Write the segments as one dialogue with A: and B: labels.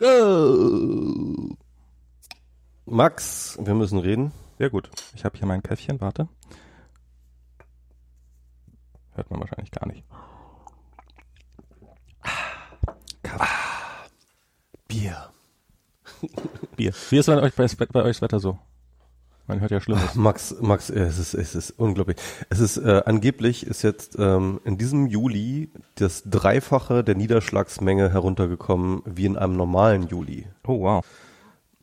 A: Go! Max, wir müssen reden.
B: Sehr gut. Ich habe hier mein Käffchen, warte. Hört man wahrscheinlich gar nicht.
A: Kaffee. Bier.
B: Bier. Wie ist bei euch, bei, bei euch das Wetter so? Man hört ja Schlimmes.
A: Ach, Max, Max, es ist, es ist unglaublich. Es ist äh, angeblich ist jetzt ähm, in diesem Juli das Dreifache der Niederschlagsmenge heruntergekommen wie in einem normalen Juli.
B: Oh wow.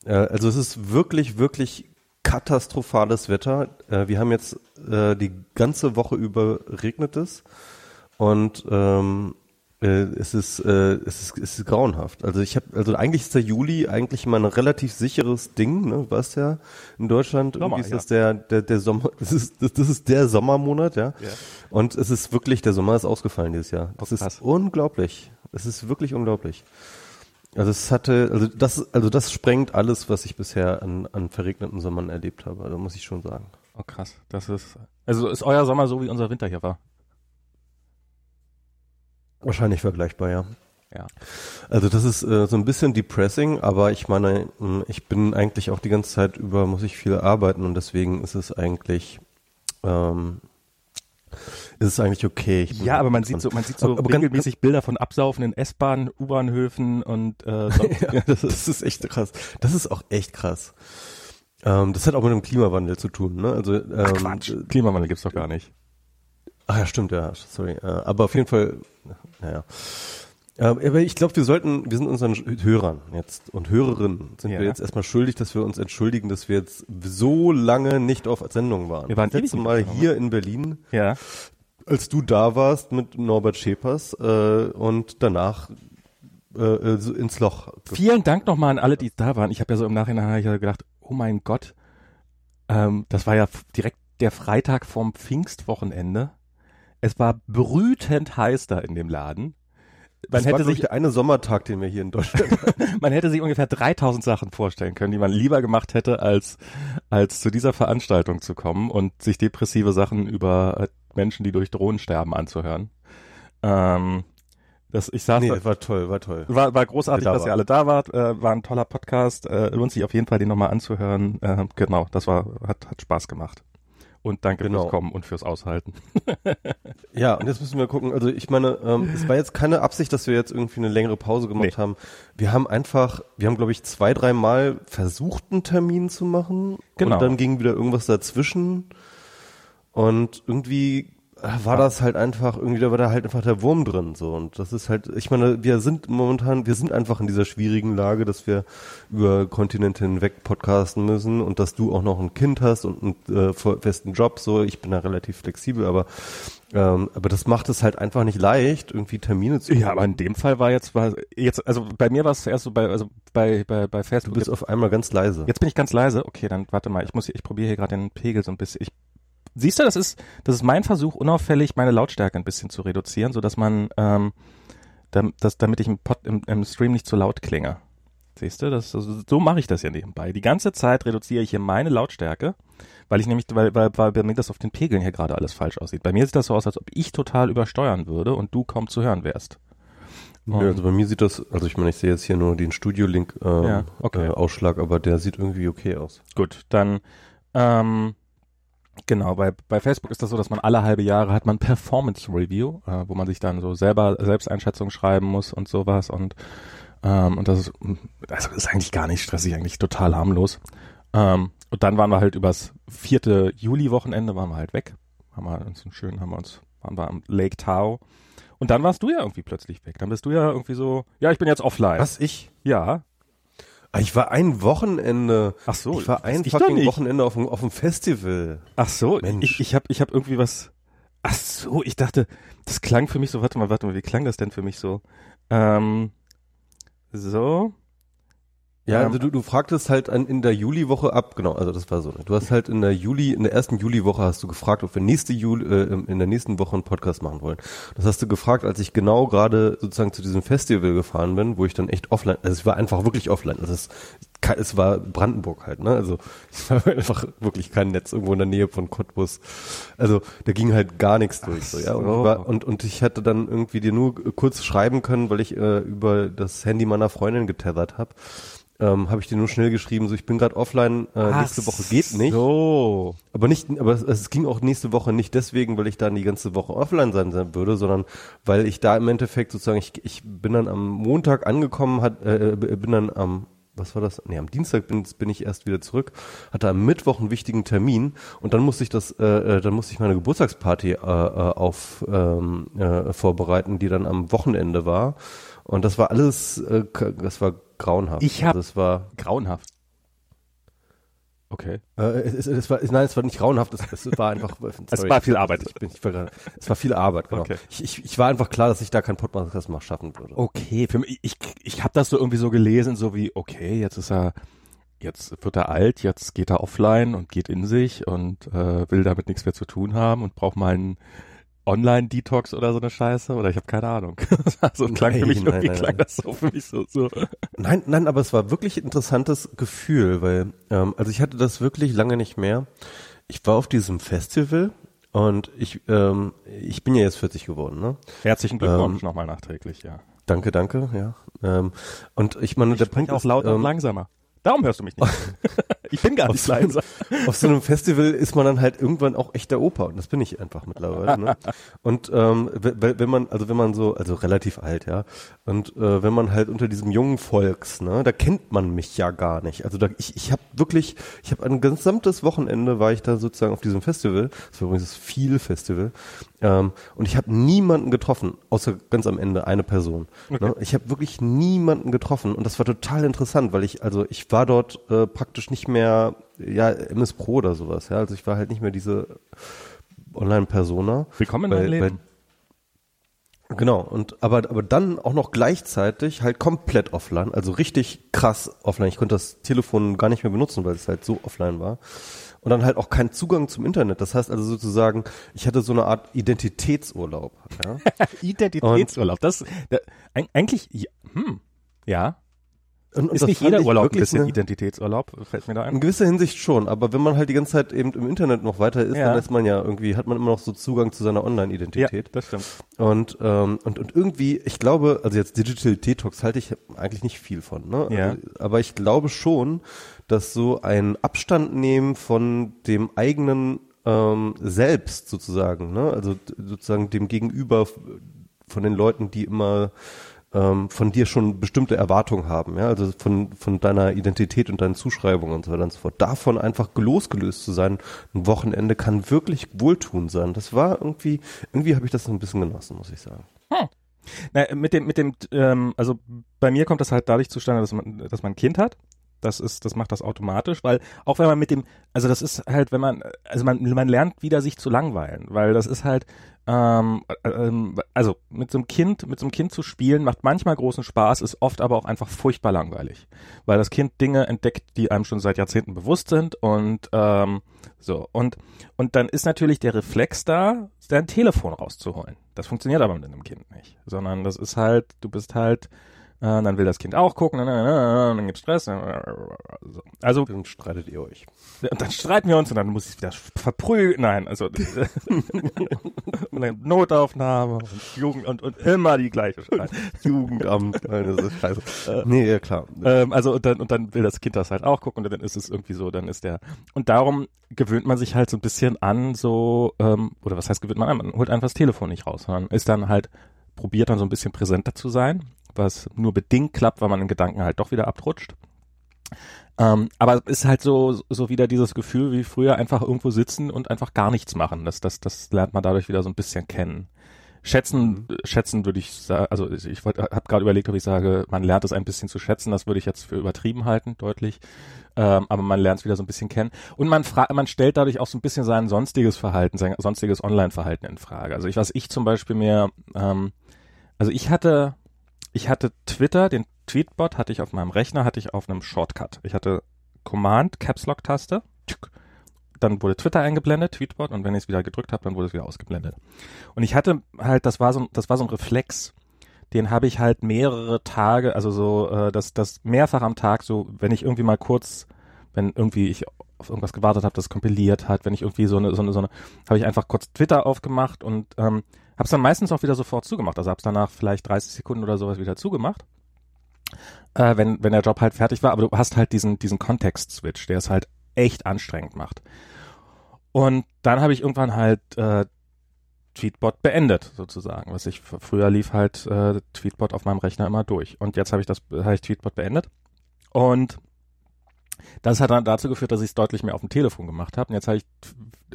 A: Äh, also es ist wirklich, wirklich katastrophales Wetter. Äh, wir haben jetzt äh, die ganze Woche über regnet es und ähm, äh, es ist äh, es ist es ist grauenhaft. Also ich habe also eigentlich ist der Juli eigentlich mal ein relativ sicheres Ding, ne? Was ja in Deutschland
B: Sommer,
A: irgendwie ist das der der der Sommer das ist das, das ist der Sommermonat, ja?
B: Ja.
A: Und es ist wirklich der Sommer ist ausgefallen dieses Jahr. Das
B: krass.
A: ist unglaublich. Es ist wirklich unglaublich. Also es hatte, also das, also das sprengt alles, was ich bisher an, an verregneten Sommern erlebt habe. Also muss ich schon sagen.
B: Oh krass. Das ist. Also ist euer Sommer so wie unser Winter hier war.
A: Wahrscheinlich vergleichbar, ja.
B: Ja.
A: Also das ist äh, so ein bisschen depressing, aber ich meine, mh, ich bin eigentlich auch die ganze Zeit über, muss ich viel arbeiten und deswegen ist es eigentlich, ähm, ist es eigentlich okay.
B: Ja, aber man sieht so, man sieht so
A: Aber- aber ganz-
B: regelmäßig Bilder von absaufenden S-Bahnen, U-Bahnhöfen und äh,
A: ja, das, ist, das ist echt krass. Das ist auch echt krass. Ähm, das hat auch mit dem Klimawandel zu tun, ne? Also ähm,
B: Ach Quatsch. Klimawandel gibt's doch gar nicht.
A: Ah ja, stimmt, ja, sorry. Äh, aber auf jeden Fall, naja. Ähm, aber ich glaube, wir sollten, wir sind unseren Hörern jetzt und Hörerinnen, sind
B: Ja.
A: wir jetzt erstmal schuldig, dass wir uns entschuldigen, dass wir jetzt so lange nicht auf Sendung waren.
B: Wir waren
A: das letzte Mal hier in Berlin,
B: Ja.
A: als du da warst mit Norbert Schepers äh, und danach äh, äh, ins Loch.
B: Vielen Dank nochmal an alle, die da waren. Ich habe ja so im Nachhinein gedacht, oh mein Gott, ähm, das war ja direkt der Freitag vom Pfingstwochenende. Es war brütend heiß da in dem Laden. Man
A: Das war,
B: hätte,
A: ich,
B: sich,
A: der eine Sommertag, den wir hier in Deutschland hatten.
B: man hätte sich ungefähr 3000 Sachen vorstellen können, die man lieber gemacht hätte, als, als zu dieser Veranstaltung zu kommen und sich depressive Sachen über äh, Menschen, die durch Drohnen sterben, anzuhören. Ähm, das, ich saß
A: nee,
B: da,
A: war toll, war toll.
B: War, war großartig,
A: Dass ihr da
B: dass ihr alle da wart. Äh, war ein toller Podcast. Äh, lohnt sich auf jeden Fall, den nochmal anzuhören. Äh, genau, das war hat, hat Spaß gemacht. Und danke
A: Genau.
B: fürs Kommen und fürs Aushalten.
A: Ja, und jetzt müssen wir gucken. Also ich meine, ähm, es war jetzt keine Absicht, dass wir jetzt irgendwie eine längere Pause gemacht
B: Nee.
A: haben. Wir haben einfach, wir haben glaube ich zwei, drei Mal versucht, einen Termin zu machen.
B: Genau.
A: Und dann ging wieder irgendwas dazwischen. Und irgendwie war das halt einfach, irgendwie da war da halt einfach der Wurm drin, so. Und das ist halt, ich meine, wir sind momentan, wir sind einfach in dieser schwierigen Lage, dass wir über Kontinente hinweg podcasten müssen und dass du auch noch ein Kind hast und einen äh, festen Job, so. Ich bin da relativ flexibel, aber, ähm, aber das macht es halt einfach nicht leicht, irgendwie Termine zu
B: Ja, aber in dem Fall war jetzt, war jetzt, also bei mir war es zuerst so bei, also bei, bei, bei
A: Du
B: Facebook.
A: bist auf einmal ganz leise.
B: Jetzt bin ich ganz leise. Okay, dann warte mal. Ich muss, hier- ich probiere hier gerade den Pegel so ein bisschen. Ich, siehst du, das ist, das ist mein Versuch, unauffällig meine Lautstärke ein bisschen zu reduzieren, so dass man, ähm, das, damit ich im, Pod, im, im Stream nicht zu laut klinge. Siehst du, das, also, so mache ich das ja nebenbei. Die ganze Zeit reduziere ich hier meine Lautstärke, weil ich nämlich, weil, weil, weil bei mir das auf den Pegeln hier gerade alles falsch aussieht. Bei mir sieht das so aus, als ob ich total übersteuern würde und du kaum zu hören wärst.
A: Ja, also bei mir sieht das, also ich meine, ich sehe jetzt hier nur den Studio-Link ähm,
B: Ja, okay.
A: äh, Ausschlag, aber der sieht irgendwie okay aus.
B: Gut, dann ähm, genau, bei, bei Facebook ist das so, dass man alle halbe Jahre hat man Performance Review, äh, wo man sich dann so selber Selbsteinschätzung schreiben muss und sowas und ähm, und das ist, also ist eigentlich gar nicht stressig, eigentlich total harmlos. Ähm, und dann waren wir halt übers vierte Juli-Wochenende waren wir halt weg. Haben wir uns einen schönen, haben wir uns, waren wir am Lake Tao. Und dann warst du ja irgendwie plötzlich weg. Dann bist du ja irgendwie so, ja, ich bin jetzt offline.
A: Was, ich?
B: Ja.
A: Ah, Ich war ein Wochenende.
B: Ach so.
A: ich war ein fucking. Wochenende auf dem, auf dem Festival.
B: Ach so,
A: Mensch.
B: ich, ich habe ich hab irgendwie was. Ach so, ich dachte, das klang für mich so. Warte mal, warte mal, wie klang das denn für mich so? Ähm, so.
A: Ja, also du, du fragtest halt an, in der Juliwoche ab, genau, also das war so. ne? Du hast halt in der Juli, in der ersten Juliwoche hast du gefragt, ob wir nächste Juli, äh, in der nächsten Woche einen Podcast machen wollen. Das hast du gefragt, als ich genau gerade sozusagen zu diesem Festival gefahren bin, wo ich dann echt offline, also ich war einfach wirklich offline. Also es es war Brandenburg halt, ne? Also es war einfach wirklich kein Netz irgendwo in der Nähe von Cottbus. Also da ging halt gar nichts durch. So, ja? Und, ich war, und, und ich hätte dann irgendwie dir nur kurz schreiben können, weil ich äh, über das Handy meiner Freundin getethert habe. Ähm, habe ich dir nur schnell geschrieben, so ich bin gerade offline, äh, nächste Woche geht nicht.
B: So.
A: Aber nicht, aber es, es ging auch nächste Woche nicht deswegen, weil ich dann die ganze Woche offline sein, sein würde, sondern weil ich da im Endeffekt sozusagen, ich, ich bin dann am Montag angekommen, hat, äh, bin dann am was war das? Nee, am Dienstag bin, bin ich erst wieder zurück, hatte am Mittwoch einen wichtigen Termin und dann musste ich das, äh, äh dann musste ich meine Geburtstagsparty äh, äh, auf ähm, äh, vorbereiten, die dann am Wochenende war. Und das war alles, äh, das war grauenhaft.
B: Ich habe,
A: das war
B: grauenhaft.
A: Okay. Äh, es, es, war, nein, es war nicht grauenhaft, es, es war einfach.
B: Sorry, es war viel Arbeit.
A: Ich bin, ich war, es war viel Arbeit, genau. Okay. Ich, ich, ich war einfach klar, dass ich da kein Podcast mal schaffen würde.
B: Okay, für mich, ich, ich habe das so irgendwie so gelesen, so wie, okay, jetzt ist er, jetzt wird er alt, jetzt geht er offline und geht in sich und äh, will damit nichts mehr zu tun haben und braucht mal einen Online-Detox oder so eine Scheiße oder ich habe keine Ahnung. so nein, klang für mich nein, irgendwie nein, klang das so für mich so, so.
A: Nein, nein, aber es war wirklich interessantes Gefühl, weil ähm, also ich hatte das wirklich lange nicht mehr. Ich war auf diesem Festival und ich ähm, ich bin ja jetzt 40 geworden, ne?
B: Herzlichen Glückwunsch ähm, nochmal nachträglich, ja.
A: Danke, danke, ja. Ähm, und ich meine,
B: ich der Punkt auch lauter ähm, und langsamer. Darum hörst du mich nicht. ich bin gar nicht leise.
A: Auf so einem Festival ist man dann halt irgendwann auch echter Opa und das bin ich einfach mittlerweile. Ne? Und ähm, wenn man, also wenn man so, also relativ alt, ja, und äh, wenn man halt unter diesem jungen Volks, ne, da kennt man mich ja gar nicht. Also da, ich, ich habe wirklich, ich habe ein gesamtes Wochenende war ich da sozusagen auf diesem Festival. Das war übrigens das viel Festival. Ähm, und ich habe niemanden getroffen, außer ganz am Ende eine Person. Okay. Ne? Ich habe wirklich niemanden getroffen und das war total interessant, weil ich, also ich war dort äh, praktisch nicht mehr, ja, MS Pro oder sowas, ja. Also ich war halt nicht mehr diese Online-Persona.
B: Willkommen in deinem Leben.
A: Genau, und aber, aber dann auch noch gleichzeitig halt komplett offline, also richtig krass offline. Ich konnte das Telefon gar nicht mehr benutzen, weil es halt so offline war und dann halt auch keinen Zugang zum Internet. Das heißt also sozusagen, ich hatte so eine Art Identitätsurlaub. Ja?
B: Identitätsurlaub, das, das eigentlich, ja, hm, ja, und, und ist nicht jeder Urlaub ein bisschen Identitätsurlaub, fällt mir da ein?
A: In gewisser Hinsicht schon, aber wenn man halt die ganze Zeit eben im Internet noch weiter ist, ja. dann ist man ja irgendwie, hat man immer noch so Zugang zu seiner Online-Identität.
B: Ja, das stimmt.
A: Und, ähm, und, und irgendwie, ich glaube, also jetzt Digital Detox halte ich eigentlich nicht viel von, ne?
B: Ja.
A: Also, aber ich glaube schon, dass so ein Abstand nehmen von dem eigenen ähm, Selbst sozusagen, ne? Also sozusagen dem Gegenüber von den Leuten, die immer ähm, von dir schon bestimmte Erwartungen haben, ja, also von, von deiner Identität und deinen Zuschreibungen und so weiter und so fort. Davon einfach losgelöst zu sein, ein Wochenende kann wirklich wohltun sein. Das war irgendwie, irgendwie habe ich das ein bisschen genossen, muss ich sagen. Hm.
B: Na, mit dem, mit dem, ähm, also bei mir kommt das halt dadurch zustande, dass man, dass man ein Kind hat. Das ist, das macht das automatisch, weil auch wenn man mit dem, also das ist halt, wenn man, also man, man lernt wieder sich zu langweilen, weil das ist halt, ähm, äh, ähm, also mit so einem Kind, mit so einem Kind zu spielen, macht manchmal großen Spaß, ist oft aber auch einfach furchtbar langweilig, weil das Kind Dinge entdeckt, die einem schon seit Jahrzehnten bewusst sind und ähm, so und und dann ist natürlich der Reflex da, dein Telefon rauszuholen. Das funktioniert aber mit einem Kind nicht, sondern das ist halt, du bist halt äh, dann will das Kind auch gucken, und dann gibt Stress. Also
A: dann streitet ihr euch.
B: Und dann streiten wir uns und dann muss ich wieder verprügeln. Nein, also Notaufnahme und Jugend und, und immer die gleiche Scheiße.
A: Jugendamt, das ist scheiße. Äh, nee, ja klar.
B: Ähm, also und dann, und dann will das Kind das halt auch gucken und dann ist es irgendwie so, dann ist der und darum gewöhnt man sich halt so ein bisschen an, so ähm, oder was heißt gewöhnt man an? Man holt einfach das Telefon nicht raus, sondern ist dann halt probiert dann so ein bisschen präsenter zu sein was nur bedingt klappt, weil man in Gedanken halt doch wieder abrutscht. Ähm, aber es ist halt so, so wieder dieses Gefühl wie früher einfach irgendwo sitzen und einfach gar nichts machen. Das, das, das lernt man dadurch wieder so ein bisschen kennen. Schätzen, mhm. schätzen würde ich sagen, also ich wollte, habe gerade überlegt, ob ich sage, man lernt es ein bisschen zu schätzen. Das würde ich jetzt für übertrieben halten, deutlich. Ähm, aber man lernt es wieder so ein bisschen kennen. Und man fragt, man stellt dadurch auch so ein bisschen sein sonstiges Verhalten, sein sonstiges Online-Verhalten in Frage. Also ich, was ich zum Beispiel mir, ähm, also ich hatte, ich hatte Twitter, den Tweetbot hatte ich auf meinem Rechner, hatte ich auf einem Shortcut. Ich hatte Command, Caps Lock Taste, dann wurde Twitter eingeblendet, Tweetbot, und wenn ich es wieder gedrückt habe, dann wurde es wieder ausgeblendet. Und ich hatte halt, das war so, das war so ein Reflex, den habe ich halt mehrere Tage, also so, äh, das, das mehrfach am Tag, so, wenn ich irgendwie mal kurz, wenn irgendwie ich auf irgendwas gewartet habe, das kompiliert hat, wenn ich irgendwie so eine, so eine, so eine, habe ich einfach kurz Twitter aufgemacht und ähm, habe es dann meistens auch wieder sofort zugemacht. Also habe es danach vielleicht 30 Sekunden oder sowas wieder zugemacht, äh, wenn wenn der Job halt fertig war. Aber du hast halt diesen diesen Kontext-Switch, der es halt echt anstrengend macht. Und dann habe ich irgendwann halt äh, Tweetbot beendet, sozusagen. Was ich früher lief halt äh, Tweetbot auf meinem Rechner immer durch. Und jetzt habe ich das, habe ich Tweetbot beendet. Und das hat dann dazu geführt, dass ich es deutlich mehr auf dem Telefon gemacht habe. Und jetzt habe ich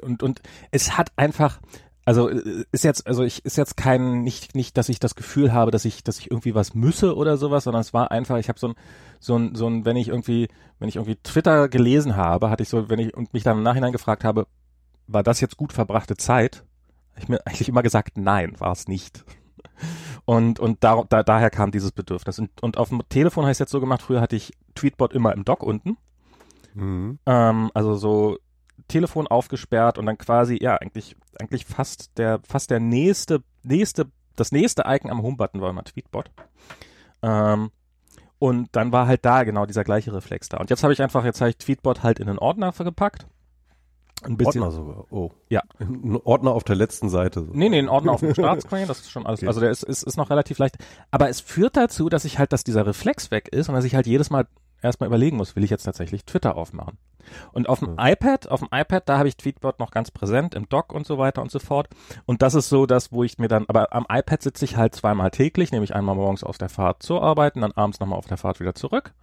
B: und und es hat einfach also äh, ist jetzt also ich ist jetzt kein nicht nicht dass ich das Gefühl habe dass ich dass ich irgendwie was müsse oder sowas sondern es war einfach ich habe so ein so ein so ein wenn ich irgendwie wenn ich irgendwie Twitter gelesen habe hatte ich so wenn ich und mich dann im Nachhinein gefragt habe war das jetzt gut verbrachte Zeit ich mir eigentlich immer gesagt, nein, war es nicht. Und, und da, da, daher kam dieses Bedürfnis. Und, und auf dem Telefon habe ich es jetzt so gemacht, früher hatte ich Tweetbot immer im Dock unten. Mhm. Ähm, also so Telefon aufgesperrt und dann quasi, ja, eigentlich, eigentlich fast der, fast der nächste, nächste, das nächste Icon am Homebutton war immer Tweetbot. Ähm, und dann war halt da genau dieser gleiche Reflex da. Und jetzt habe ich einfach, jetzt habe ich Tweetbot halt in einen Ordner gepackt
A: ein bisschen. Ordner sogar. Oh. Ja. Ein Ordner auf der letzten Seite.
B: Nee, nee, ein Ordner auf dem Startscreen, das ist schon alles. Okay. Also der ist, ist, ist noch relativ leicht. Aber es führt dazu, dass ich halt, dass dieser Reflex weg ist und dass ich halt jedes Mal erstmal überlegen muss, will ich jetzt tatsächlich Twitter aufmachen. Und auf dem hm. iPad, auf dem iPad, da habe ich Tweetbot noch ganz präsent im Dock und so weiter und so fort. Und das ist so das, wo ich mir dann, aber am iPad sitze ich halt zweimal täglich, nämlich einmal morgens auf der Fahrt zur Arbeit und dann abends nochmal auf der Fahrt wieder zurück.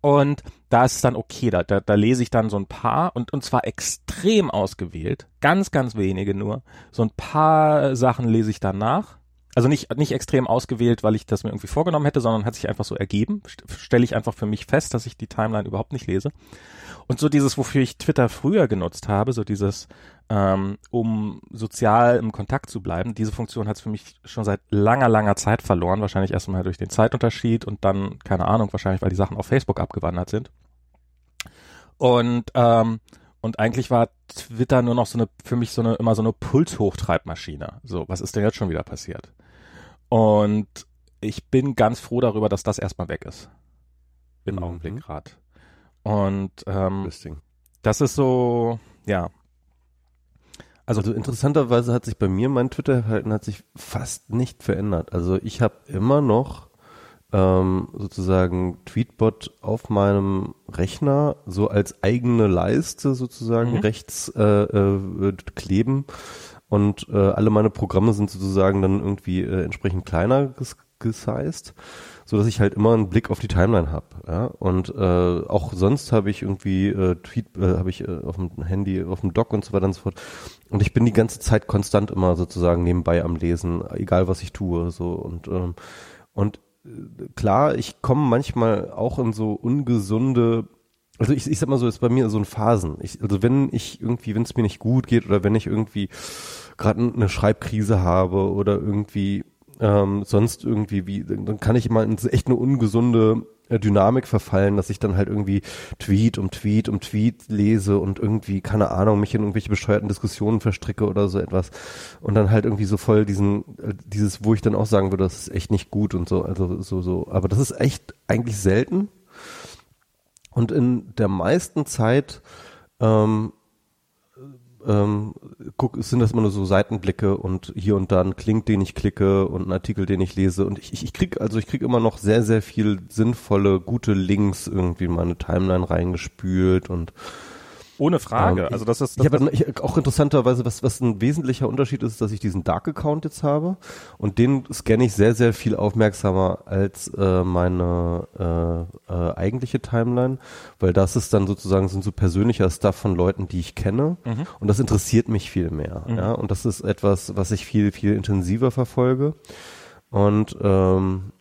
B: Und da ist es dann okay, da, da, da lese ich dann so ein paar und, und zwar extrem ausgewählt, ganz, ganz wenige nur. So ein paar Sachen lese ich dann nach. Also nicht, nicht extrem ausgewählt, weil ich das mir irgendwie vorgenommen hätte, sondern hat sich einfach so ergeben. Stelle ich einfach für mich fest, dass ich die Timeline überhaupt nicht lese. Und so dieses, wofür ich Twitter früher genutzt habe, so dieses, ähm, um sozial im Kontakt zu bleiben, diese Funktion hat es für mich schon seit langer, langer Zeit verloren. Wahrscheinlich erstmal durch den Zeitunterschied und dann, keine Ahnung, wahrscheinlich, weil die Sachen auf Facebook abgewandert sind. Und, ähm, und eigentlich war Twitter nur noch so eine, für mich so eine, immer so eine Pulshochtreibmaschine. So, was ist denn jetzt schon wieder passiert? Und ich bin ganz froh darüber, dass das erstmal weg ist. Im mhm. Augenblick gerade. Und ähm, das ist so, ja.
A: Also, also interessanterweise hat sich bei mir mein Twitter-Verhalten hat sich fast nicht verändert. Also ich habe immer noch ähm, sozusagen Tweetbot auf meinem Rechner so als eigene Leiste sozusagen mhm. rechts äh, äh, kleben und äh, alle meine Programme sind sozusagen dann irgendwie äh, entsprechend kleiner ges gesized so dass ich halt immer einen Blick auf die Timeline habe. Ja? Und äh, auch sonst habe ich irgendwie äh, Tweet, äh, habe ich äh, auf dem Handy, auf dem Dock und so weiter und so fort. Und ich bin die ganze Zeit konstant immer sozusagen nebenbei am Lesen, egal was ich tue. So und ähm, und äh, klar, ich komme manchmal auch in so ungesunde also ich, ich sag mal so, ist bei mir so ein Phasen. Ich, also wenn ich irgendwie, wenn es mir nicht gut geht oder wenn ich irgendwie gerade eine Schreibkrise habe oder irgendwie ähm, sonst irgendwie, wie, dann kann ich immer in echt eine ungesunde äh, Dynamik verfallen, dass ich dann halt irgendwie Tweet um Tweet um Tweet lese und irgendwie, keine Ahnung, mich in irgendwelche bescheuerten Diskussionen verstricke oder so etwas. Und dann halt irgendwie so voll diesen, äh, dieses, wo ich dann auch sagen würde, das ist echt nicht gut und so, also so, so, aber das ist echt eigentlich selten und in der meisten Zeit ähm, ähm, guck, sind das immer nur so Seitenblicke und hier und da ein Link, den ich klicke und ein Artikel, den ich lese. Und ich, ich, ich krieg, also ich krieg immer noch sehr, sehr viel sinnvolle, gute Links irgendwie in meine Timeline reingespült und
B: ohne Frage. Ähm, also das ist.
A: Das, ich habe ich, auch interessanterweise, was, was ein wesentlicher Unterschied ist, dass ich diesen Dark-Account jetzt habe und den scanne ich sehr, sehr viel aufmerksamer als äh, meine äh, äh, eigentliche Timeline, weil das ist dann sozusagen sind so persönlicher Stuff von Leuten, die ich kenne mhm. und das interessiert mich viel mehr. Mhm. Ja, und das ist etwas, was ich viel, viel intensiver verfolge. Und ähm,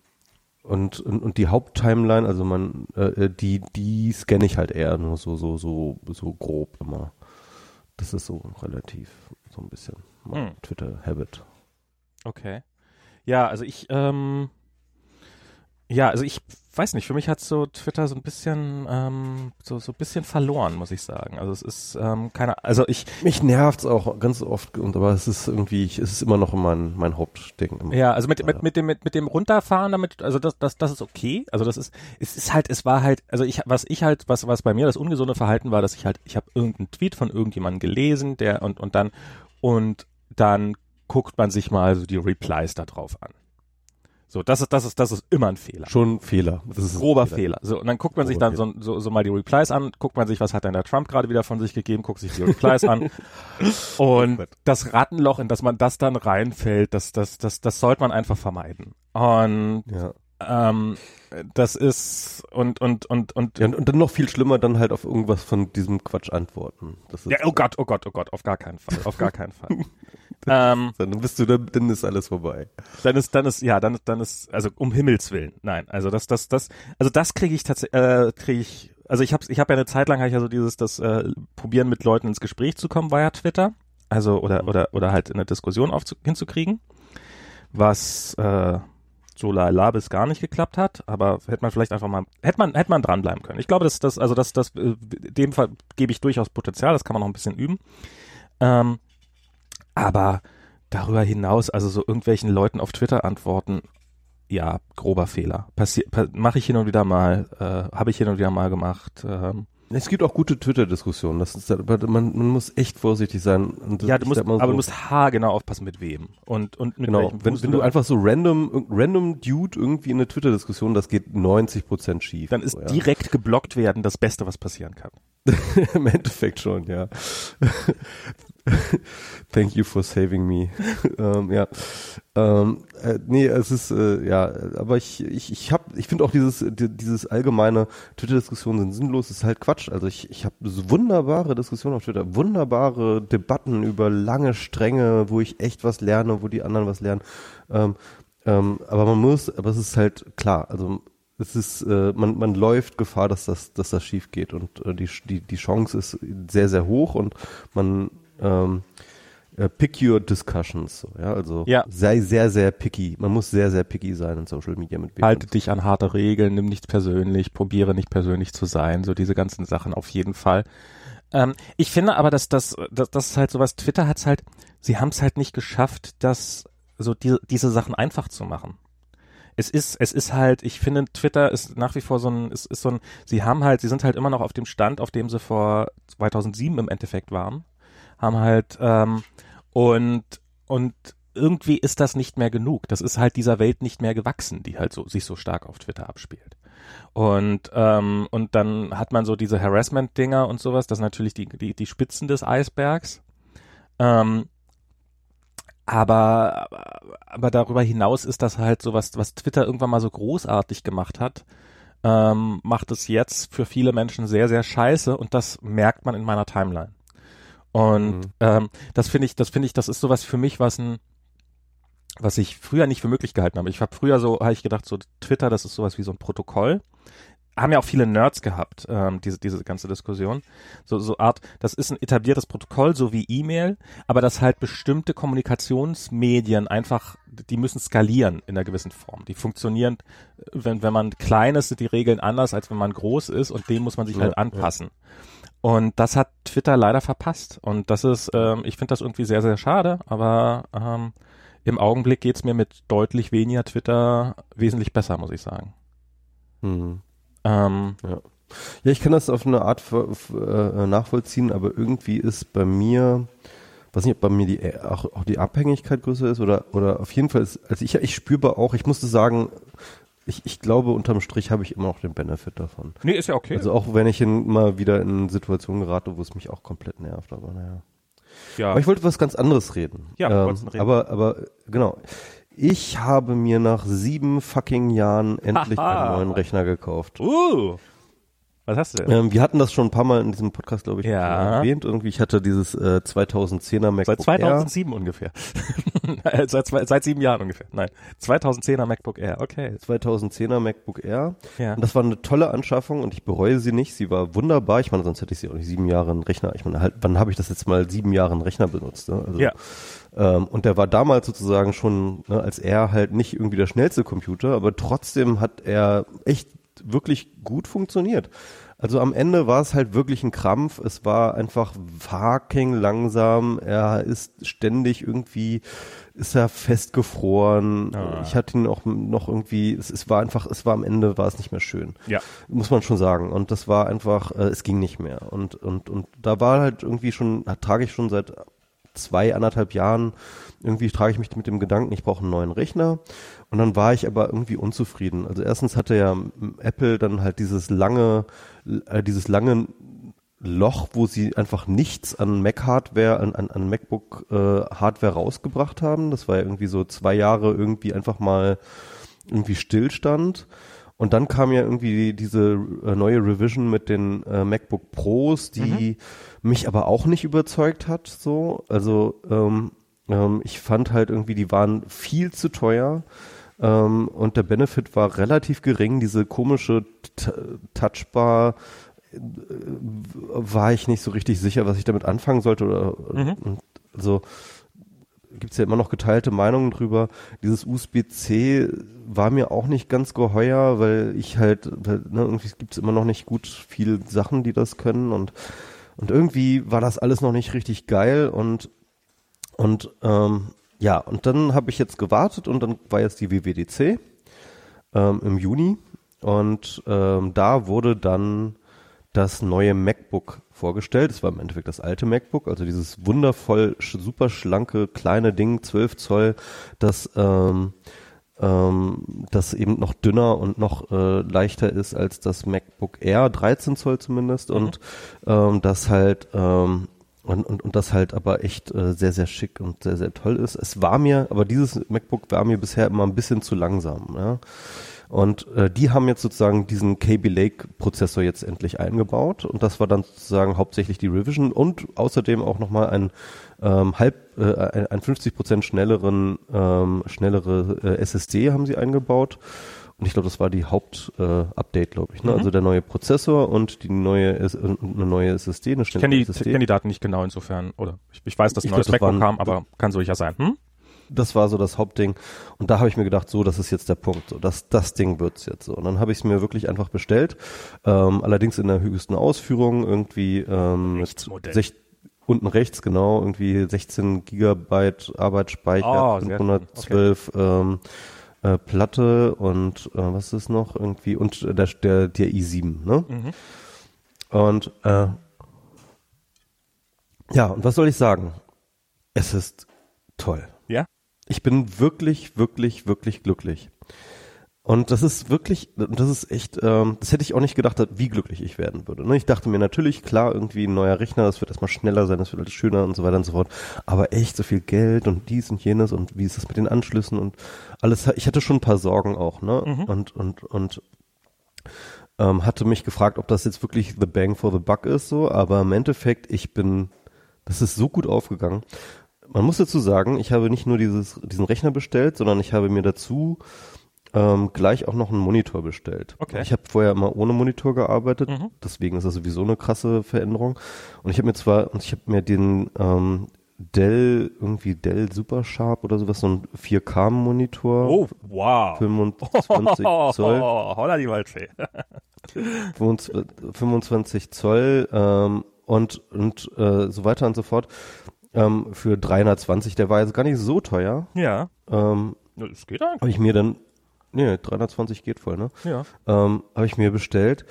A: und, und, und die Haupttimeline, also man, äh, äh, die, die scanne ich halt eher nur so, so, so, so grob immer. Das ist so relativ, so ein bisschen mein hm. Twitter-Habit.
B: Okay. Ja, also ich, ähm, ja, also ich weiß nicht, für mich hat so Twitter so ein bisschen, ähm, so, so ein bisschen verloren, muss ich sagen. Also es ist ähm, keine, also ich.
A: Mich nervt's auch ganz oft, und aber es ist irgendwie, ich, es ist immer noch mein, mein Hauptding. Immer.
B: Ja, also mit, mit, mit dem, mit, mit dem Runterfahren damit, also das, das, das ist okay. Also das ist, es ist halt, es war halt, also ich, was ich halt, was, was bei mir das ungesunde Verhalten war, dass ich halt, ich habe irgendeinen Tweet von irgendjemandem gelesen, der und, und dann, und dann guckt man sich mal so die Replies da drauf an. So, das ist, das ist, das ist immer ein Fehler.
A: Schon ein Fehler.
B: Das ist grober Fehler. Fehler. So, und dann guckt man sich dann so, so, so mal die Replies an, guckt man sich, was hat denn der Trump gerade wieder von sich gegeben, guckt sich die Replies an. Und das Rattenloch, in das man das dann reinfällt, das, das, das, das sollte man einfach vermeiden. Und ja. Ähm, das ist und und und und
A: ja, und dann noch viel schlimmer dann halt auf irgendwas von diesem Quatsch antworten.
B: ja, oh Gott, oh Gott, oh Gott, auf gar keinen Fall, auf gar keinen Fall.
A: ähm, dann bist du, dann, dann ist alles vorbei.
B: Dann ist, dann ist, ja, dann, dann ist, also um Himmels willen, nein, also das, das, das, also das kriege ich tatsächlich, äh, kriege ich, also ich habe, ich habe ja eine Zeit lang habe ich ja so dieses, das äh, probieren mit Leuten ins Gespräch zu kommen via Twitter, also oder oder oder halt in eine Diskussion aufzu hinzukriegen, was äh, so la bis gar nicht geklappt hat, aber hätte man vielleicht einfach mal, hätte man, hätte man dranbleiben können. Ich glaube, dass das, also das, das, äh, dem Fall gebe ich durchaus Potenzial, das kann man noch ein bisschen üben. Ähm, aber darüber hinaus, also so irgendwelchen Leuten auf Twitter antworten, ja, grober Fehler. Passiert, pa mache ich hin und wieder mal, äh, habe ich hin und wieder mal gemacht. Ähm,
A: es gibt auch gute Twitter-Diskussionen. Das ist, man, man muss echt vorsichtig sein.
B: ja, du musst, so, aber du musst haargenau aufpassen mit wem und und mit
A: genau. welchem. Wenn, wenn du einfach so random random Dude irgendwie in eine Twitter-Diskussion, das geht 90 Prozent schief.
B: Dann ist
A: so,
B: ja. direkt geblockt werden das Beste, was passieren kann.
A: Im Endeffekt schon, ja. Thank you for saving me. ähm, ja. Ähm, äh, nee, es ist äh, ja, aber ich ich ich habe ich finde auch dieses dieses allgemeine Twitter Diskussionen sind sinnlos, ist halt Quatsch. Also ich ich habe so wunderbare Diskussionen auf Twitter, wunderbare Debatten über lange Stränge, wo ich echt was lerne, wo die anderen was lernen. Ähm, ähm, aber man muss, aber es ist halt klar, also es ist, äh, man, man läuft Gefahr, dass das, dass das schief geht und äh, die, die, die Chance ist sehr, sehr hoch und man ähm, äh, pick your discussions, so, ja, also
B: ja.
A: sei sehr, sehr picky. Man muss sehr, sehr picky sein in Social Media mit
B: Halte dich an harte Regeln, nimm nichts persönlich, probiere nicht persönlich zu sein, so diese ganzen Sachen auf jeden Fall. Ähm, ich finde aber, dass das, dass, das ist halt sowas, Twitter hat's halt, sie haben es halt nicht geschafft, das, so die, diese Sachen einfach zu machen es ist, es ist halt, ich finde, Twitter ist nach wie vor so ein, ist, ist so ein, sie haben halt, sie sind halt immer noch auf dem Stand, auf dem sie vor 2007 im Endeffekt waren haben halt ähm, und und irgendwie ist das nicht mehr genug. Das ist halt dieser Welt nicht mehr gewachsen, die halt so sich so stark auf Twitter abspielt. Und ähm, und dann hat man so diese Harassment-Dinger und sowas. Das sind natürlich die die die Spitzen des Eisbergs. Ähm, aber, aber darüber hinaus ist das halt so was, was Twitter irgendwann mal so großartig gemacht hat, ähm, macht es jetzt für viele Menschen sehr, sehr scheiße und das merkt man in meiner Timeline. Und mhm. ähm, das finde ich, das finde ich, das ist sowas für mich, was ein, was ich früher nicht für möglich gehalten habe. Ich habe früher so, habe ich gedacht, so Twitter, das ist sowas wie so ein Protokoll. Haben ja auch viele Nerds gehabt, ähm, diese, diese ganze Diskussion. So, so Art, das ist ein etabliertes Protokoll, so wie E-Mail, aber das halt bestimmte Kommunikationsmedien einfach, die müssen skalieren in einer gewissen Form. Die funktionieren, wenn, wenn man klein ist, sind die Regeln anders, als wenn man groß ist und dem muss man sich ja, halt anpassen. Ja. Und das hat Twitter leider verpasst. Und das ist, ähm, ich finde das irgendwie sehr, sehr schade, aber ähm, im Augenblick geht's mir mit deutlich weniger Twitter wesentlich besser, muss ich sagen.
A: Mhm. Ähm, ja. ja, ich kann das auf eine Art äh, nachvollziehen, aber irgendwie ist bei mir, weiß nicht, ob bei mir die auch, auch die Abhängigkeit größer ist oder oder auf jeden Fall ist, also ich ich spürbar auch, ich musste sagen, ich, ich glaube, unterm Strich habe ich immer noch den Benefit davon.
B: Nee, ist ja okay.
A: Also auch wenn ich in, mal wieder in Situationen gerate, wo es mich auch komplett nervt, aber naja. Ja. Aber ich wollte was ganz anderes reden.
B: Ja,
A: ähm, reden. aber, aber genau. Ich habe mir nach sieben fucking Jahren endlich einen neuen Rechner gekauft.
B: Uh. Was hast du denn?
A: Ähm, wir hatten das schon ein paar Mal in diesem Podcast, glaube ich,
B: ja.
A: erwähnt. Irgendwie, ich hatte dieses äh, 2010er MacBook
B: Seit 2007 Air. ungefähr. seit, seit sieben Jahren ungefähr. Nein, 2010er MacBook Air, okay.
A: 2010er MacBook Air. Ja. Und das war eine tolle Anschaffung und ich bereue sie nicht. Sie war wunderbar. Ich meine, sonst hätte ich sie auch nicht sieben Jahre einen Rechner. Ich meine, halt, wann habe ich das jetzt mal sieben Jahre einen Rechner benutzt? Ne?
B: Also, ja.
A: Ähm, und der war damals sozusagen schon, ne, als er halt nicht irgendwie der schnellste Computer, aber trotzdem hat er echt wirklich gut funktioniert. Also am Ende war es halt wirklich ein Krampf. Es war einfach fucking langsam. Er ist ständig irgendwie, ist er festgefroren.
B: Ah.
A: Ich hatte ihn auch noch irgendwie, es, es war einfach, es war am Ende, war es nicht mehr schön.
B: Ja.
A: Muss man schon sagen. Und das war einfach, äh, es ging nicht mehr. Und, und, und da war halt irgendwie schon, trage ich schon seit zwei, anderthalb Jahren, irgendwie trage ich mich mit dem Gedanken, ich brauche einen neuen Rechner. Und dann war ich aber irgendwie unzufrieden. Also erstens hatte ja Apple dann halt dieses lange, äh, dieses lange Loch, wo sie einfach nichts an Mac-Hardware, an, an, an MacBook-Hardware äh, rausgebracht haben. Das war ja irgendwie so zwei Jahre irgendwie einfach mal irgendwie Stillstand. Und dann kam ja irgendwie diese äh, neue Revision mit den äh, MacBook Pros, die mhm. mich aber auch nicht überzeugt hat. So, also ähm, ähm, ich fand halt irgendwie, die waren viel zu teuer. Ähm, und der Benefit war relativ gering. Diese komische T Touchbar äh, war ich nicht so richtig sicher, was ich damit anfangen sollte. Oder, mhm. Also gibt es ja immer noch geteilte Meinungen drüber. Dieses USB-C war mir auch nicht ganz geheuer, weil ich halt, weil, ne, irgendwie gibt es immer noch nicht gut viele Sachen, die das können und und irgendwie war das alles noch nicht richtig geil und und ähm, ja, und dann habe ich jetzt gewartet und dann war jetzt die WWDC ähm, im Juni und ähm, da wurde dann das neue MacBook vorgestellt. Es war im Endeffekt das alte MacBook, also dieses wundervoll, super schlanke, kleine Ding, 12 Zoll, das ähm, ähm, das eben noch dünner und noch äh, leichter ist als das MacBook Air, 13 Zoll zumindest, mhm. und ähm, das halt ähm, und, und, und das halt aber echt äh, sehr, sehr schick und sehr, sehr toll ist. Es war mir, aber dieses MacBook war mir bisher immer ein bisschen zu langsam. Ja? Und äh, die haben jetzt sozusagen diesen KB Lake Prozessor jetzt endlich eingebaut und das war dann sozusagen hauptsächlich die Revision und außerdem auch nochmal ein ähm, halb äh, ein 50 Prozent schnelleren ähm, schnellere äh, SSD haben sie eingebaut und ich glaube, das war die Hauptupdate, äh, glaube ich. Ne? Mhm. Also der neue Prozessor und die neue äh, eine neue SSD, eine
B: ich kenne die, kenn die Daten nicht genau insofern. Oder ich, ich weiß, dass ein neues MacBook kam, aber kann so sicher sein. Hm?
A: Das war so das Hauptding. Und da habe ich mir gedacht, so, das ist jetzt der Punkt. So, das, das Ding wird's jetzt so. Und dann habe ich es mir wirklich einfach bestellt. Ähm, allerdings in der höchsten Ausführung, irgendwie ähm, mit unten rechts, genau, irgendwie 16 Gigabyte Arbeitsspeicher, oh, 512 okay. ähm, äh, Platte und äh, was ist noch irgendwie und der, der, der i7, ne? Mhm. Und äh, ja, und was soll ich sagen? Es ist toll.
B: Ja?
A: Ich bin wirklich, wirklich, wirklich glücklich. Und das ist wirklich, das ist echt, ähm, das hätte ich auch nicht gedacht, wie glücklich ich werden würde. Ne? Ich dachte mir natürlich, klar, irgendwie ein neuer Rechner, das wird erstmal schneller sein, das wird alles schöner und so weiter und so fort. Aber echt so viel Geld und dies und jenes und wie ist das mit den Anschlüssen und alles. Ich hatte schon ein paar Sorgen auch, ne? Mhm. Und, und, und ähm, hatte mich gefragt, ob das jetzt wirklich the bang for the buck ist, so. Aber im Endeffekt, ich bin, das ist so gut aufgegangen. Man muss dazu sagen, ich habe nicht nur dieses, diesen Rechner bestellt, sondern ich habe mir dazu ähm, gleich auch noch einen Monitor bestellt.
B: Okay.
A: Ich habe vorher immer ohne Monitor gearbeitet, mhm. deswegen ist das sowieso eine krasse Veränderung. Und ich habe mir zwar, und ich habe mir den ähm, Dell, irgendwie Dell Super Sharp oder sowas, so ein 4K-Monitor.
B: Oh, wow.
A: 25 Zoll.
B: Holla die Waldfee.
A: 25 Zoll ähm, und, und äh, so weiter und so fort. Ähm, für 320, der war jetzt gar nicht so teuer.
B: Ja.
A: Ähm,
B: das geht eigentlich.
A: Habe ich mir dann Nee, 320 geht voll, ne?
B: Ja.
A: Ähm, Habe ich mir bestellt.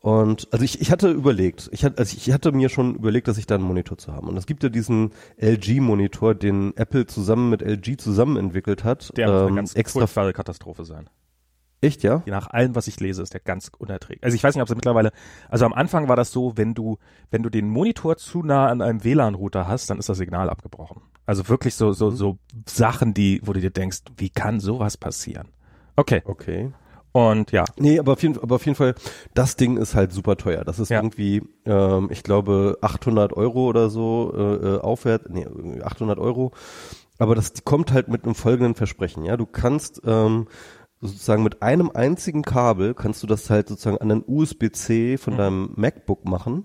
A: Und also ich, ich hatte überlegt, ich hatte, also ich hatte mir schon überlegt, dass ich da einen Monitor zu haben. Und es gibt ja diesen LG-Monitor, den Apple zusammen mit LG zusammen entwickelt hat.
B: Der muss ähm, eine ganz extra Katastrophe sein.
A: Echt, ja?
B: Nach allem, was ich lese, ist der ganz unerträglich. Also ich weiß nicht, ob es mittlerweile, also am Anfang war das so, wenn du, wenn du den Monitor zu nah an einem WLAN-Router hast, dann ist das Signal abgebrochen. Also wirklich so, so, mhm. so Sachen, die, wo du dir denkst, wie kann sowas passieren? Okay.
A: Okay.
B: Und ja.
A: Nee, aber auf jeden, aber auf jeden Fall, das Ding ist halt super teuer. Das ist ja. irgendwie, ähm, ich glaube, 800 Euro oder so äh, äh aufwärts, nee, 800 Euro. Aber das kommt halt mit einem folgenden Versprechen. Ja, du kannst ähm, sozusagen mit einem einzigen Kabel kannst du das halt sozusagen an den USB-C von mhm. deinem MacBook machen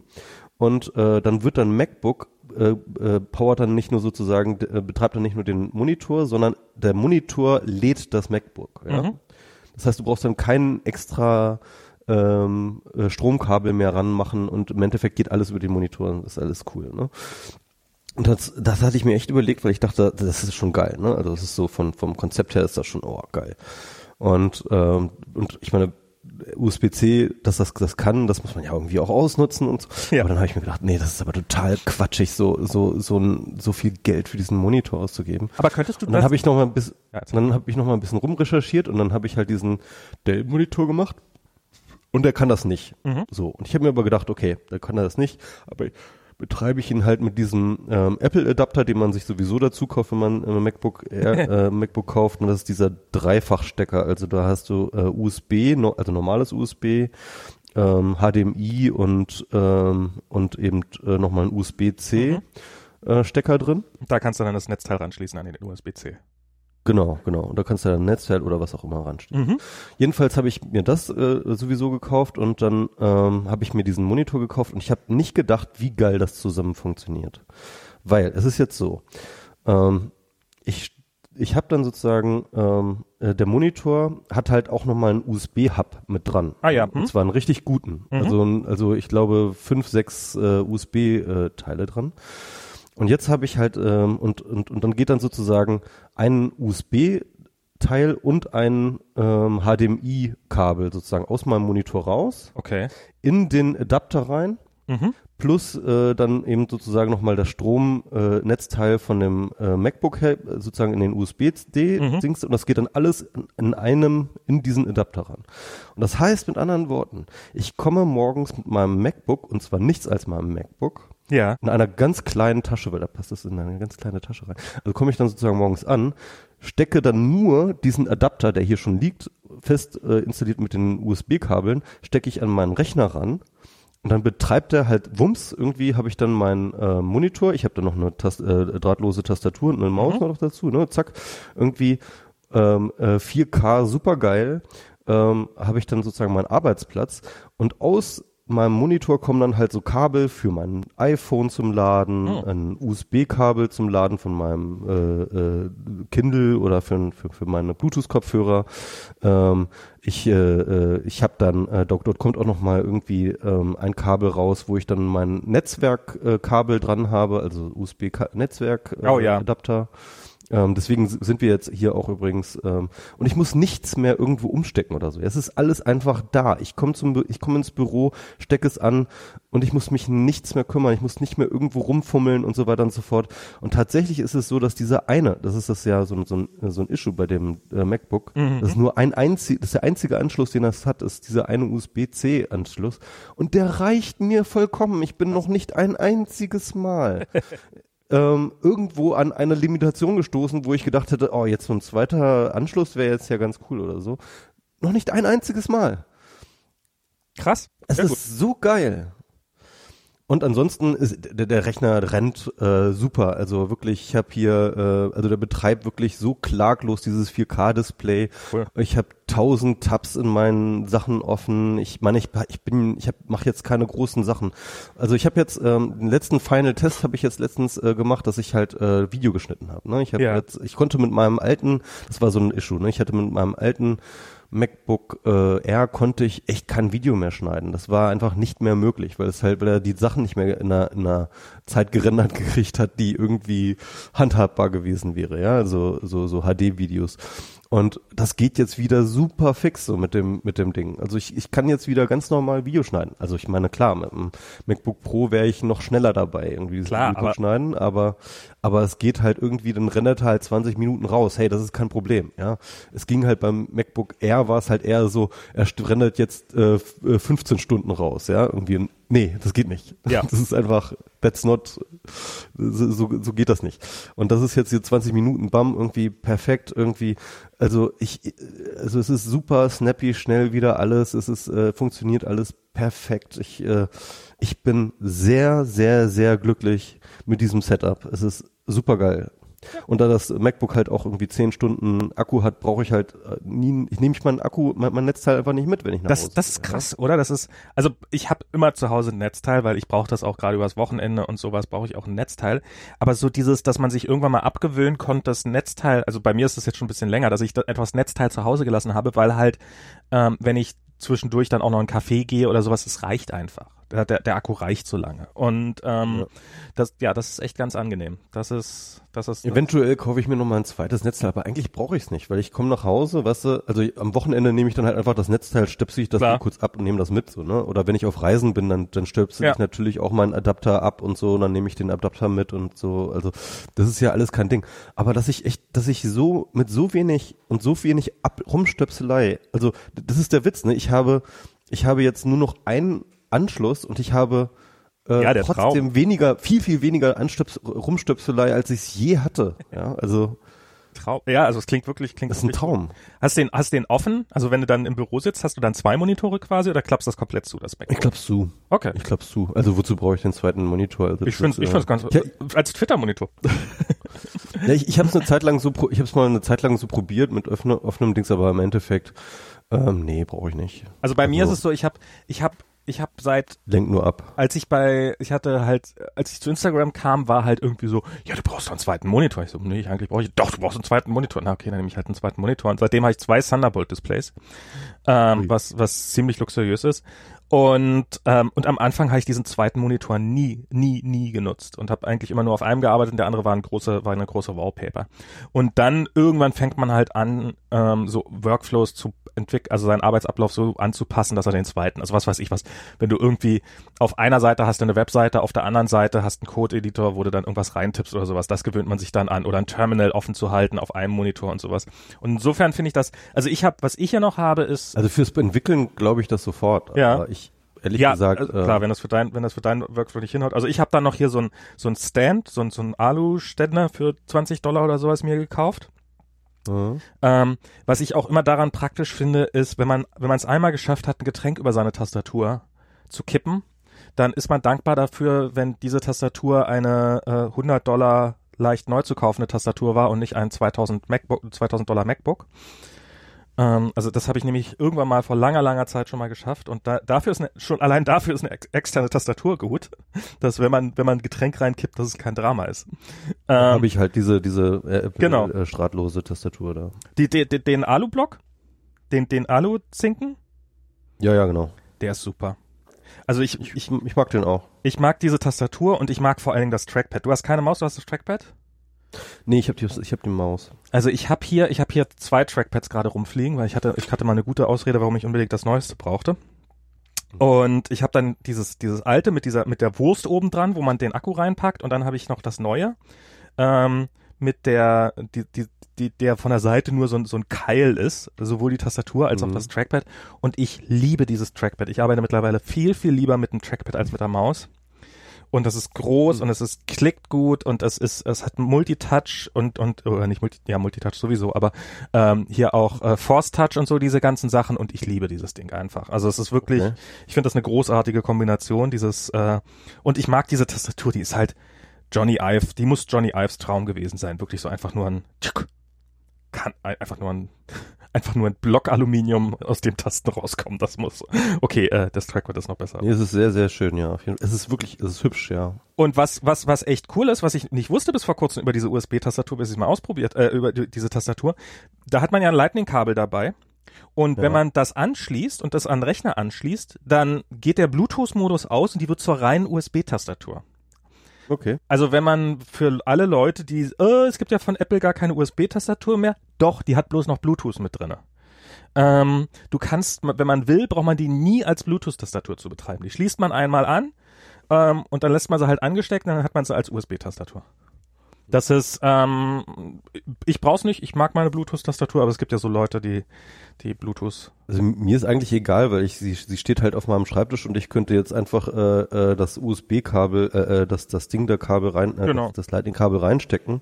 A: und äh, dann wird dein MacBook äh, äh, powert dann nicht nur sozusagen, äh, betreibt dann nicht nur den Monitor, sondern der Monitor lädt das MacBook. Ja? Mhm. Das heißt, du brauchst dann keinen extra ähm, äh, Stromkabel mehr ranmachen und im Endeffekt geht alles über den Monitor. Das ist alles cool. Ne? Und das, das hatte ich mir echt überlegt, weil ich dachte, das ist schon geil. Ne? Also das ist so von vom Konzept her ist das schon oh geil. Und ähm, und ich meine USB-C, dass das das kann, das muss man ja irgendwie auch ausnutzen und so. Ja. Aber dann habe ich mir gedacht, nee, das ist aber total quatschig, so so so ein, so viel Geld für diesen Monitor auszugeben.
B: Aber könntest du
A: und dann habe ich noch mal ein bisschen, ja, dann habe ich noch mal ein bisschen rumrecherchiert und dann habe ich halt diesen Dell-Monitor gemacht und der kann das nicht. Mhm. So und ich habe mir aber gedacht, okay, der kann das nicht, aber betreibe ich ihn halt mit diesem ähm, Apple-Adapter, den man sich sowieso dazu kauft, wenn man ein MacBook Air, äh, MacBook kauft. Und das ist dieser Dreifachstecker. Also da hast du äh, USB, no, also normales USB, ähm, HDMI und ähm, und eben äh, nochmal ein USB-C mhm. äh, Stecker drin.
B: Da kannst du dann das Netzteil ranschließen an den USB-C.
A: Genau, genau. Und da kannst du dann ein Netzteil oder was auch immer ranstellen. Mhm. Jedenfalls habe ich mir das äh, sowieso gekauft und dann ähm, habe ich mir diesen Monitor gekauft und ich habe nicht gedacht, wie geil das zusammen funktioniert. Weil es ist jetzt so, ähm, ich ich habe dann sozusagen, ähm, äh, der Monitor hat halt auch nochmal einen USB-Hub mit dran.
B: Ah ja.
A: Hm? Und zwar einen richtig guten. Mhm. Also, also ich glaube fünf, sechs äh, USB-Teile äh, dran. Und jetzt habe ich halt, ähm, und, und, und dann geht dann sozusagen ein USB-Teil und ein ähm, HDMI-Kabel sozusagen aus meinem Monitor raus.
B: Okay.
A: In den Adapter rein. Mhm. Plus äh, dann eben sozusagen nochmal das Stromnetzteil äh, von dem äh, MacBook sozusagen in den USB-C-Dings mhm. und das geht dann alles in, in einem, in diesen Adapter ran. Und das heißt mit anderen Worten, ich komme morgens mit meinem MacBook und zwar nichts als meinem MacBook
B: ja.
A: In einer ganz kleinen Tasche, weil da passt das in eine ganz kleine Tasche rein. Also komme ich dann sozusagen morgens an, stecke dann nur diesen Adapter, der hier schon liegt, fest äh, installiert mit den USB-Kabeln, stecke ich an meinen Rechner ran und dann betreibt er halt Wumms. Irgendwie habe ich dann meinen äh, Monitor, ich habe dann noch eine Tast äh, drahtlose Tastatur und eine Maus mhm. noch dazu, ne? Zack, irgendwie ähm, äh, 4K, super geil. Ähm, habe ich dann sozusagen meinen Arbeitsplatz und aus meinem Monitor kommen dann halt so Kabel für mein iPhone zum Laden, oh. ein USB-Kabel zum Laden von meinem äh, äh, Kindle oder für, für, für meine Bluetooth-Kopfhörer. Ähm, ich äh, äh, ich habe dann, äh, dort, dort kommt auch noch mal irgendwie ähm, ein Kabel raus, wo ich dann mein Netzwerkkabel äh, dran habe, also USB-Netzwerk-Adapter.
B: Äh, oh, ja.
A: Ähm, deswegen sind wir jetzt hier auch übrigens ähm, und ich muss nichts mehr irgendwo umstecken oder so. Es ist alles einfach da. Ich komme zum, ich komme ins Büro, stecke es an und ich muss mich nichts mehr kümmern. Ich muss nicht mehr irgendwo rumfummeln und so weiter und so fort. Und tatsächlich ist es so, dass dieser eine, das ist das ja so, so, ein, so ein Issue bei dem äh, MacBook, mhm. das ist nur ein einzig, das ist der einzige Anschluss, den das hat, ist dieser eine USB-C-Anschluss und der reicht mir vollkommen. Ich bin noch nicht ein einziges Mal ähm, irgendwo an eine Limitation gestoßen, wo ich gedacht hätte, oh, jetzt so ein zweiter Anschluss wäre jetzt ja ganz cool oder so. Noch nicht ein einziges Mal.
B: Krass.
A: Es ist gut. so geil. Und ansonsten ist der, der Rechner rennt äh, super. Also wirklich, ich habe hier, äh, also der betreibt wirklich so klaglos dieses 4K-Display. Cool. Ich habe tausend Tabs in meinen Sachen offen. Ich meine, ich, ich bin, ich mache jetzt keine großen Sachen. Also ich habe jetzt ähm, den letzten Final Test habe ich jetzt letztens äh, gemacht, dass ich halt äh, Video geschnitten habe. Ne? Ich habe ja. jetzt, ich konnte mit meinem alten, das war so ein Issue. Ne? Ich hatte mit meinem alten MacBook äh, Air konnte ich echt kein Video mehr schneiden. Das war einfach nicht mehr möglich, weil es halt, weil er die Sachen nicht mehr in einer, in einer Zeit gerendert gekriegt hat, die irgendwie handhabbar gewesen wäre, ja, also so so HD-Videos. Und das geht jetzt wieder super fix so mit dem, mit dem Ding. Also ich, ich kann jetzt wieder ganz normal Video schneiden. Also ich meine, klar, mit dem MacBook Pro wäre ich noch schneller dabei, irgendwie
B: klar,
A: Video aber schneiden, aber, aber es geht halt irgendwie, dann rendert halt 20 Minuten raus. Hey, das ist kein Problem, ja. Es ging halt beim MacBook Air war es halt eher so, er rendert jetzt äh, 15 äh, Stunden raus, ja. Irgendwie Nee, das geht nicht.
B: Ja.
A: Das ist einfach, that's not, so, so geht das nicht. Und das ist jetzt hier 20 Minuten, bam, irgendwie perfekt, irgendwie, also ich, also es ist super snappy, schnell wieder alles, es ist, äh, funktioniert alles perfekt. Ich, äh, ich bin sehr, sehr, sehr glücklich mit diesem Setup. Es ist super geil. Und da das MacBook halt auch irgendwie zehn Stunden Akku hat, brauche ich halt äh, nie, ich nehme ich meinen Akku, mein, mein, Netzteil einfach nicht mit, wenn ich nach
B: das,
A: Hause
B: Das ist krass, ja. oder? Das ist, also ich habe immer zu Hause ein Netzteil, weil ich brauche das auch gerade übers Wochenende und sowas brauche ich auch ein Netzteil. Aber so dieses, dass man sich irgendwann mal abgewöhnen konnte, das Netzteil, also bei mir ist das jetzt schon ein bisschen länger, dass ich da etwas Netzteil zu Hause gelassen habe, weil halt, ähm, wenn ich zwischendurch dann auch noch einen Kaffee gehe oder sowas, es reicht einfach. Der, der, Akku reicht so lange. Und ähm, ja. das, ja, das ist echt ganz angenehm. Das ist, das ist.
A: Eventuell kaufe ich mir noch mal ein zweites Netzteil, aber eigentlich brauche ich es nicht, weil ich komme nach Hause, weißt du, also am Wochenende nehme ich dann halt einfach das Netzteil, stöpsel ich das kurz ab und nehme das mit, so, ne? Oder wenn ich auf Reisen bin, dann, dann stöpsel ja. ich natürlich auch meinen Adapter ab und so, und dann nehme ich den Adapter mit und so. Also das ist ja alles kein Ding. Aber dass ich echt, dass ich so mit so wenig und so wenig ab Rumstöpselei, also das ist der Witz, ne? Ich habe, ich habe jetzt nur noch einen Anschluss und ich habe äh, ja, trotzdem Traum. weniger, viel, viel weniger Anstöps Rumstöpselei, als ich es je hatte. Ja, also.
B: Traum. Ja, also es klingt wirklich, klingt.
A: Das ist ein Traum.
B: Hast du den, hast den offen? Also wenn du dann im Büro sitzt, hast du dann zwei Monitore quasi oder klappst das komplett zu, das
A: MacBook? Ich klapp's zu.
B: Okay.
A: Ich klapp's zu. Also wozu brauche ich den zweiten Monitor? Also
B: ich finde, ich find's ganz, ja, als Twitter-Monitor.
A: ja, ich, ich habe es eine Zeit lang so, ich habe es mal eine Zeit lang so probiert mit offenem, Dings, aber im Endeffekt ähm, nee, brauche ich nicht.
B: Also bei also, mir ist es so, ich habe ich habe ich habe seit
A: lenk nur ab.
B: Als ich bei ich hatte halt als ich zu Instagram kam, war halt irgendwie so, ja, du brauchst doch einen zweiten Monitor. Ich so, nee, eigentlich brauche ich doch, du brauchst einen zweiten Monitor. Na, okay, dann nehme ich halt einen zweiten Monitor und seitdem habe ich zwei Thunderbolt Displays. Ähm, was was ziemlich luxuriös ist und, ähm, und am Anfang habe ich diesen zweiten Monitor nie, nie, nie genutzt und habe eigentlich immer nur auf einem gearbeitet und der andere war ein große, war eine große Wallpaper. Und dann irgendwann fängt man halt an, ähm, so Workflows zu entwickeln, also seinen Arbeitsablauf so anzupassen, dass er den zweiten, also was weiß ich was, wenn du irgendwie auf einer Seite hast du eine Webseite, auf der anderen Seite hast einen Code-Editor, wo du dann irgendwas reintippst oder sowas, das gewöhnt man sich dann an oder ein Terminal offen zu halten auf einem Monitor und sowas. Und insofern finde ich das, also ich habe, was ich ja noch habe, ist.
A: Also fürs Entwickeln glaube ich das sofort.
B: Ja.
A: ich ehrlich
B: ja,
A: gesagt.
B: Also, klar, äh, wenn das für dein, wenn das für dein Workflow nicht hinhaut. Also ich habe dann noch hier so ein so ein Stand, so ein so ein Alu-Ständer für 20 Dollar oder sowas mir gekauft. Mhm. Ähm, was ich auch immer daran praktisch finde, ist, wenn man wenn man es einmal geschafft hat, ein Getränk über seine Tastatur zu kippen, dann ist man dankbar dafür, wenn diese Tastatur eine äh, 100 Dollar leicht neu zu kaufende Tastatur war und nicht ein 2000 MacBook, 2000 Dollar MacBook. Ähm, also das habe ich nämlich irgendwann mal vor langer, langer Zeit schon mal geschafft und da, dafür ist eine, schon allein dafür ist eine ex externe Tastatur gut, dass wenn man wenn man ein Getränk reinkippt, dass es kein Drama ist.
A: Ähm, habe ich halt diese diese äh,
B: genau.
A: äh, strahllose Tastatur da.
B: Die, die, die, den Alu-Block, den den Alu-Zinken.
A: Ja, ja, genau.
B: Der ist super. Also ich, ich,
A: ich, ich mag den auch.
B: Ich mag diese Tastatur und ich mag vor allen Dingen das Trackpad. Du hast keine Maus, du hast das Trackpad?
A: Nee, ich habe die, ich hab die Maus.
B: Also ich habe hier, ich habe hier zwei Trackpads gerade rumfliegen, weil ich hatte, ich hatte mal eine gute Ausrede, warum ich unbedingt das Neueste brauchte. Und ich habe dann dieses, dieses alte mit dieser, mit der Wurst oben dran, wo man den Akku reinpackt, und dann habe ich noch das neue ähm, mit der, die, die, die, der von der Seite nur so ein, so ein Keil ist, sowohl die Tastatur als mhm. auch das Trackpad. Und ich liebe dieses Trackpad. Ich arbeite mittlerweile viel, viel lieber mit dem Trackpad als mit der Maus und das ist groß mhm. und es ist klickt gut und es ist es hat Multitouch und und oder nicht Multi ja Multitouch sowieso, aber ähm, hier auch äh, Force Touch und so diese ganzen Sachen und ich liebe dieses Ding einfach. Also es ist wirklich, okay. ich finde das eine großartige Kombination dieses äh, und ich mag diese Tastatur, die ist halt Johnny Ive, die muss Johnny Ives Traum gewesen sein, wirklich so einfach nur ein kann einfach nur ein einfach nur ein Block Aluminium aus dem Tasten rauskommen. Das muss. Okay, äh, das Trackpad ist noch besser.
A: Nee, es ist sehr, sehr schön, ja. Es ist wirklich, es ist hübsch, ja.
B: Und was, was, was echt cool ist, was ich nicht wusste bis vor kurzem über diese USB-Tastatur, bis ich mal ausprobiert, äh, über diese Tastatur, da hat man ja ein Lightning-Kabel dabei. Und ja. wenn man das anschließt und das an den Rechner anschließt, dann geht der Bluetooth-Modus aus und die wird zur reinen USB-Tastatur.
A: Okay.
B: Also wenn man für alle Leute, die, äh, es gibt ja von Apple gar keine USB-Tastatur mehr, doch, die hat bloß noch Bluetooth mit drinne. Ähm, du kannst, wenn man will, braucht man die nie als Bluetooth-Tastatur zu betreiben. Die schließt man einmal an ähm, und dann lässt man sie halt angesteckt und dann hat man sie als USB-Tastatur. Das ist, ähm, ich brauch's nicht, ich mag meine Bluetooth-Tastatur, aber es gibt ja so Leute, die, die Bluetooth.
A: Also mir ist eigentlich egal, weil ich sie, sie steht halt auf meinem Schreibtisch und ich könnte jetzt einfach äh, äh, das USB-Kabel, äh, äh, das das Ding der Kabel rein, äh, genau. das, Lightning-Kabel reinstecken.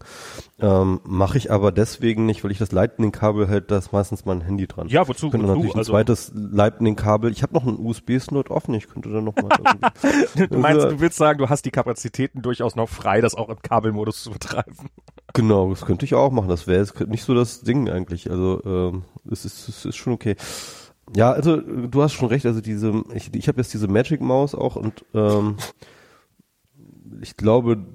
A: Ähm, Mache ich aber deswegen nicht, weil ich das Lightning-Kabel halt, da ist meistens mein Handy dran.
B: Ja, wozu?
A: Ich könnte wozu? natürlich ein also, zweites Lightning-Kabel. Ich habe noch einen USB-Slot offen. Ich könnte dann noch mal.
B: du meinst, also, du willst sagen, du hast die Kapazitäten durchaus noch frei, das auch im Kabelmodus zu betreiben.
A: Genau, das könnte ich auch machen. Das wäre jetzt nicht so das Ding eigentlich. Also ähm, es ist, es ist schon okay. Ja, also du hast schon recht. Also diese, ich, ich habe jetzt diese Magic Maus auch und ähm, ich glaube,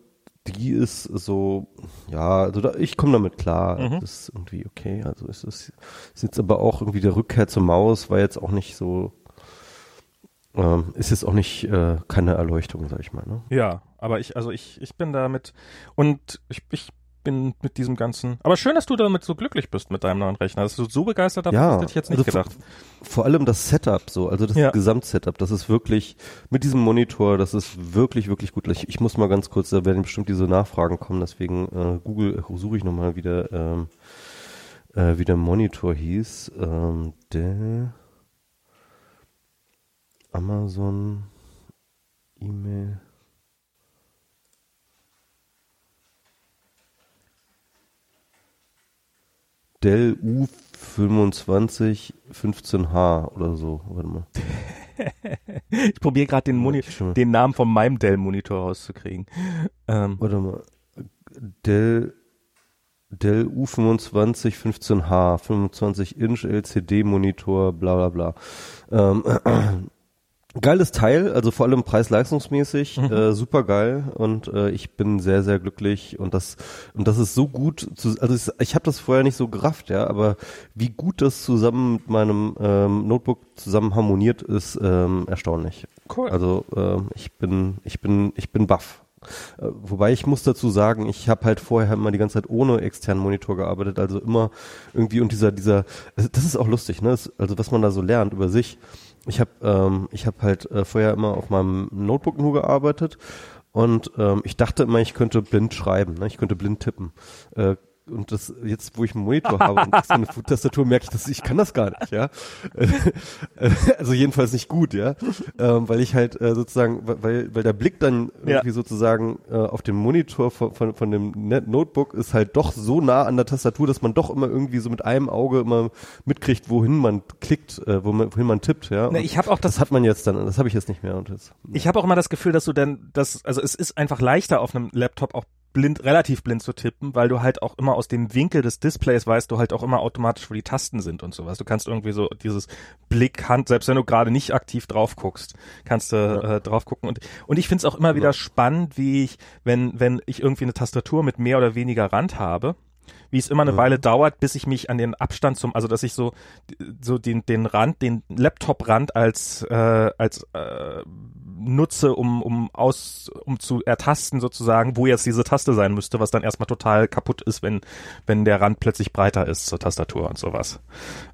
A: die ist so, ja, also da, ich komme damit klar. Mhm. Das ist irgendwie okay. Also ist es ist jetzt aber auch irgendwie der Rückkehr zur Maus war jetzt auch nicht so Ähm, ist jetzt auch nicht äh, keine Erleuchtung, sag ich mal. Ne?
B: Ja, aber ich, also ich, ich bin damit und ich, ich bin mit diesem ganzen. Aber schön, dass du damit so glücklich bist mit deinem neuen Rechner. Dass du so begeistert davon
A: Ja,
B: hätte ich jetzt nicht
A: also
B: gedacht.
A: Vor, vor allem das Setup so, also das
B: Ja.
A: Gesamtsetup, das ist wirklich mit diesem Monitor, das ist wirklich, wirklich gut. Ich, ich muss mal ganz kurz, da werden bestimmt diese Nachfragen kommen, deswegen äh, Google äh, suche ich nochmal wieder, ähm, äh, wie der Monitor hieß. Ähm, der Amazon E-Mail. Dell U25 15H oder so. Warte mal.
B: Ich probiere gerade den, Moni den Namen von meinem Dell-Monitor rauszukriegen. Ähm,
A: Warte mal. Dell, Dell U25 15H, 25 Inch LCD Monitor, bla bla bla. Ähm, geiles Teil, also vor allem preis-leistungsmäßig,
B: Mhm.
A: äh, super geil und äh, ich bin sehr sehr glücklich und das und das ist so gut, zu, also ich, ich habe das vorher nicht so gerafft, ja, aber wie gut das zusammen mit meinem ähm, Notebook zusammen harmoniert ist, ähm, erstaunlich.
B: cool.
A: Also ähm, ich bin, ich bin, ich bin baff. Äh, Wobei ich muss dazu sagen, ich habe halt vorher immer die ganze Zeit ohne externen Monitor gearbeitet, also immer irgendwie und dieser, dieser, das ist auch lustig, ne? Also was man da so lernt über sich. Ich habe, ähm, ich habe halt äh, vorher immer auf meinem Notebook nur gearbeitet und ähm, ich dachte immer, ich könnte blind schreiben, ne? Ich könnte blind tippen. Äh, und das jetzt, wo ich einen Monitor habe und so eine Tastatur, merke ich, dass ich kann das gar nicht, ja. also jedenfalls nicht gut, ja, ähm, weil ich halt äh, sozusagen, weil weil der Blick dann
B: Ja.
A: irgendwie sozusagen äh, auf dem Monitor von, von, von dem Net Notebook ist halt doch so nah an der Tastatur, dass man doch immer irgendwie so mit einem Auge immer mitkriegt, wohin man klickt, äh, wohin man tippt, ja. Und
B: ich habe auch das
A: das hat man jetzt dann, das habe ich jetzt nicht mehr. Und das,
B: Ich habe auch immer das Gefühl, dass du dann, das, also es ist einfach leichter auf einem Laptop auch blind, relativ blind zu tippen, weil du halt auch immer aus dem Winkel des Displays weißt du halt auch immer automatisch, wo die Tasten sind und sowas. Du kannst irgendwie so dieses Blick, Hand, selbst wenn du gerade nicht aktiv drauf guckst, kannst du
A: Ja.
B: äh, drauf gucken. Und, und ich find's auch immer wieder spannend, wie ich, wenn, wenn ich irgendwie eine Tastatur mit mehr oder weniger Rand habe, wie es immer eine. Weile dauert, bis ich mich an den Abstand zum, also dass ich so so den den Rand, den Laptop-Rand als äh, als äh, nutze, um um aus um zu ertasten sozusagen, wo jetzt diese Taste sein müsste, was dann erstmal total kaputt ist, wenn wenn der Rand plötzlich breiter ist zur Tastatur und sowas.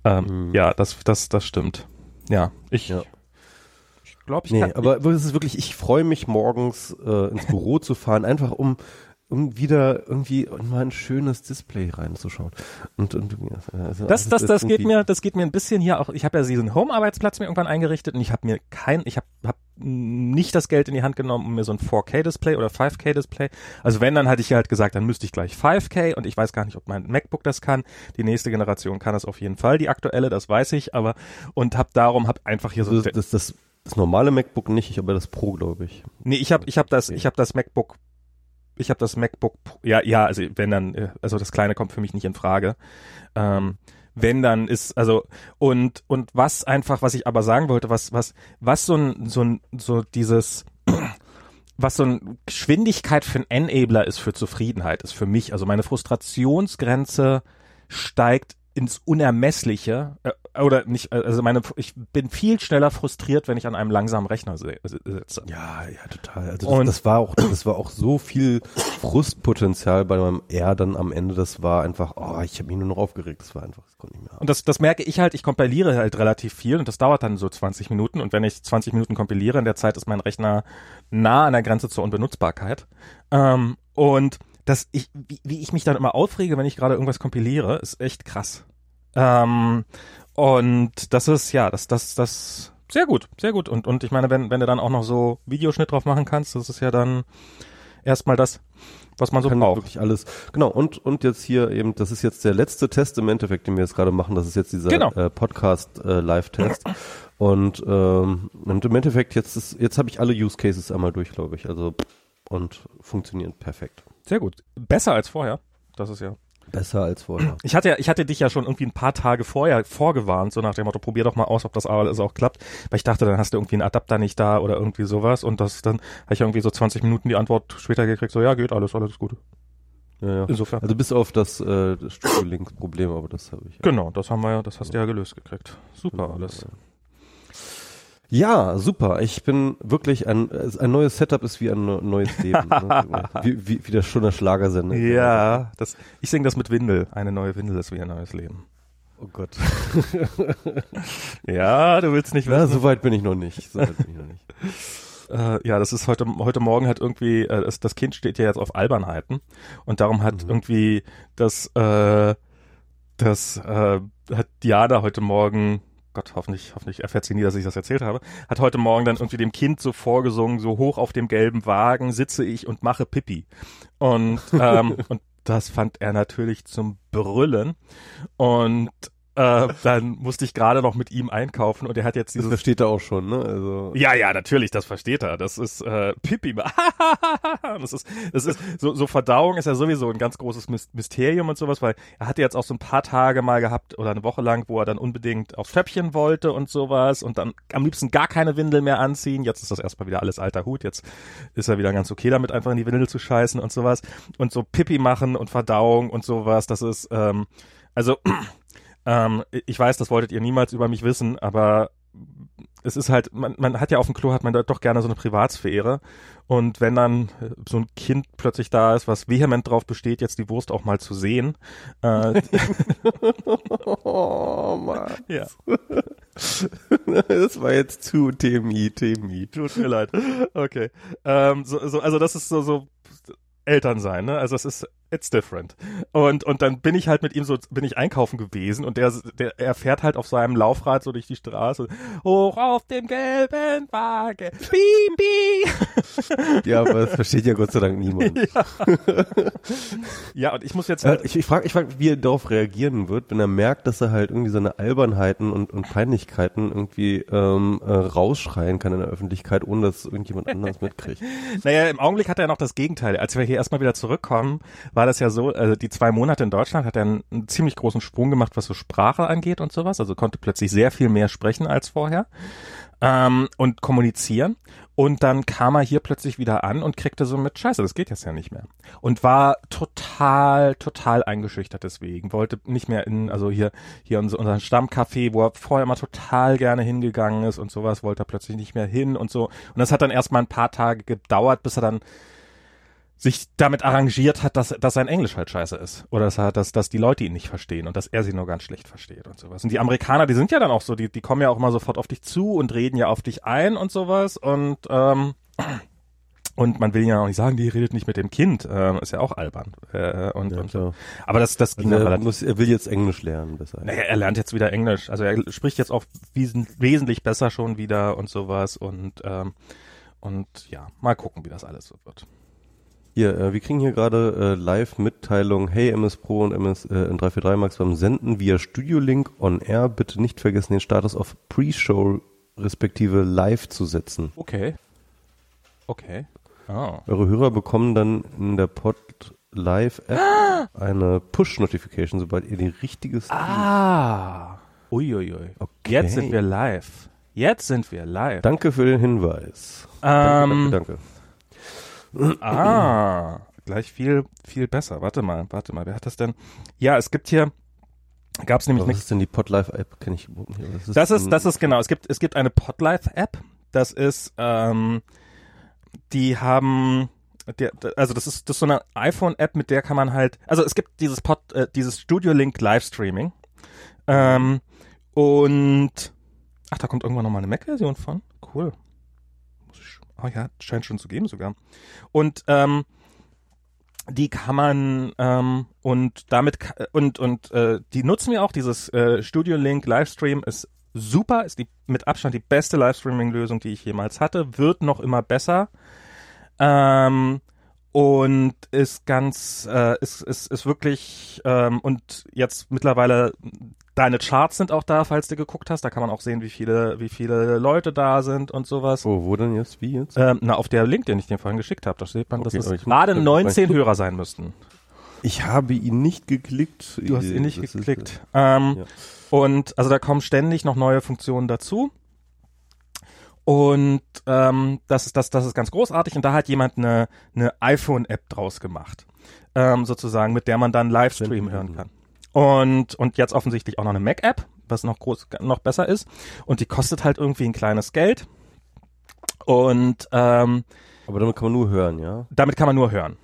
B: Ähm,
A: Mhm.
B: Ja, das das das stimmt. Ja, ich
A: Ja.
B: ich glaube, ich
A: Nee,
B: kann,
A: aber es ist wirklich, ich freue mich morgens äh, ins Büro zu fahren, einfach um um wieder irgendwie in mal ein schönes Display reinzuschauen. Und, und also
B: Das, das,
A: ist
B: das geht mir, das geht mir ein bisschen hier auch. Ich habe ja diesen Home-Arbeitsplatz mir irgendwann eingerichtet und ich habe mir kein, ich habe hab nicht das Geld in die Hand genommen, um mir so ein 4K-Display oder 5K-Display. Also wenn, dann hatte ich halt gesagt, dann müsste ich gleich 5K und ich weiß gar nicht, ob mein MacBook das kann. Die nächste Generation kann das auf jeden Fall, die aktuelle, das weiß ich, aber und habe darum hab einfach hier so.
A: Also das, das, das normale MacBook nicht, aber das Pro, glaube ich.
B: Nee, ich habe ich hab das, ich habe das MacBook, ich habe das MacBook, ja, ja, also wenn dann, äh, also das kleine kommt für mich nicht in Frage. Ähm, wenn dann ist, also und und was einfach, was ich aber sagen wollte, was was was so ein so ein so dieses was so ein Geschwindigkeit für ein Enabler ist für Zufriedenheit, ist für mich, also meine Frustrationsgrenze steigt ins Unermessliche äh, oder nicht, also meine, ich bin viel schneller frustriert, wenn ich an einem langsamen Rechner sitze.
A: Ja, ja, total. Also
B: Und-
A: das, das war auch, das war auch so viel Frustpotenzial bei meinem R dann am Ende. Das war einfach, oh, ich habe mich nur noch aufgeregt. Das war einfach, das konnte ich nicht mehr.
B: Und das, das merke ich halt, ich kompiliere halt relativ viel und das dauert dann so 20 Minuten und wenn ich 20 Minuten kompiliere, in der Zeit ist mein Rechner nah an der Grenze zur Unbenutzbarkeit. Ähm, und das, ich, wie, wie ich mich dann immer aufrege, wenn ich gerade irgendwas kompiliere, ist echt krass. Ähm, und das ist, ja, das, das, das, sehr gut, sehr gut. Und, und ich meine, wenn, wenn du dann auch noch so Videoschnitt drauf machen kannst, das ist ja dann erstmal das, was man so
A: kann
B: braucht.
A: wirklich alles. Genau, und, und jetzt hier eben, das ist jetzt der letzte Test im Endeffekt, den wir jetzt gerade machen. Das ist jetzt dieser
B: Genau.
A: äh, Podcast äh. Und, ähm, und im Endeffekt, jetzt ist, jetzt habe ich alle Use Cases einmal durch, glaube ich. Also und funktionieren perfekt.
B: Sehr gut. Besser als vorher. Das ist ja.
A: Besser als vorher.
B: Ich hatte ich hatte dich ja schon irgendwie ein paar Tage vorher vorgewarnt, so nach dem Motto, probier doch mal aus, ob das alles auch klappt. Weil ich dachte, dann hast du irgendwie einen Adapter nicht da oder irgendwie sowas. Und das dann habe ich irgendwie so 20 Minuten die Antwort später gekriegt, so ja, geht alles, alles gut.
A: Ja, ja.
B: Insofern.
A: Also bis auf das, äh, das Studio Link Problem, aber das habe ich. ja.
B: Genau, das haben wir ja, das hast du ja gelöst gekriegt. Super alles.
A: Ja, super. Ich bin wirklich ein, ein neues Setup ist wie ein neues Leben. ne? wie, wie, wie das schon der Schlagersender.
B: Ja, das, ich singe das mit Windel. Eine neue Windel ist wie ein neues Leben.
A: Oh Gott.
B: Ja, du willst nicht
A: Ja,
B: wissen.
A: so weit bin ich noch nicht. So weit bin ich noch nicht.
B: Äh, ja, das ist heute heute Morgen hat irgendwie äh, das, das Kind steht ja jetzt auf Albernheiten und darum hat
A: Mhm.
B: irgendwie das äh, das äh, hat Diana heute Morgen Gott, hoffentlich, hoffentlich erfährt sie nie, dass ich das erzählt habe, hat heute Morgen dann irgendwie dem Kind so vorgesungen, so hoch auf dem gelben Wagen sitze ich und mache Pipi. Und, ähm, und das fand er natürlich zum Brüllen. Und äh, dann musste ich gerade noch mit ihm einkaufen und er hat jetzt
A: Das
B: dieses
A: versteht er auch schon, ne? Also.
B: ja, ja, natürlich, das versteht er. Das ist äh, Pipi. das ist, das ist so, so Verdauung ist ja sowieso ein ganz großes Mys- Mysterium und sowas, weil er hatte jetzt auch so ein paar Tage mal gehabt oder eine Woche lang, wo er dann unbedingt aufs Töpfchen wollte und sowas und dann am liebsten gar keine Windel mehr anziehen. Jetzt ist das erstmal wieder alles alter Hut. Jetzt ist er wieder ganz okay damit, einfach in die Windel zu scheißen und sowas und so Pipi machen und Verdauung und sowas. Das ist ähm, also ähm, ich weiß, das wolltet ihr niemals über mich wissen, aber es ist halt, man, man hat ja auf dem Klo hat man da doch gerne so eine Privatsphäre. Und wenn dann äh, so ein Kind plötzlich da ist, was vehement drauf besteht, jetzt die Wurst auch mal zu sehen, äh,
A: Oh Mann.
B: ja,
A: Das war jetzt zu TMI, TMI.
B: tut mir leid. Okay. Ähm, so, so, also das ist so, so Eltern sein, ne? Also es ist it's different. Und und dann bin ich halt mit ihm so bin ich einkaufen gewesen und der der er fährt halt auf seinem Laufrad so durch die Straße hoch auf dem gelben Wagen. Piep, piep.
A: Ja, aber das versteht ja Gott sei Dank niemand.
B: Ja, und ich muss jetzt halt
A: ich ich frage, ich frag, wie er darauf reagieren wird, wenn er merkt, dass er halt irgendwie seine Albernheiten und, und Peinlichkeiten irgendwie ähm, äh, rausschreien kann in der Öffentlichkeit, ohne dass irgendjemand anders mitkriegt.
B: Naja, im Augenblick hat er noch das Gegenteil. Als wir hier erstmal wieder zurückkommen, war das ja so, also die zwei Monate in Deutschland hat er einen, einen ziemlich großen Sprung gemacht, was so Sprache angeht und sowas. Also konnte plötzlich sehr viel mehr sprechen als vorher ähm, und kommunizieren. Und dann kam er hier plötzlich wieder an und kriegte so mit, scheiße, das geht jetzt ja nicht mehr. Und war total, total eingeschüchtert deswegen. Wollte nicht mehr in, also hier, hier unser, unseren Stammcafé, wo er vorher immer total gerne hingegangen ist und sowas, wollte er plötzlich nicht mehr hin und so. Und das hat dann erstmal ein paar Tage gedauert, bis er dann sich damit arrangiert hat, dass, dass sein Englisch halt scheiße ist. Oder dass, er, dass, dass die Leute ihn nicht verstehen und dass er sie nur ganz schlecht versteht und sowas. Und die Amerikaner, die sind ja dann auch so, die, die kommen ja auch immer sofort auf dich zu und reden ja auf dich ein und sowas. Und, ähm, und man will ja auch nicht sagen, die redet nicht mit dem Kind. Ähm, ist ja auch albern. Äh, und,
A: Ja,
B: und,
A: klar.
B: aber das, das ging
A: Also er, muss, er will jetzt Englisch lernen, besser.
B: naja, er lernt jetzt wieder Englisch. Also er spricht jetzt auch wesen wesentlich besser schon wieder und sowas. Und, ähm, und ja, mal gucken, wie das alles so wird.
A: Hier, äh, wir kriegen hier gerade äh, Live-Mitteilung, hey MS Pro und MS äh, in 343 Max beim Senden via Studio Link on Air. Bitte nicht vergessen, den Status auf Pre-Show respektive Live zu setzen.
B: Okay. Okay. Oh.
A: Eure Hörer bekommen dann in der Pod Live App eine Push-Notification, sobald ihr die richtige Stream-
B: Ah. Uiuiui.
A: Okay.
B: Jetzt sind wir live. Jetzt sind wir live.
A: Danke für den Hinweis.
B: Ähm,
A: danke, danke.
B: Ah. Gleich viel, viel besser. Warte mal, warte mal. Wer hat das denn? Ja, es gibt hier, gab es nämlich eine
A: was ist denn die Pod Live App? Kenn ich überhaupt nicht.
B: Das ist,
A: denn-
B: das ist genau. Es gibt, es gibt eine Podlife-App. Das ist, ähm, die haben, der, also das ist, das ist so eine iPhone-App, mit der kann man halt, also es gibt dieses Pod, äh, dieses Studio Link Livestreaming. Ähm, und, ach, da kommt irgendwann nochmal eine Mac-Version von. Cool. Oh ja, scheint schon zu geben sogar. Und, ähm, die kann man ähm, und damit und und äh, die nutzen wir auch. Dieses äh, Studio Link Livestream ist super ist die mit Abstand die beste Livestreaming Lösung die ich jemals hatte. Wird noch immer besser. Ähm, und ist ganz äh, ist, ist ist wirklich ähm, und jetzt mittlerweile deine Charts sind auch da falls du geguckt hast da kann man auch sehen wie viele wie viele Leute da sind und sowas
A: Oh, wo denn jetzt? Wie jetzt?
B: ähm, na, auf der Link, den ich dir vorhin geschickt habe, da steht man,
A: Okay,
B: dass es gerade
A: ich-
B: 19 Hörer sein müssten.
A: Ich habe ihn nicht geklickt.
B: Du hast ihn nicht
A: Das ist-
B: geklickt. ähm,
A: ja.
B: Und also da kommen ständig noch neue Funktionen dazu. Und ähm, das, ist, das, das ist ganz großartig. Und da hat jemand eine, eine iPhone-App draus gemacht. Ähm, sozusagen, mit der man dann Livestream hören kann. Und, und jetzt offensichtlich auch noch eine Mac-App, was noch groß, noch besser ist. Und die kostet halt irgendwie ein kleines Geld. Und ähm,
A: Aber damit kann man nur hören, ja?
B: damit kann man nur hören.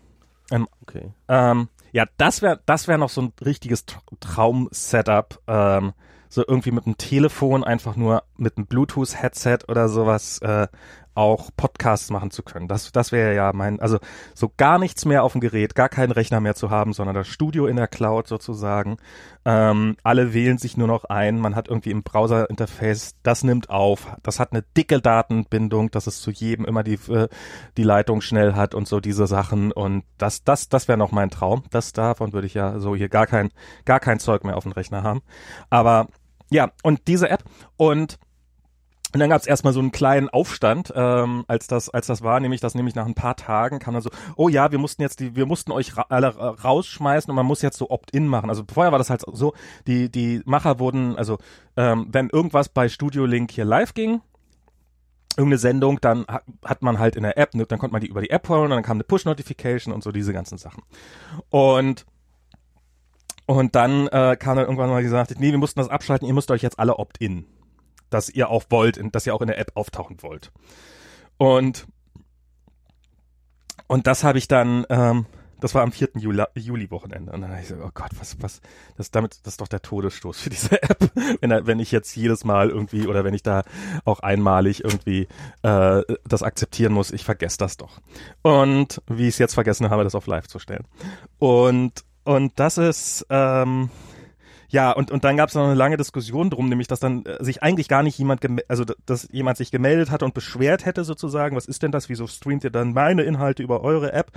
B: Ähm,
A: Okay.
B: ähm, ja, das wäre das wäre noch so ein richtiges Tr- Traum-Setup. Ähm, so irgendwie mit einem Telefon, einfach nur mit einem Bluetooth-Headset oder sowas äh, auch Podcasts machen zu können. Das, das wäre ja mein, also so gar nichts mehr auf dem Gerät, gar keinen Rechner mehr zu haben, sondern das Studio in der Cloud sozusagen. Ähm, alle wählen sich nur noch ein. Man hat irgendwie im Browser-Interface, das nimmt auf, das hat eine dicke Datenbindung, dass es zu jedem immer die, äh, die Leitung schnell hat und so diese Sachen. Und das, das, das wäre noch mein Traum. Das davon würde ich ja so hier gar kein, gar kein Zeug mehr auf dem Rechner haben. Aber ja, und diese App und und dann gab es erstmal so einen kleinen Aufstand, ähm, als das, als das war, nämlich dass nämlich nach ein paar Tagen kam dann so, oh ja, wir mussten jetzt die, wir mussten euch ra alle ra- rausschmeißen und man muss jetzt so Opt-in machen. Also vorher war das halt so, die die Macher wurden, also ähm, wenn irgendwas bei Studio Link hier live ging, irgendeine Sendung, dann hat, hat man halt in der App, ne, dann konnte man die über die App holen und dann kam eine Push-Notification und so diese ganzen Sachen. Und und dann äh, kam dann irgendwann mal gesagt, nee, wir mussten das abschalten, ihr müsst euch jetzt alle Opt-in dass ihr auch wollt, dass ihr auch in der App auftauchen wollt. Und und das habe ich dann, ähm, das war am 4. Juli, Juli-Wochenende. Und dann habe ich so, oh Gott, was, was, das damit, das ist doch der Todesstoß für diese App. wenn, wenn ich jetzt jedes Mal irgendwie oder wenn ich da auch einmalig irgendwie äh, das akzeptieren muss, ich vergesse das doch. Und wie ich es jetzt vergessen habe, das auf live zu stellen. Und, und das ist, ähm, ja, und, und dann gab es noch eine lange Diskussion drum, nämlich, dass dann äh, sich eigentlich gar nicht jemand, also dass jemand sich gemeldet hatte und beschwert hätte sozusagen, was ist denn das, wieso streamt ihr dann meine Inhalte über eure App?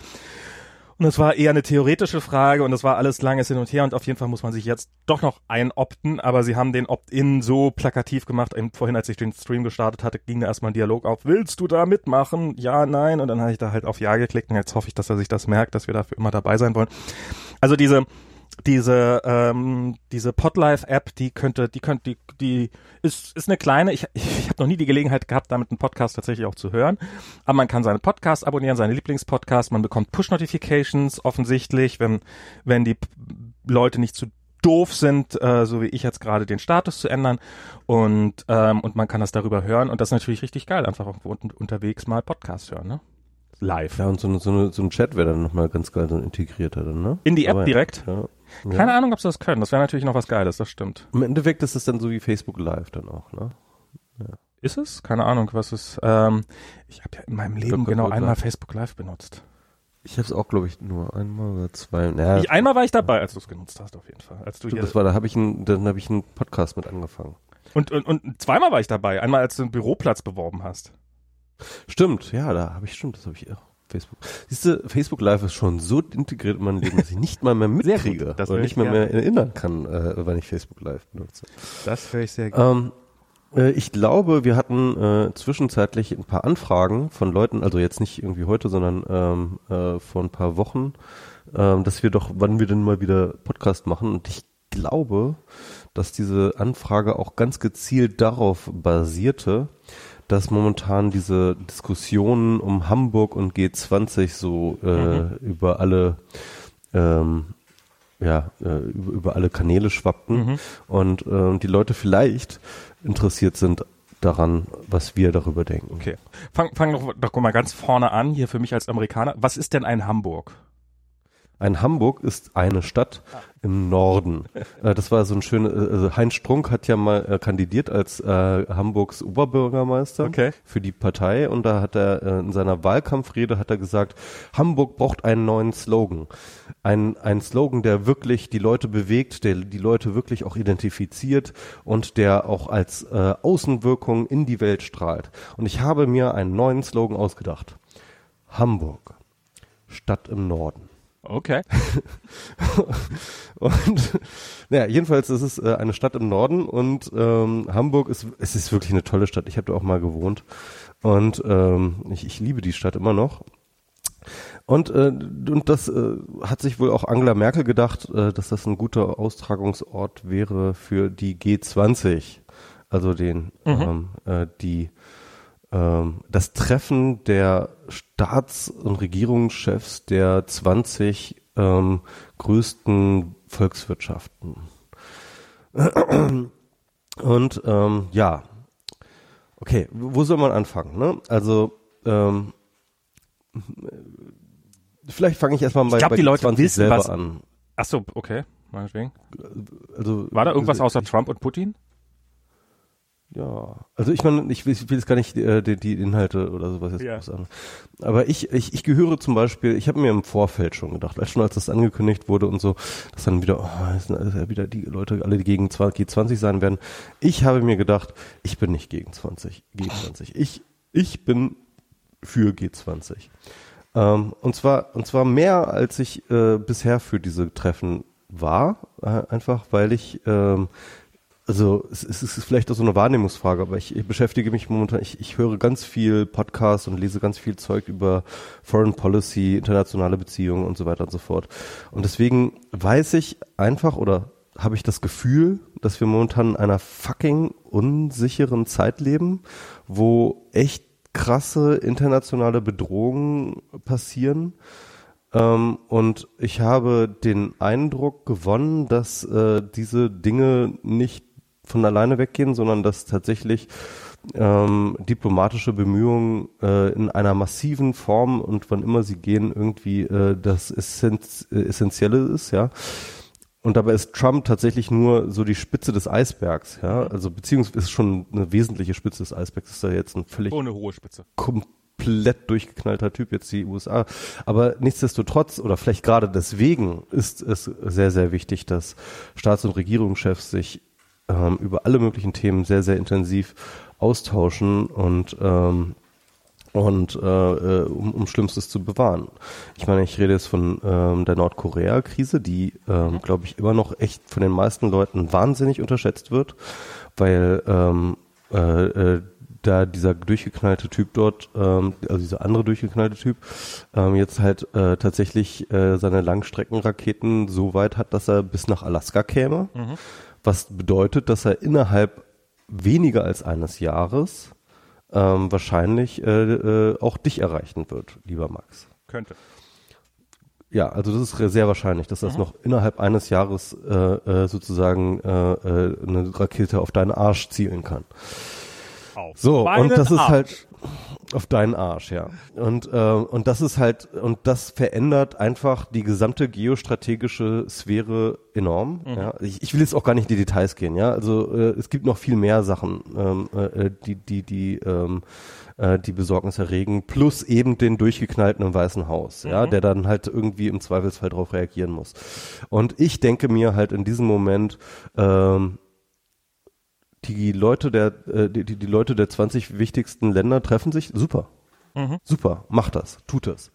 B: Und es war eher eine theoretische Frage und es war alles langes hin und her und auf jeden Fall muss man sich jetzt doch noch einopten, aber sie haben den Opt-in so plakativ gemacht. Eben vorhin, als ich den Stream gestartet hatte, ging da erstmal ein Dialog auf, willst du da mitmachen? Ja, nein. Und dann habe ich da halt auf Ja geklickt und jetzt hoffe ich, dass er sich das merkt, dass wir dafür immer dabei sein wollen. Also diese, diese ähm, diese Podlife App, die könnte, die könnte, die die ist ist eine kleine. Ich ich habe noch nie die Gelegenheit gehabt, damit einen Podcast tatsächlich auch zu hören. Aber man kann seine Podcasts abonnieren, seine Lieblingspodcasts. Man bekommt Push Notifications offensichtlich, wenn wenn die Leute nicht zu doof sind, äh, so wie ich jetzt gerade den Status zu ändern und ähm, und man kann das darüber hören und das ist natürlich richtig geil, einfach auch un unterwegs mal Podcast hören, ne? Live.
A: Ja, und so, eine, so, eine, so ein Chat wäre dann nochmal ganz geil, so ein integrierter dann, ne?
B: In die App
A: Aber
B: direkt?
A: Ja.
B: Keine
A: ja.
B: Ahnung, ob sie das können. Das wäre natürlich noch was Geiles, das stimmt.
A: Im Endeffekt ist es dann so wie Facebook Live dann auch, ne?
B: Ist es? Keine Ahnung, was ist. Ähm, ich habe ja in meinem Leben
A: glaub,
B: genau
A: Facebook
B: einmal
A: Live.
B: Facebook Live benutzt.
A: Ich habe es auch, glaube ich, nur einmal oder zwei. Ja,
B: Ich, einmal war ich dabei, als du es genutzt hast, auf jeden Fall. Als du
A: stimmt, das war, da habe ich einen, dann habe ich einen Podcast mit angefangen.
B: und, und, und zweimal war ich dabei. Einmal, als du einen Büroplatz beworben hast.
A: Stimmt, ja, da habe ich stimmt, das habe ich auch. Facebook. Siehst du, Facebook Live ist schon so integriert in mein Leben, dass ich nicht mal mehr
B: gut,
A: mitkriege
B: das
A: oder nicht
B: ich
A: mehr, mehr erinnern kann, äh, wenn ich Facebook Live benutze.
B: Das höre ich sehr gerne.
A: Ähm, äh, ich glaube, wir hatten äh, zwischenzeitlich ein paar Anfragen von Leuten, also jetzt nicht irgendwie heute, sondern ähm, äh, vor ein paar Wochen, ähm, dass wir doch, wann wir denn mal wieder Podcast machen. Und ich glaube, dass diese Anfrage auch ganz gezielt darauf basierte, dass momentan diese Diskussionen um Hamburg und G20 so äh, über alle ähm, ja, äh, über, über alle Kanäle schwappten
B: Mhm.
A: und ähm, die Leute vielleicht interessiert sind daran, was wir darüber denken.
B: Okay. Fang, fang doch, doch mal ganz vorne an, hier für mich als Amerikaner. Was ist denn ein Hamburg?
A: Ein Hamburg ist eine Stadt im Norden. Äh, das war so ein schönes, also Heinz Strunk hat ja mal äh, kandidiert als äh, Hamburgs Oberbürgermeister
B: Okay.
A: für die Partei und da hat er äh, in seiner Wahlkampfrede hat er gesagt, Hamburg braucht einen neuen Slogan. Ein, ein Slogan, der wirklich die Leute bewegt, der die Leute wirklich auch identifiziert und der auch als äh, Außenwirkung in die Welt strahlt. Und ich habe mir einen neuen Slogan ausgedacht. Hamburg, Stadt im Norden.
B: Okay.
A: Und naja, jedenfalls ist es äh, eine Stadt im Norden und ähm, Hamburg ist, es ist wirklich eine tolle Stadt. Ich habe da auch mal gewohnt und ähm, ich, ich liebe die Stadt immer noch. Und, äh, und das äh, hat sich wohl auch Angela Merkel gedacht, äh, dass das ein guter Austragungsort wäre für die G20, also den ähm, äh, die ähm, das Treffen der Staats- und Regierungschefs der 20 ähm, größten Volkswirtschaften. Und ähm, ja, okay, wo soll man anfangen? Ne? Also ähm, vielleicht fange ich erstmal bei,
B: ich glaub,
A: bei
B: die Leute
A: 20
B: wissen,
A: selber
B: was-
A: an.
B: Ach so, okay. Meinetwegen.
A: Also
B: War da irgendwas
A: also,
B: außer Trump und Putin?
A: Ja, also ich meine, ich will, ich will jetzt gar nicht äh, die, die Inhalte oder sowas jetzt
B: Ja.
A: an. Aber ich, ich, ich gehöre zum Beispiel, ich habe mir im Vorfeld schon gedacht, schon als das angekündigt wurde und so, dass dann wieder, oh, das sind alles wieder die Leute, alle die gegen 20, G20 sein werden. Ich habe mir gedacht, ich bin nicht gegen 20, G20. Ich, ich bin für G20. Ähm, und zwar, und zwar mehr als ich äh, bisher für diese Treffen war, äh, einfach weil ich ähm, also es, es ist vielleicht auch so eine Wahrnehmungsfrage, aber ich, ich beschäftige mich momentan, ich, ich höre ganz viel Podcasts und lese ganz viel Zeug über Foreign Policy, internationale Beziehungen und so weiter und so fort. Und deswegen weiß ich einfach oder habe ich das Gefühl, dass wir momentan in einer fucking unsicheren Zeit leben, wo echt krasse internationale Bedrohungen passieren. Ähm, und ich habe den Eindruck gewonnen, dass äh, diese Dinge nicht von alleine weggehen, sondern dass tatsächlich ähm, diplomatische Bemühungen äh, in einer massiven Form und wann immer sie gehen, irgendwie äh, das Essenz äh, Essentielle ist, ja. Und dabei ist Trump tatsächlich nur so die Spitze des Eisbergs, ja. Also beziehungsweise ist schon eine wesentliche Spitze des Eisbergs, ist da jetzt ein völlig
B: Ohne hohe Spitze.
A: komplett durchgeknallter Typ jetzt die USA. Aber nichtsdestotrotz oder vielleicht gerade deswegen ist es sehr, sehr wichtig, dass Staats- und Regierungschefs sich ähm, über alle möglichen Themen sehr, sehr intensiv austauschen und ähm, und äh, äh, um, um Schlimmstes zu bewahren. Ich meine, ich rede jetzt von ähm, der Nordkorea-Krise, die, ähm, glaube ich, immer noch echt von den meisten Leuten wahnsinnig unterschätzt wird, weil ähm, äh, äh, da dieser durchgeknallte Typ dort, ähm, also dieser andere durchgeknallte Typ, ähm, jetzt halt äh, tatsächlich äh, seine Langstreckenraketen so weit hat, dass er bis nach Alaska käme, was bedeutet, dass er innerhalb weniger als eines Jahres ähm, wahrscheinlich äh, äh, auch dich erreichen wird, lieber Max.
B: Könnte.
A: Ja, also das ist sehr wahrscheinlich, dass das
B: Mhm.
A: noch innerhalb eines Jahres äh, äh, sozusagen äh, äh, eine Rakete auf deinen Arsch zielen kann.
B: Auf
A: So, und das ist
B: Arsch.
A: halt auf deinen Arsch, ja. Und, äh, und das ist halt, und das verändert einfach die gesamte geostrategische Sphäre enorm.
B: Mhm.
A: Ja. Ich, ich will jetzt auch gar nicht in die Details gehen, ja. Also äh, es gibt noch viel mehr Sachen, ähm, äh, die, die, die, ähm, äh, die Besorgnis erregen, plus eben den durchgeknallten im Weißen Haus, ja,
B: Mhm.
A: der dann halt irgendwie im Zweifelsfall darauf reagieren muss. Und ich denke mir halt in diesem Moment, ähm, die Leute der äh, die, die Leute der 20 wichtigsten Länder treffen sich? Super.
B: Mhm.
A: super. Macht das. Tut das.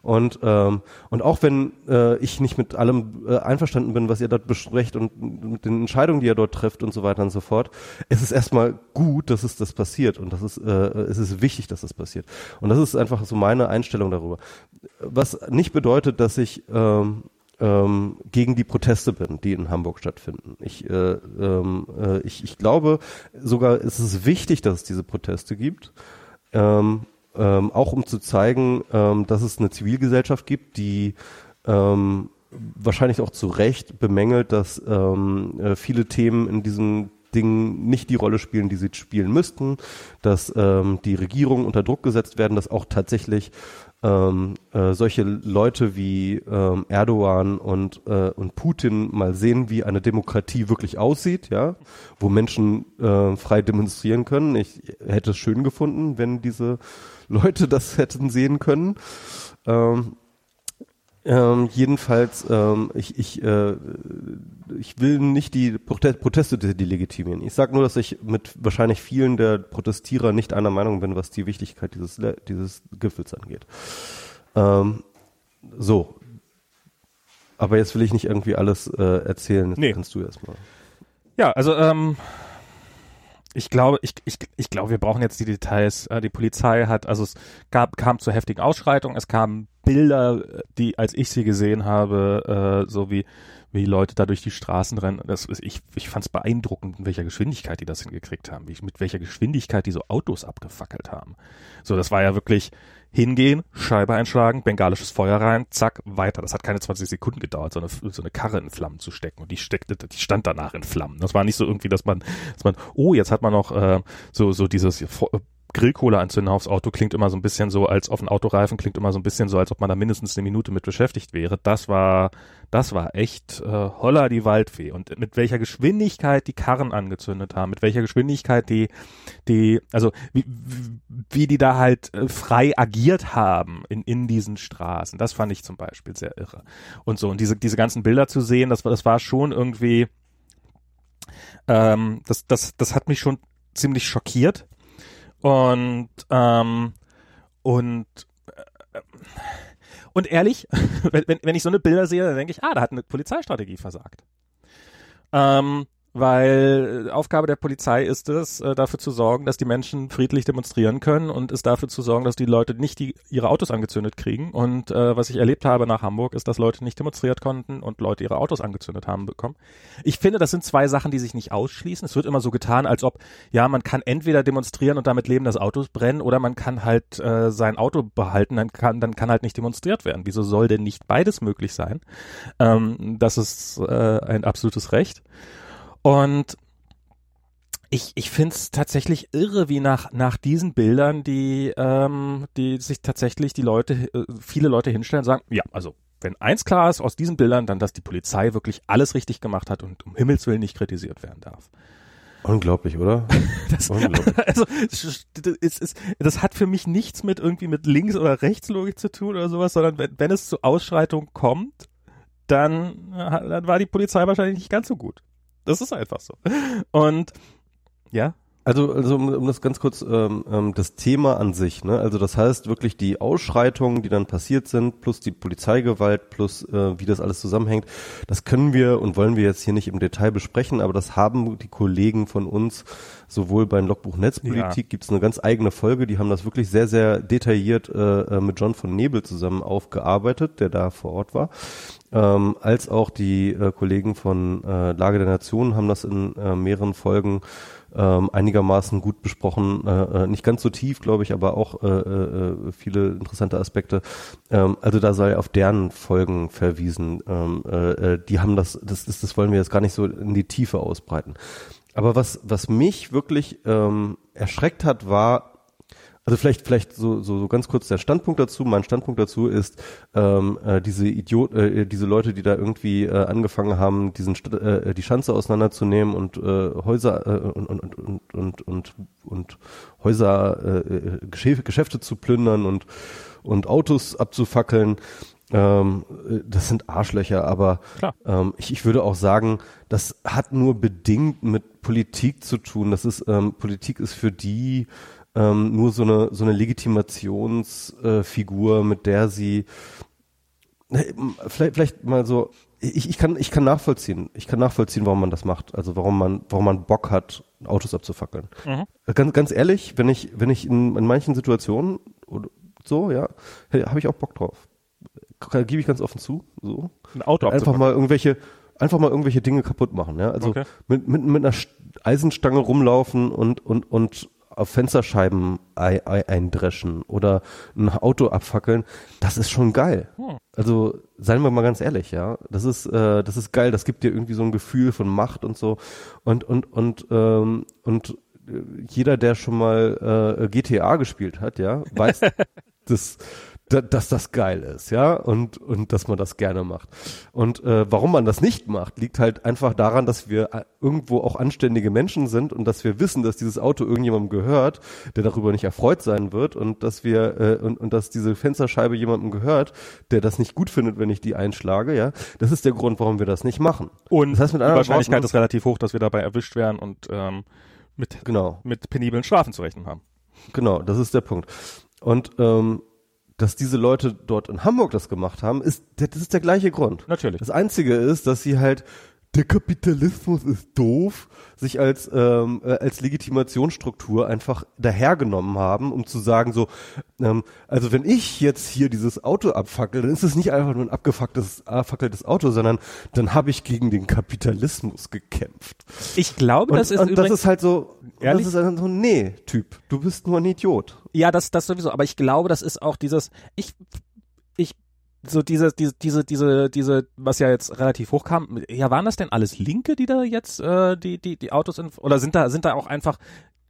A: Und ähm, und auch wenn äh, ich nicht mit allem äh, einverstanden bin was ihr dort besprecht und mit den Entscheidungen die ihr dort trefft und so weiter und so fort es ist erstmal gut dass es das passiert. Und das ist äh, es ist wichtig dass das passiert. Und das ist einfach so meine Einstellung darüber. Was nicht bedeutet dass ich ähm, ähm, gegen die Proteste bin, die in Hamburg stattfinden. Ich, äh, ähm, äh, ich, ich glaube sogar, es ist wichtig, dass es diese Proteste gibt, ähm, ähm, auch um zu zeigen, ähm, dass es eine Zivilgesellschaft gibt, die ähm, wahrscheinlich auch zu Recht bemängelt, dass ähm, äh, viele Themen in diesem Ding nicht die Rolle spielen, die sie spielen müssten, dass ähm, die Regierungen unter Druck gesetzt werden, dass auch tatsächlich ähm, äh, solche Leute wie ähm, Erdogan und, äh, und Putin mal sehen, wie eine Demokratie wirklich aussieht, ja, wo Menschen äh, frei demonstrieren können. Ich hätte es schön gefunden, wenn diese Leute das hätten sehen können. Ähm, ähm, jedenfalls, ähm, ich, ich, äh, ich will nicht die Prote Proteste de- delegitimieren. Ich sage nur, dass ich mit wahrscheinlich vielen der Protestierer nicht einer Meinung bin, was die Wichtigkeit dieses, dieses Gipfels angeht. Ähm, so. Aber jetzt will ich nicht irgendwie alles äh, erzählen. Jetzt
B: Nee.
A: kannst du erstmal.
B: Ja, also ähm, ich glaube, ich, ich, ich glaube, wir brauchen jetzt die Details. Äh, die Polizei hat, also es gab, kam zu heftigen Ausschreitungen, es kam Bilder, die als ich sie gesehen habe, äh, so wie wie Leute da durch die Straßen rennen. Das ist, ich ich fand es beeindruckend, in welcher Geschwindigkeit die das hingekriegt haben, wie, mit welcher Geschwindigkeit die so Autos abgefackelt haben. So, das war ja wirklich hingehen, Scheibe einschlagen, bengalisches Feuer rein, zack, weiter. Das hat keine 20 Sekunden gedauert, so eine, so eine Karre in Flammen zu stecken. Und die steckte, die stand danach in Flammen. Das war nicht so irgendwie, dass man, dass man, oh, jetzt hat man noch äh, so, so dieses Grillkohle anzünden aufs Auto klingt immer so ein bisschen so, als auf einen Autoreifen klingt immer so ein bisschen so, als ob man da mindestens eine Minute mit beschäftigt wäre. Das war, das war echt äh, holla die Waldfee. Und mit welcher Geschwindigkeit die Karren angezündet haben, mit welcher Geschwindigkeit die, die, also wie, wie die da halt äh, frei agiert haben in, in diesen Straßen, das fand ich zum Beispiel sehr irre. Und so, und diese, diese ganzen Bilder zu sehen, das war, das war schon irgendwie, ähm, das, das, das hat mich schon ziemlich schockiert und, ähm, und, äh, und ehrlich, wenn, wenn ich so eine Bilder sehe, dann denke ich, ah, da hat eine Polizeistrategie versagt. Ähm, weil Aufgabe der Polizei ist es, äh, dafür zu sorgen, dass die Menschen friedlich demonstrieren können und ist dafür zu sorgen, dass die Leute nicht die, ihre Autos angezündet kriegen. Und äh, was ich erlebt habe nach Hamburg, ist, dass Leute nicht demonstriert konnten und Leute ihre Autos angezündet haben bekommen. Ich finde, das sind zwei Sachen, die sich nicht ausschließen. Es wird immer so getan, als ob, ja, man kann entweder demonstrieren und damit leben, dass Autos brennen, oder man kann halt äh, sein Auto behalten, dann kann, dann kann halt nicht demonstriert werden. Wieso soll denn nicht beides möglich sein? Ähm, das ist äh, ein absolutes Recht. Und ich, ich finde es tatsächlich irre, wie nach, nach diesen Bildern, die, ähm, die sich tatsächlich die Leute, äh, viele Leute hinstellen und sagen, ja, also wenn eins klar ist aus diesen Bildern, dann, dass die Polizei wirklich alles richtig gemacht hat und um Himmels Willen nicht kritisiert werden darf.
A: Unglaublich, oder?
B: das, Unglaublich. Also es ist, das hat für mich nichts mit irgendwie mit Links- oder Rechtslogik zu tun oder sowas, sondern wenn, wenn es zu Ausschreitungen kommt, dann, dann war die Polizei wahrscheinlich nicht ganz so gut. Das ist einfach so. Und ja.
A: Also, also um, um das ganz kurz, ähm, ähm, das Thema an sich, ne? Also das heißt wirklich die Ausschreitungen, die dann passiert sind, plus die Polizeigewalt, plus äh, wie das alles zusammenhängt, das können wir und wollen wir jetzt hier nicht im Detail besprechen, aber das haben die Kollegen von uns sowohl beim Logbuch Netzpolitik ja. gibt es eine ganz eigene Folge, die haben das wirklich sehr, sehr detailliert äh, äh, mit John von Nebel zusammen aufgearbeitet, der da vor Ort war ähm, als auch die äh, Kollegen von äh, Lage der Nationen haben das in äh, mehreren Folgen ähm, einigermaßen gut besprochen, äh, äh nicht ganz so tief, glaube ich, aber auch äh, äh, viele interessante Aspekte. Ähm, also da sei auf deren Folgen verwiesen. Ähm, äh, äh die haben das, das, das, das wollen wir jetzt gar nicht so in die Tiefe ausbreiten. Aber was, was mich wirklich ähm, erschreckt hat, war also vielleicht, vielleicht so, so, so ganz kurz der Standpunkt dazu. Mein Standpunkt dazu ist, ähm, äh, diese Idiot, äh, diese Leute, die da irgendwie äh, angefangen haben, diesen äh, die Schanze auseinanderzunehmen und äh, Häuser äh, und, und, und, und, und, und Häuser, äh, Geschäfte zu plündern und, und Autos abzufackeln. Ähm, das sind Arschlöcher, aber ähm, ich, ich würde auch sagen, das hat nur bedingt mit Politik zu tun. Das ist ähm, Politik ist für die ähm, nur so eine, so eine Legitimationsfigur, äh, mit der sie vielleicht, vielleicht mal so, ich, ich kann, ich kann nachvollziehen, ich kann nachvollziehen, warum man das macht, also warum man, warum man Bock hat, Autos abzufackeln. Mhm. Ganz, ganz ehrlich, wenn ich, wenn ich in, in manchen Situationen oder so, ja, habe ich auch Bock drauf. Gebe ich ganz offen zu, so.
B: Ein Auto
A: Einfach mal irgendwelche, einfach mal irgendwelche Dinge kaputt machen, ja. Also okay. mit, mit, mit einer Eisenstange rumlaufen und, und, und auf Fensterscheiben eindreschen oder ein Auto abfackeln, das ist schon geil. Also seien wir mal ganz ehrlich, ja, das ist äh, das ist geil. Das gibt dir irgendwie so ein Gefühl von Macht und so und und und ähm, und jeder, der schon mal äh, GTA gespielt hat, ja, weiß, das dass das geil ist, ja, und, und dass man das gerne macht. Und äh, warum man das nicht macht, liegt halt einfach daran, dass wir äh, irgendwo auch anständige Menschen sind und dass wir wissen, dass dieses Auto irgendjemandem gehört, der darüber nicht erfreut sein wird und dass wir äh, und, und dass diese Fensterscheibe jemandem gehört, der das nicht gut findet, wenn ich die einschlage, ja. Das ist der Grund, warum wir das nicht machen.
B: Und das heißt mit die Wahrscheinlichkeit Worten, ist relativ hoch, dass wir dabei erwischt werden und ähm, mit,
A: genau.
B: mit peniblen Strafen zu rechnen haben.
A: Genau, das ist der Punkt. Und ähm, dass diese Leute dort in Hamburg das gemacht haben, ist, das ist der gleiche Grund.
B: Natürlich.
A: Das einzige ist, dass sie halt der Kapitalismus ist doof, sich als, ähm, äh, als Legitimationsstruktur einfach dahergenommen haben, um zu sagen so, ähm, also wenn ich jetzt hier dieses Auto abfackel, dann ist es nicht einfach nur ein abgefucktes, abfackeltes Auto, sondern dann habe ich gegen den Kapitalismus gekämpft.
B: Ich glaube,
A: Und,
B: das ist
A: und
B: übrigens,
A: das ist halt so,
B: Ehrlich?
A: das ist halt so, nee, Typ, du bist nur ein Idiot.
B: Ja, das, das sowieso. Aber ich glaube, das ist auch dieses, ich, ich, so diese, diese, diese, diese, diese, was ja jetzt relativ hoch kam. Ja, waren das denn alles Linke, die da jetzt, äh, die, die, die Autos in, oder sind da, sind da auch einfach,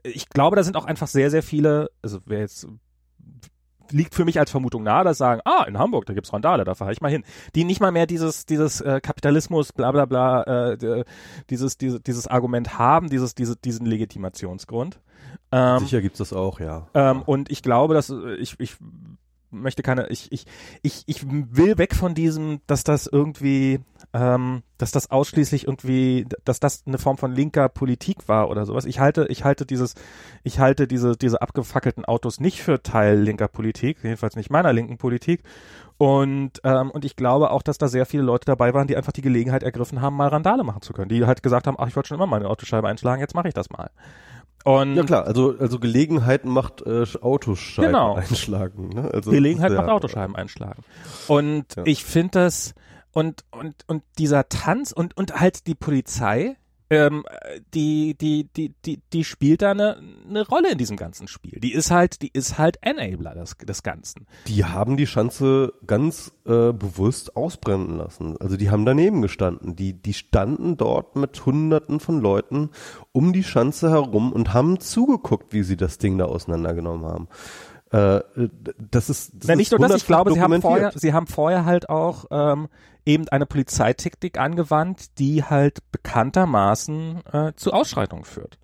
B: ich glaube, da sind auch einfach sehr, sehr viele, also wer jetzt, liegt für mich als Vermutung nahe, dass sagen, ah, in Hamburg, da gibt's Randale, da fahre ich mal hin. Die nicht mal mehr dieses, dieses äh, Kapitalismus, bla bla bla, äh, dieses, diese, dieses Argument haben, dieses, diese, diesen Legitimationsgrund. Ähm,
A: Sicher gibt's das auch, ja.
B: ähm, und ich glaube, dass äh, ich, ich möchte keine, ich, ich, ich, ich will weg von diesem, dass das irgendwie, ähm, dass das ausschließlich irgendwie, dass das eine Form von linker Politik war oder sowas. Ich halte, ich halte dieses, ich halte diese, diese abgefackelten Autos nicht für Teil linker Politik, jedenfalls nicht meiner linken Politik. Und, ähm, und ich glaube auch, dass da sehr viele Leute dabei waren, die einfach die Gelegenheit ergriffen haben, mal Randale machen zu können. Die halt gesagt haben, ach, ich wollte schon immer meine Autoscheibe einschlagen, jetzt mache ich das mal. Und
A: Ja klar, also also Gelegenheit macht äh, Autoscheiben
B: Genau.
A: einschlagen. Ne? Also
B: Gelegenheit macht Autoscheiben einschlagen. Und
A: Ja.
B: ich finde das und und und dieser Tanz und und halt die Polizei, ähm, die die die die die spielt da eine eine Rolle in diesem ganzen Spiel. Die ist halt die ist halt Enabler des des Ganzen.
A: Die haben die Schanze ganz äh, bewusst ausbrennen lassen. Also die haben daneben gestanden. Die, die standen dort mit Hunderten von Leuten um die Schanze herum und haben zugeguckt, wie sie das Ding da auseinandergenommen haben. Äh, das ist, das
B: Na,
A: ist
B: nicht nur das, ich glaube, sie haben vorher sie haben vorher halt auch ähm, eben eine Polizeitaktik angewandt, die halt bekanntermaßen äh, zu Ausschreitungen führt.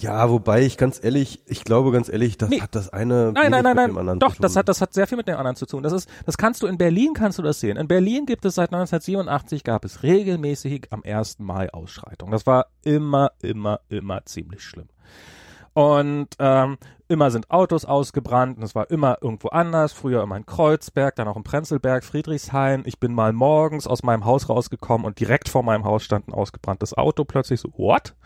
A: Ja, wobei ich ganz ehrlich, ich glaube ganz ehrlich, das
B: Nee.
A: hat das eine
B: Nein, nein, nein,
A: mit dem
B: nein.
A: anderen
B: Doch,
A: zu
B: das
A: tun.
B: hat, das hat sehr viel mit den anderen zu tun. Das ist, das kannst du in Berlin kannst du das sehen. In Berlin gibt es seit 1987 gab es regelmäßig am 1. Mai Ausschreitungen. Das war immer, immer, immer ziemlich schlimm. Und ähm, immer sind Autos ausgebrannt und es war immer irgendwo anders. Früher immer in Kreuzberg, dann auch in Prenzlberg, Friedrichshain. Ich bin mal morgens aus meinem Haus rausgekommen und direkt vor meinem Haus stand ein ausgebranntes Auto. Plötzlich so, what?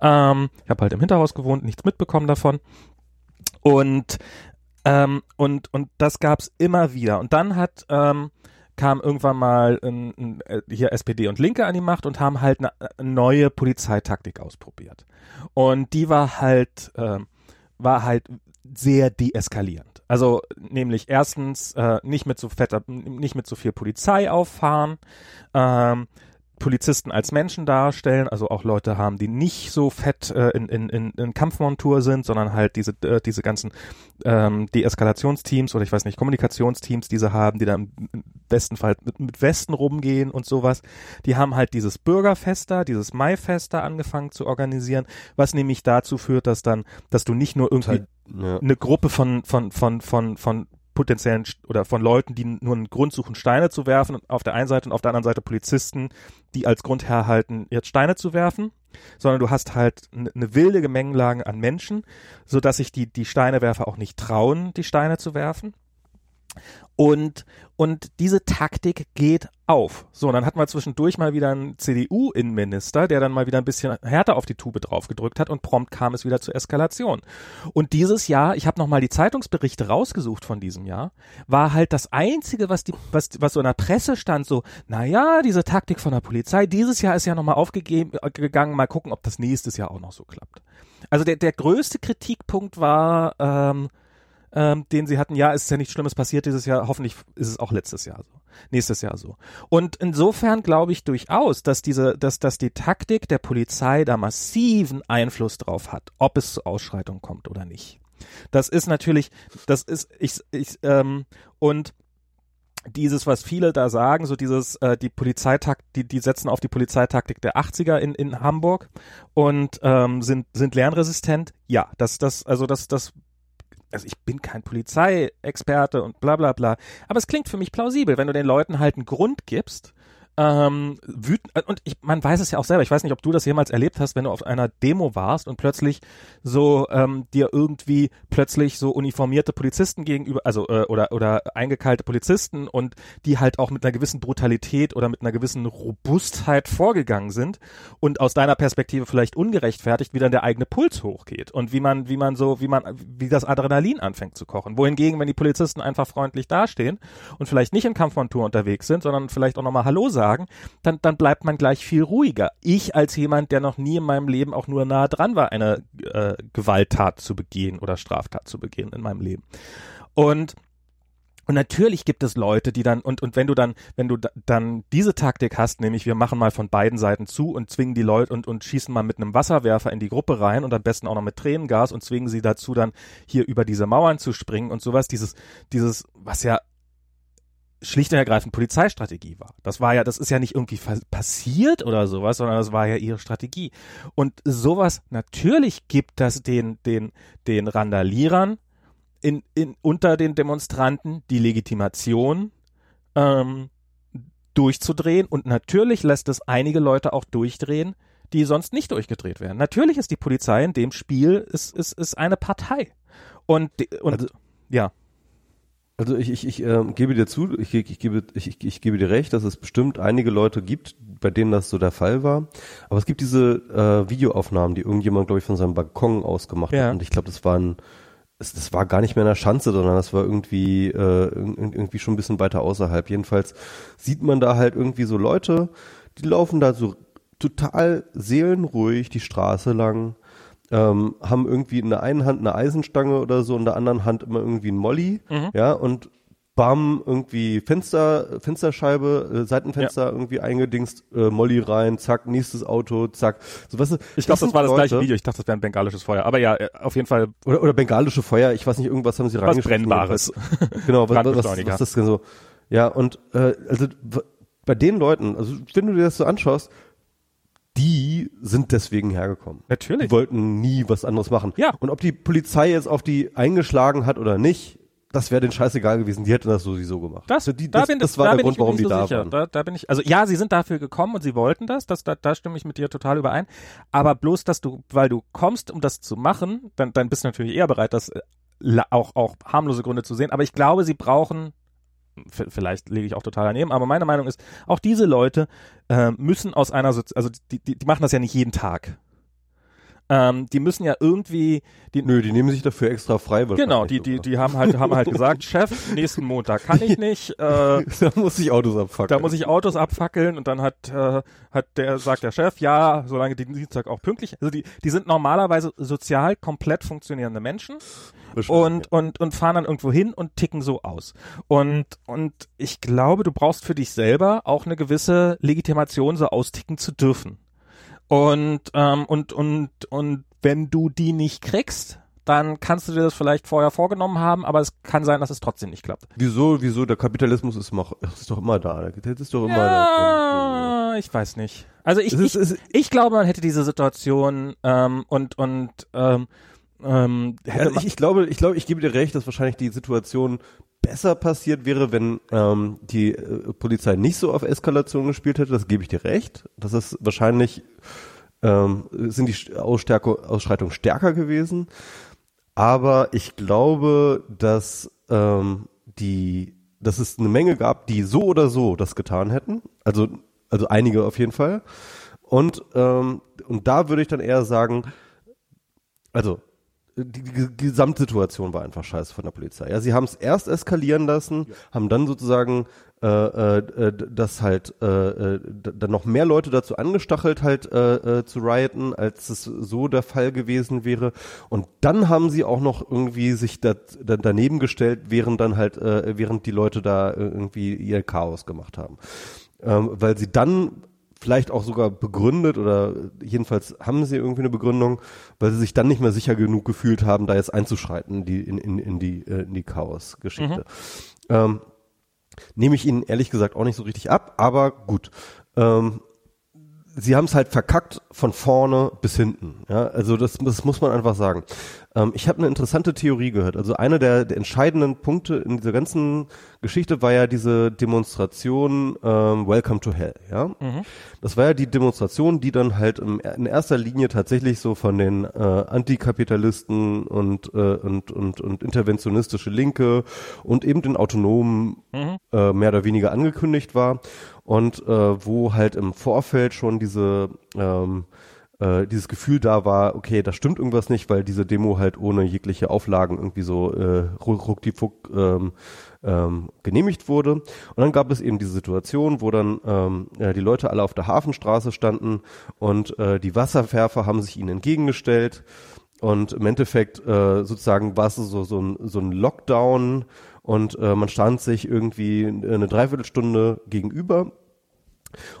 B: Ähm, ich habe halt im Hinterhaus gewohnt, nichts mitbekommen davon. Und ähm, und und das gab's immer wieder. Und dann hat ähm, kam irgendwann mal ein, ein, äh, hier SPD und Linke an die Macht und haben halt eine, eine neue Polizeitaktik ausprobiert. Und die war halt ähm, war halt sehr deeskalierend. Also nämlich erstens äh, nicht mit so fetter, nicht mit so viel Polizei auffahren, ähm, Polizisten als Menschen darstellen, also auch Leute haben, die nicht so fett äh, in, in, in, in Kampfmontur sind, sondern halt diese, äh, diese ganzen ähm, Deeskalationsteams oder ich weiß nicht, Kommunikationsteams, die sie haben, die dann im besten Fall mit, mit Westen rumgehen und sowas. Die haben halt dieses Bürgerfest da, dieses Maifest da angefangen zu organisieren, was nämlich dazu führt, dass dann, dass du nicht nur irgendwie
A: Halt, ja.
B: eine Gruppe von, von, von, von, von potenziellen oder von Leuten, die nur einen Grund suchen, Steine zu werfen, auf der einen Seite und auf der anderen Seite Polizisten, die als Grund herhalten, jetzt Steine zu werfen, sondern du hast halt eine ne wilde Gemengelage an Menschen, so dass sich die, die Steinewerfer auch nicht trauen, die Steine zu werfen. Und, und diese Taktik geht auf. So, dann hatten wir zwischendurch mal wieder einen CDU-Innenminister, der dann mal wieder ein bisschen härter auf die Tube drauf gedrückt hat und prompt kam es wieder zur Eskalation. Und dieses Jahr, ich habe nochmal die Zeitungsberichte rausgesucht von diesem Jahr, war halt das Einzige, was die, was, was so in der Presse stand, so, naja, diese Taktik von der Polizei, dieses Jahr ist ja nochmal aufgegeben, äh, mal gucken, ob das nächstes Jahr auch noch so klappt. Also der, der größte Kritikpunkt war, ähm, ähm, den sie hatten, ja, ist ja nichts Schlimmes passiert dieses Jahr, hoffentlich ist es auch letztes Jahr so, nächstes Jahr so. Und insofern glaube ich durchaus, dass diese, dass, dass die Taktik der Polizei da massiven Einfluss drauf hat, ob es zu Ausschreitungen kommt oder nicht. Das ist natürlich, das ist, ich, ich, ähm, und dieses, was viele da sagen, so dieses, äh, die Polizeitaktik, die, die setzen auf die Polizeitaktik der 80er in, in Hamburg und ähm, sind, sind lernresistent. Ja, das, das, also das, das also ich bin kein Polizeiexperte und bla bla bla, aber es klingt für mich plausibel, wenn du den Leuten halt einen Grund gibst, ähm, wütend und ich, man weiß es ja auch selber. Ich weiß nicht, ob du das jemals erlebt hast, wenn du auf einer Demo warst und plötzlich so ähm, dir irgendwie plötzlich so uniformierte Polizisten gegenüber, also äh, oder oder eingekalte Polizisten und die halt auch mit einer gewissen Brutalität oder mit einer gewissen Robustheit vorgegangen sind und aus deiner Perspektive vielleicht ungerechtfertigt, wie dann der eigene Puls hochgeht und wie man wie man so wie man wie das Adrenalin anfängt zu kochen. Wohingegen, wenn die Polizisten einfach freundlich dastehen und vielleicht nicht in Kampfmontur unterwegs sind, sondern vielleicht auch nochmal Hallo sagen, dann, dann bleibt man gleich viel ruhiger. Ich als jemand, der noch nie in meinem Leben auch nur nah dran war, eine äh, Gewalttat zu begehen oder Straftat zu begehen in meinem Leben. Und und natürlich gibt es Leute, die dann, und, und wenn du dann, wenn du dann diese Taktik hast, nämlich wir machen mal von beiden Seiten zu und zwingen die Leute und, und schießen mal mit einem Wasserwerfer in die Gruppe rein und am besten auch noch mit Tränengas und zwingen sie dazu dann hier über diese Mauern zu springen und sowas, dieses, dieses, was ja schlicht und ergreifend Polizeistrategie war. Das war ja, das ist ja nicht irgendwie passiert oder sowas, sondern das war ja ihre Strategie. Und sowas, natürlich gibt das den, den, den Randalierern in, in, unter den Demonstranten die Legitimation, ähm, durchzudrehen und natürlich lässt es einige Leute auch durchdrehen, die sonst nicht durchgedreht werden. Natürlich ist die Polizei in dem Spiel ist, ist, ist eine Partei. Und, und also, ja.
A: Also ich, ich, ich äh, gebe dir zu, ich, ich, gebe, ich, ich, ich gebe dir recht, dass es bestimmt einige Leute gibt, bei denen das so der Fall war. Aber es gibt diese äh, Videoaufnahmen, die irgendjemand, glaube ich, von seinem Balkon aus gemacht ja. hat. Und ich glaube, das waren das, das war gar nicht mehr in der Schanze, sondern das war irgendwie äh, irgendwie schon ein bisschen weiter außerhalb. Jedenfalls sieht man da halt irgendwie so Leute, die laufen da so total seelenruhig die Straße lang ähm, haben irgendwie in der einen Hand eine Eisenstange oder so, in der anderen Hand immer irgendwie ein Molly, mhm. ja, und bam, irgendwie Fenster, Fensterscheibe, äh, Seitenfenster ja. irgendwie eingedingst, äh, Molly rein, zack, nächstes Auto, zack. So, weißt du,
B: ich glaube, das, das war das Leute, gleiche Video. Ich dachte, das wäre ein bengalisches Feuer. Aber ja, äh, auf jeden Fall.
A: Oder, oder bengalische Feuer, ich weiß nicht, irgendwas haben sie
B: was Brennbares.
A: genau, was, was, was, was das denn so. Ja, und äh, also bei den Leuten, also wenn du dir das so anschaust, die sind deswegen hergekommen.
B: Natürlich.
A: Die wollten nie was anderes machen.
B: Ja.
A: Und ob die Polizei jetzt auf die eingeschlagen hat oder nicht, das wäre denen scheißegal gewesen. Die hätten das sowieso gemacht.
B: Das,
A: die,
B: das, da bin,
A: das war
B: da
A: der Grund, warum die
B: so
A: da
B: sicher.
A: waren.
B: Da, da bin ich, also ja, sie sind dafür gekommen und sie wollten das. das da, da stimme ich mit dir total überein. Aber bloß, dass du, weil du kommst, um das zu machen, dann, dann bist du natürlich eher bereit, das äh, auch, auch harmlose Gründe zu sehen. Aber ich glaube, sie brauchen vielleicht lege ich auch total daneben, aber meine Meinung ist, auch diese Leute äh, müssen aus einer, Sozi also die, die, die machen das ja nicht jeden Tag. Ähm, die müssen ja irgendwie.
A: Die, Nö, die nehmen sich dafür extra frei.
B: Genau, die, die, die haben halt, haben halt gesagt, Chef, nächsten Montag kann ich nicht. Äh,
A: da muss ich Autos abfackeln.
B: Da muss ich Autos abfackeln und dann hat, äh, hat der, sagt der Chef, ja, solange die Dienstag auch pünktlich. Also die, die sind normalerweise sozial komplett funktionierende Menschen und, und, und fahren dann irgendwo hin und ticken so aus. Und, und ich glaube, du brauchst für dich selber auch eine gewisse Legitimation, so austicken zu dürfen. Und, ähm, und, und, und wenn du die nicht kriegst, dann kannst du dir das vielleicht vorher vorgenommen haben, aber es kann sein, dass es trotzdem nicht klappt.
A: Wieso, wieso? Der Kapitalismus ist, noch, ist doch immer da. Das ist doch immer
B: ja, da. Ich weiß nicht. Also ich, ist, ich, ich glaube, man hätte diese Situation ähm, und und ähm, ähm,
A: ja, ich, ich, glaube, ich glaube, ich gebe dir recht, dass wahrscheinlich die Situation besser passiert wäre, wenn ähm, die äh, Polizei nicht so auf Eskalation gespielt hätte. Das gebe ich dir recht. Das ist wahrscheinlich ähm, sind die Ausschreitungen stärker gewesen. Aber ich glaube, dass ähm, die, dass es eine Menge gab, die so oder so das getan hätten. Also, also einige auf jeden Fall. Und ähm, und da würde ich dann eher sagen, also die, die Gesamtsituation war einfach scheiße von der Polizei. Ja, sie haben es erst eskalieren lassen, ja. haben dann sozusagen äh, äh, das halt äh, äh, dann noch mehr Leute dazu angestachelt, halt äh, äh, zu rioten, als es so der Fall gewesen wäre. Und dann haben sie auch noch irgendwie sich da, da daneben gestellt, während dann halt, äh, während die Leute da irgendwie ihr Chaos gemacht haben. Ähm, weil sie dann vielleicht auch sogar begründet oder jedenfalls haben sie irgendwie eine Begründung, weil sie sich dann nicht mehr sicher genug gefühlt haben, da jetzt einzuschreiten die, in, in, in die, äh, in die Chaos-Geschichte. Mhm. Ähm, nehme ich ihnen ehrlich gesagt auch nicht so richtig ab, aber gut. Ähm, sie haben es halt verkackt von vorne bis hinten. Ja, also das, das muss man einfach sagen. Ähm, ich habe eine interessante Theorie gehört. Also einer der, der, entscheidenden Punkte in dieser ganzen Geschichte war ja diese Demonstration ähm, Welcome to Hell. Ja, mhm. das war ja die Demonstration, die dann halt im, in erster Linie tatsächlich so von den äh, Antikapitalisten und, äh, und und und interventionistische Linke und eben den Autonomen mhm. äh, mehr oder weniger angekündigt war und äh, wo halt im Vorfeld schon diese ähm, äh, dieses Gefühl da war, okay, da stimmt irgendwas nicht, weil diese Demo halt ohne jegliche Auflagen irgendwie so äh, ruckdifuck ähm, ähm, genehmigt wurde. Und dann gab es eben diese Situation, wo dann ähm, äh, die Leute alle auf der Hafenstraße standen und äh, die Wasserwerfer haben sich ihnen entgegengestellt. Und im Endeffekt äh, sozusagen war es so, so, ein, so ein Lockdown und äh, man stand sich irgendwie eine Dreiviertelstunde gegenüber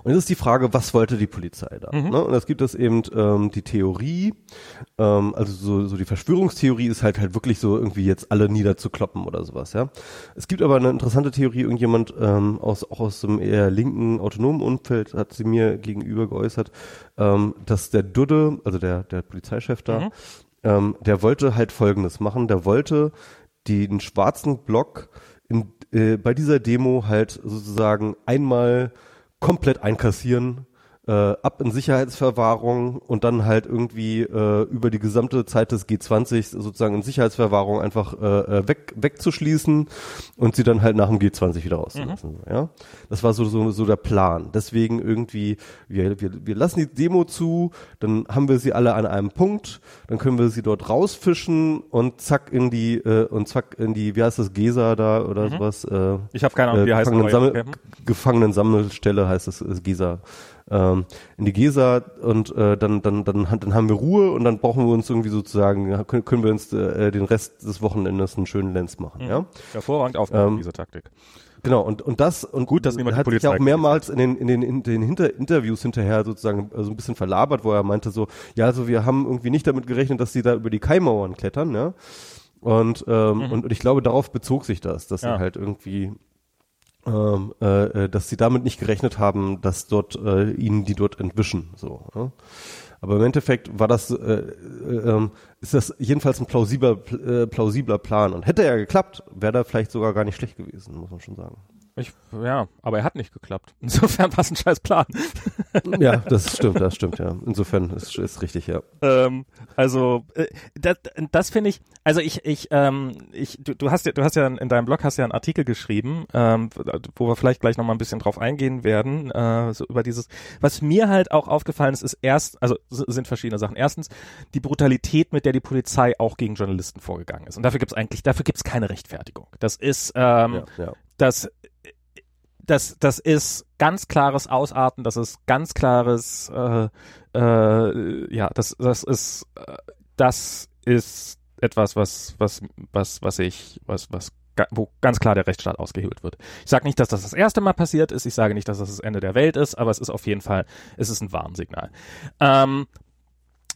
A: und jetzt ist die Frage, was wollte die Polizei da? Mhm. Ne? Und es gibt es eben ähm, die Theorie, ähm, also so, so die Verschwörungstheorie ist halt halt wirklich so irgendwie jetzt alle niederzukloppen oder sowas, ja. Es gibt aber eine interessante Theorie, irgendjemand ähm, aus auch aus dem eher linken autonomen Umfeld hat sie mir gegenüber geäußert, ähm, dass der Dudde, also der der Polizeichef da, mhm. ähm, der wollte halt Folgendes machen, der wollte den schwarzen Block in, äh, bei dieser Demo halt sozusagen einmal komplett einkassieren, äh, ab in Sicherheitsverwahrung und dann halt irgendwie äh, über die gesamte Zeit des G20 sozusagen in Sicherheitsverwahrung einfach äh, äh, weg, wegzuschließen und sie dann halt nach dem G20 wieder rauszulassen. Mhm. Ja, das war so, so so der Plan. Deswegen irgendwie wir, wir wir lassen die Demo zu, dann haben wir sie alle an einem Punkt, dann können wir sie dort rausfischen und zack in die äh, und zack in die wie heißt das Gesa da oder mhm. sowas. Äh,
B: ich habe keine Ahnung, wie heißt
A: das? Gefangenensammelstelle heißt es, ist Gesa ähm, in die Gesa und äh, dann, dann, dann, dann haben wir Ruhe und dann brauchen wir uns irgendwie sozusagen, können, können wir uns äh, den Rest des Wochenendes einen schönen Lenz machen. Mhm. Ja?
B: Hervorragend aufgenommen, ähm, diese Taktik.
A: Genau, und, und das, und
B: gut, dass niemand
A: hat sich auch mehrmals in den, in den, in den Hinter Interviews hinterher sozusagen so also ein bisschen verlabert, wo er meinte so, ja, also wir haben irgendwie nicht damit gerechnet, dass sie da über die Kaimauern klettern, ja. Und, ähm, mhm. und, und ich glaube, darauf bezog sich das, dass ja. sie halt irgendwie ähm, äh, äh, dass sie damit nicht gerechnet haben, dass dort äh, ihnen die dort entwischen. So. Ja? Aber im Endeffekt war das, äh, äh, ähm, ist das jedenfalls ein plausibler, äh, plausibler Plan. Und hätte er geklappt, wäre da vielleicht sogar gar nicht schlecht gewesen, muss man schon sagen.
B: Ich, ja, aber er hat nicht geklappt. Insofern war es ein scheiß Plan.
A: ja, das stimmt, das stimmt, ja. Insofern ist, ist richtig, ja.
B: Ähm, also, äh, das, das finde ich, also ich, ich, ähm, ich, du, du hast ja, du hast ja in deinem Blog hast ja einen Artikel geschrieben, ähm, wo wir vielleicht gleich nochmal ein bisschen drauf eingehen werden, äh, so über dieses, was mir halt auch aufgefallen ist, ist erst, also sind verschiedene Sachen. Erstens, die Brutalität, mit der die Polizei auch gegen Journalisten vorgegangen ist. Und dafür gibt's eigentlich, dafür gibt's keine Rechtfertigung. Das ist, ähm, ja, ja. Das das, das ist ganz klares Ausarten, das ist ganz klares, äh, äh, ja, das, das ist, äh, das ist etwas, was, was, was, was ich, was, was, wo ganz klar der Rechtsstaat ausgehebelt wird. Ich sage nicht, dass das das erste Mal passiert ist, ich sage nicht, dass das das Ende der Welt ist, aber es ist auf jeden Fall, es ist ein Warnsignal. Ähm,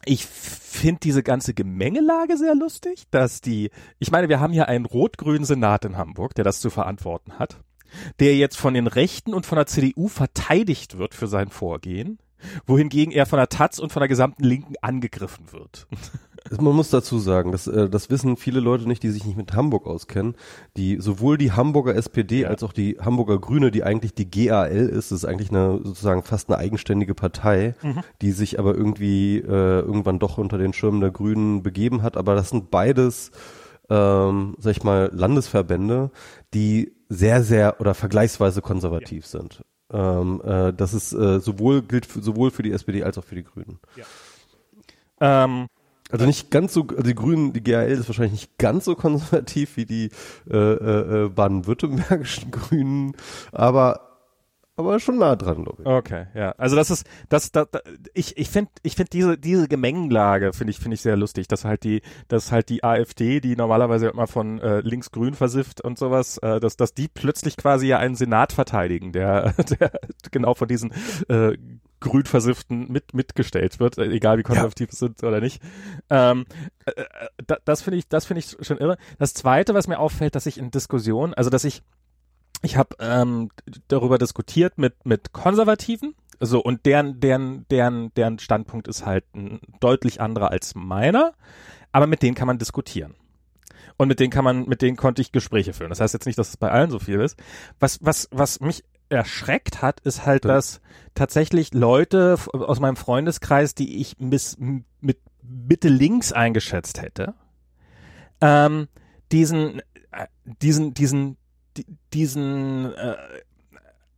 B: ich finde diese ganze Gemengelage sehr lustig, dass die, ich meine, wir haben hier einen rot-grünen Senat in Hamburg, der das zu verantworten hat der jetzt von den Rechten und von der CDU verteidigt wird für sein Vorgehen, wohingegen er von der Taz und von der gesamten Linken angegriffen wird.
A: Man muss dazu sagen, das, äh, das wissen viele Leute nicht, die sich nicht mit Hamburg auskennen. Die sowohl die Hamburger SPD ja. als auch die Hamburger Grüne, die eigentlich die GAL ist, ist eigentlich eine sozusagen fast eine eigenständige Partei, mhm. die sich aber irgendwie äh, irgendwann doch unter den Schirmen der Grünen begeben hat. Aber das sind beides ähm, sag ich mal, Landesverbände, die sehr, sehr oder vergleichsweise konservativ ja. sind. Ähm, äh, das ist äh, sowohl gilt für, sowohl für die SPD als auch für die Grünen. Ja. Ähm, also nicht ganz so, also die Grünen, die GAL ist wahrscheinlich nicht ganz so konservativ wie die äh, äh, äh baden-württembergischen Grünen, aber aber schon nah dran, glaube ich.
B: Okay, ja. Also das ist, das, das, das ich, ich finde, ich finde diese, diese Gemengenlage finde ich, finde ich sehr lustig, dass halt die, dass halt die AfD, die normalerweise immer von äh, links-grün versifft und sowas, äh, dass, dass die plötzlich quasi ja einen Senat verteidigen, der, der genau von diesen äh, grün versifften mit mitgestellt wird, äh, egal wie konservativ ja. sind oder nicht. Ähm, äh, äh das finde ich, das finde ich schon irre. Das zweite, was mir auffällt, dass ich in Diskussionen, also dass ich ich habe ähm, darüber diskutiert mit mit Konservativen, so und deren deren deren deren Standpunkt ist halt ein deutlich anderer als meiner. aber mit denen kann man diskutieren. Und mit denen kann man, mit denen konnte ich Gespräche führen. Das heißt jetzt nicht, dass es bei allen so viel ist. Was, was, was mich erschreckt hat, ist halt, dass tatsächlich Leute aus meinem Freundeskreis, die ich bis mit Mitte links eingeschätzt hätte, ähm, diesen, äh, diesen, diesen, diesen, äh,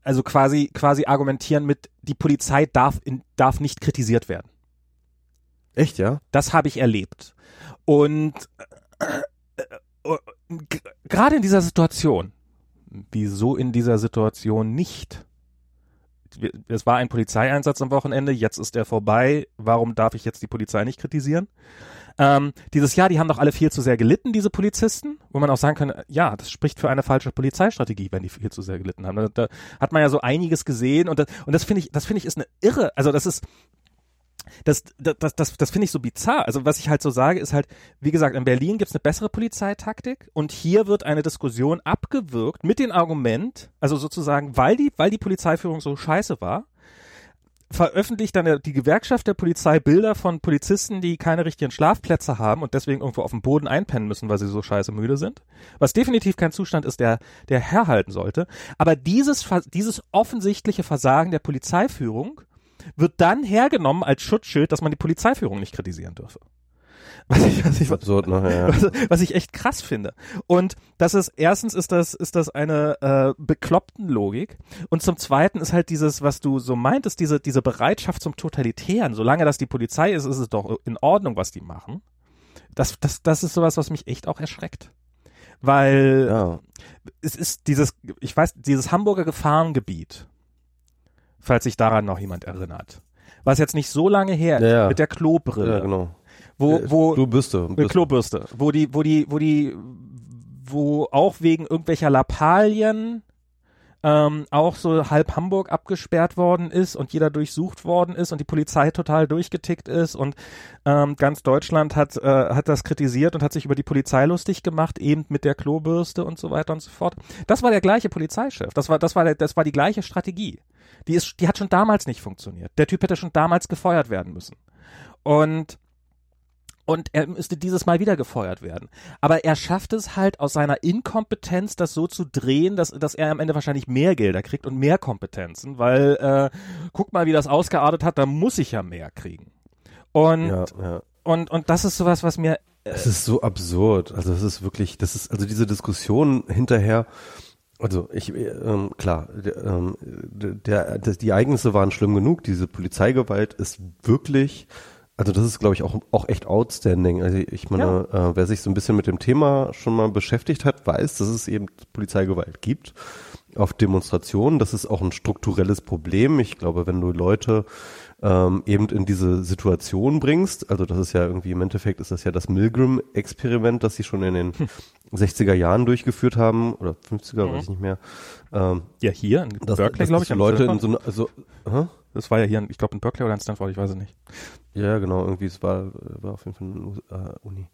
B: also quasi, quasi argumentieren mit, die Polizei darf, in, darf nicht kritisiert werden.
A: Echt, ja?
B: Das habe ich erlebt. Und äh, äh, gerade in dieser Situation, wieso in dieser Situation nicht? Es war ein Polizeieinsatz am Wochenende, jetzt ist er vorbei. Warum darf ich jetzt die Polizei nicht kritisieren? Ähm, dieses Jahr, die haben doch alle viel zu sehr gelitten, diese Polizisten, wo man auch sagen kann, ja, das spricht für eine falsche Polizeistrategie, wenn die viel zu sehr gelitten haben. Da, da hat man ja so einiges gesehen und das, und das finde ich, das finde ich ist eine irre, also das ist, das, das, das, das finde ich so bizarr. Also was ich halt so sage, ist halt, wie gesagt, in Berlin gibt es eine bessere Polizeitaktik und hier wird eine Diskussion abgewürgt mit dem Argument, also sozusagen, weil die, weil die Polizeiführung so scheiße war, veröffentlicht dann die Gewerkschaft der Polizei Bilder von Polizisten, die keine richtigen Schlafplätze haben und deswegen irgendwo auf dem Boden einpennen müssen, weil sie so scheiße müde sind. Was definitiv kein Zustand ist, der, der herhalten sollte. Aber dieses, dieses offensichtliche Versagen der Polizeiführung wird dann hergenommen als Schutzschild, dass man die Polizeiführung nicht kritisieren dürfe. Was ich, was ich, absurd, ne? ja. was, was, ich echt krass finde. Und das ist, erstens ist das, ist das eine äh, bekloppten Logik. Und zum zweiten ist halt dieses, was du so meintest, diese, diese Bereitschaft zum Totalitären. Solange das die Polizei ist, ist es doch in Ordnung, was die machen. Das, das, das ist sowas, was mich echt auch erschreckt. Weil ja. es ist dieses, ich weiß, dieses Hamburger Gefahrengebiet, falls sich daran noch jemand erinnert. Was jetzt nicht so lange her
A: ja, ja.
B: mit der Klobrille.
A: Ja, genau.
B: Wo, wo,
A: Klobürste.
B: Mit Klobürste. Wo die, wo die, wo die, wo auch wegen irgendwelcher Lappalien ähm, auch so halb Hamburg abgesperrt worden ist und jeder durchsucht worden ist und die Polizei total durchgetickt ist und ähm, ganz Deutschland hat, äh, hat das kritisiert und hat sich über die Polizei lustig gemacht, eben mit der Klobürste und so weiter und so fort. Das war der gleiche Polizeichef. Das war, das war, der, das war die gleiche Strategie. Die ist, die hat schon damals nicht funktioniert. Der Typ hätte schon damals gefeuert werden müssen. Und und er müsste dieses Mal wieder gefeuert werden. Aber er schafft es halt aus seiner Inkompetenz, das so zu drehen, dass, dass er am Ende wahrscheinlich mehr Gelder kriegt und mehr Kompetenzen, weil äh, guck mal, wie das ausgeartet hat, da muss ich ja mehr kriegen. Und, ja, ja. und, und das ist sowas, was mir.
A: Äh, es ist so absurd. Also es ist wirklich, das ist, also diese Diskussion hinterher, also ich, ähm, klar, der, ähm, der, der, die Ereignisse waren schlimm genug, diese Polizeigewalt ist wirklich also das ist, glaube ich, auch, auch echt outstanding. Also ich meine, ja. äh, wer sich so ein bisschen mit dem Thema schon mal beschäftigt hat, weiß, dass es eben Polizeigewalt gibt auf Demonstrationen. Das ist auch ein strukturelles Problem. Ich glaube, wenn du Leute ähm, eben in diese Situation bringst, also das ist ja irgendwie im Endeffekt ist das ja das Milgram-Experiment, das sie schon in den hm. 60er Jahren durchgeführt haben oder 50er, mhm. weiß ich nicht mehr.
B: Ähm, ja, hier in
A: Berkeley, glaube ich. Leute in so eine, also,
B: hä? Das war ja hier, ich glaube in Berkeley oder in Stanford, ich weiß es nicht.
A: Ja, genau, irgendwie, es war, war auf jeden Fall eine äh, Uni.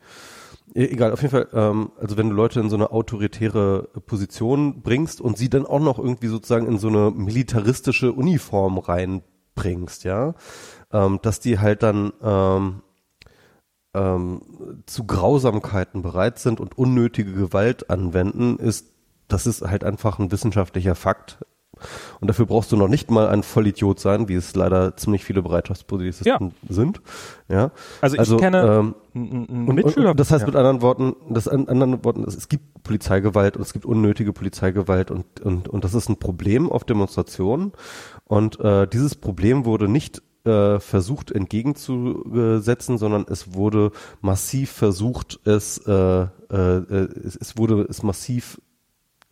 A: E egal, auf jeden Fall, ähm, also wenn du Leute in so eine autoritäre Position bringst und sie dann auch noch irgendwie sozusagen in so eine militaristische Uniform reinbringst, ja, ähm, dass die halt dann ähm, ähm, zu Grausamkeiten bereit sind und unnötige Gewalt anwenden, ist, das ist halt einfach ein wissenschaftlicher Fakt und dafür brauchst du noch nicht mal ein Vollidiot sein, wie es leider ziemlich viele Bereitschaftspolizisten ja. sind. Ja.
B: Also ich also, kenne ähm,
A: einen Mitschüler. Und, das heißt ja. mit anderen Worten, das an anderen Worten, es gibt Polizeigewalt und es gibt unnötige Polizeigewalt und und und das ist ein Problem auf Demonstrationen. Und äh, dieses Problem wurde nicht äh, versucht entgegenzusetzen, sondern es wurde massiv versucht, es, äh, äh, es, es wurde es massiv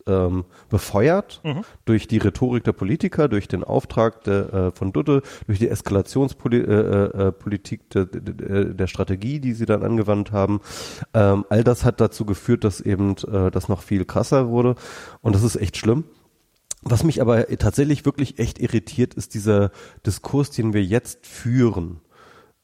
A: ähm, befeuert mhm. durch die Rhetorik der Politiker, durch den Auftrag der, äh, von Dutte, durch die Eskalationspolitik äh, äh, Politik der, der, der, Strategie, die sie dann angewandt haben. Ähm, all das hat dazu geführt, dass eben äh, das noch viel krasser wurde und das ist echt schlimm. Was mich aber tatsächlich wirklich echt irritiert, ist dieser Diskurs, den wir jetzt führen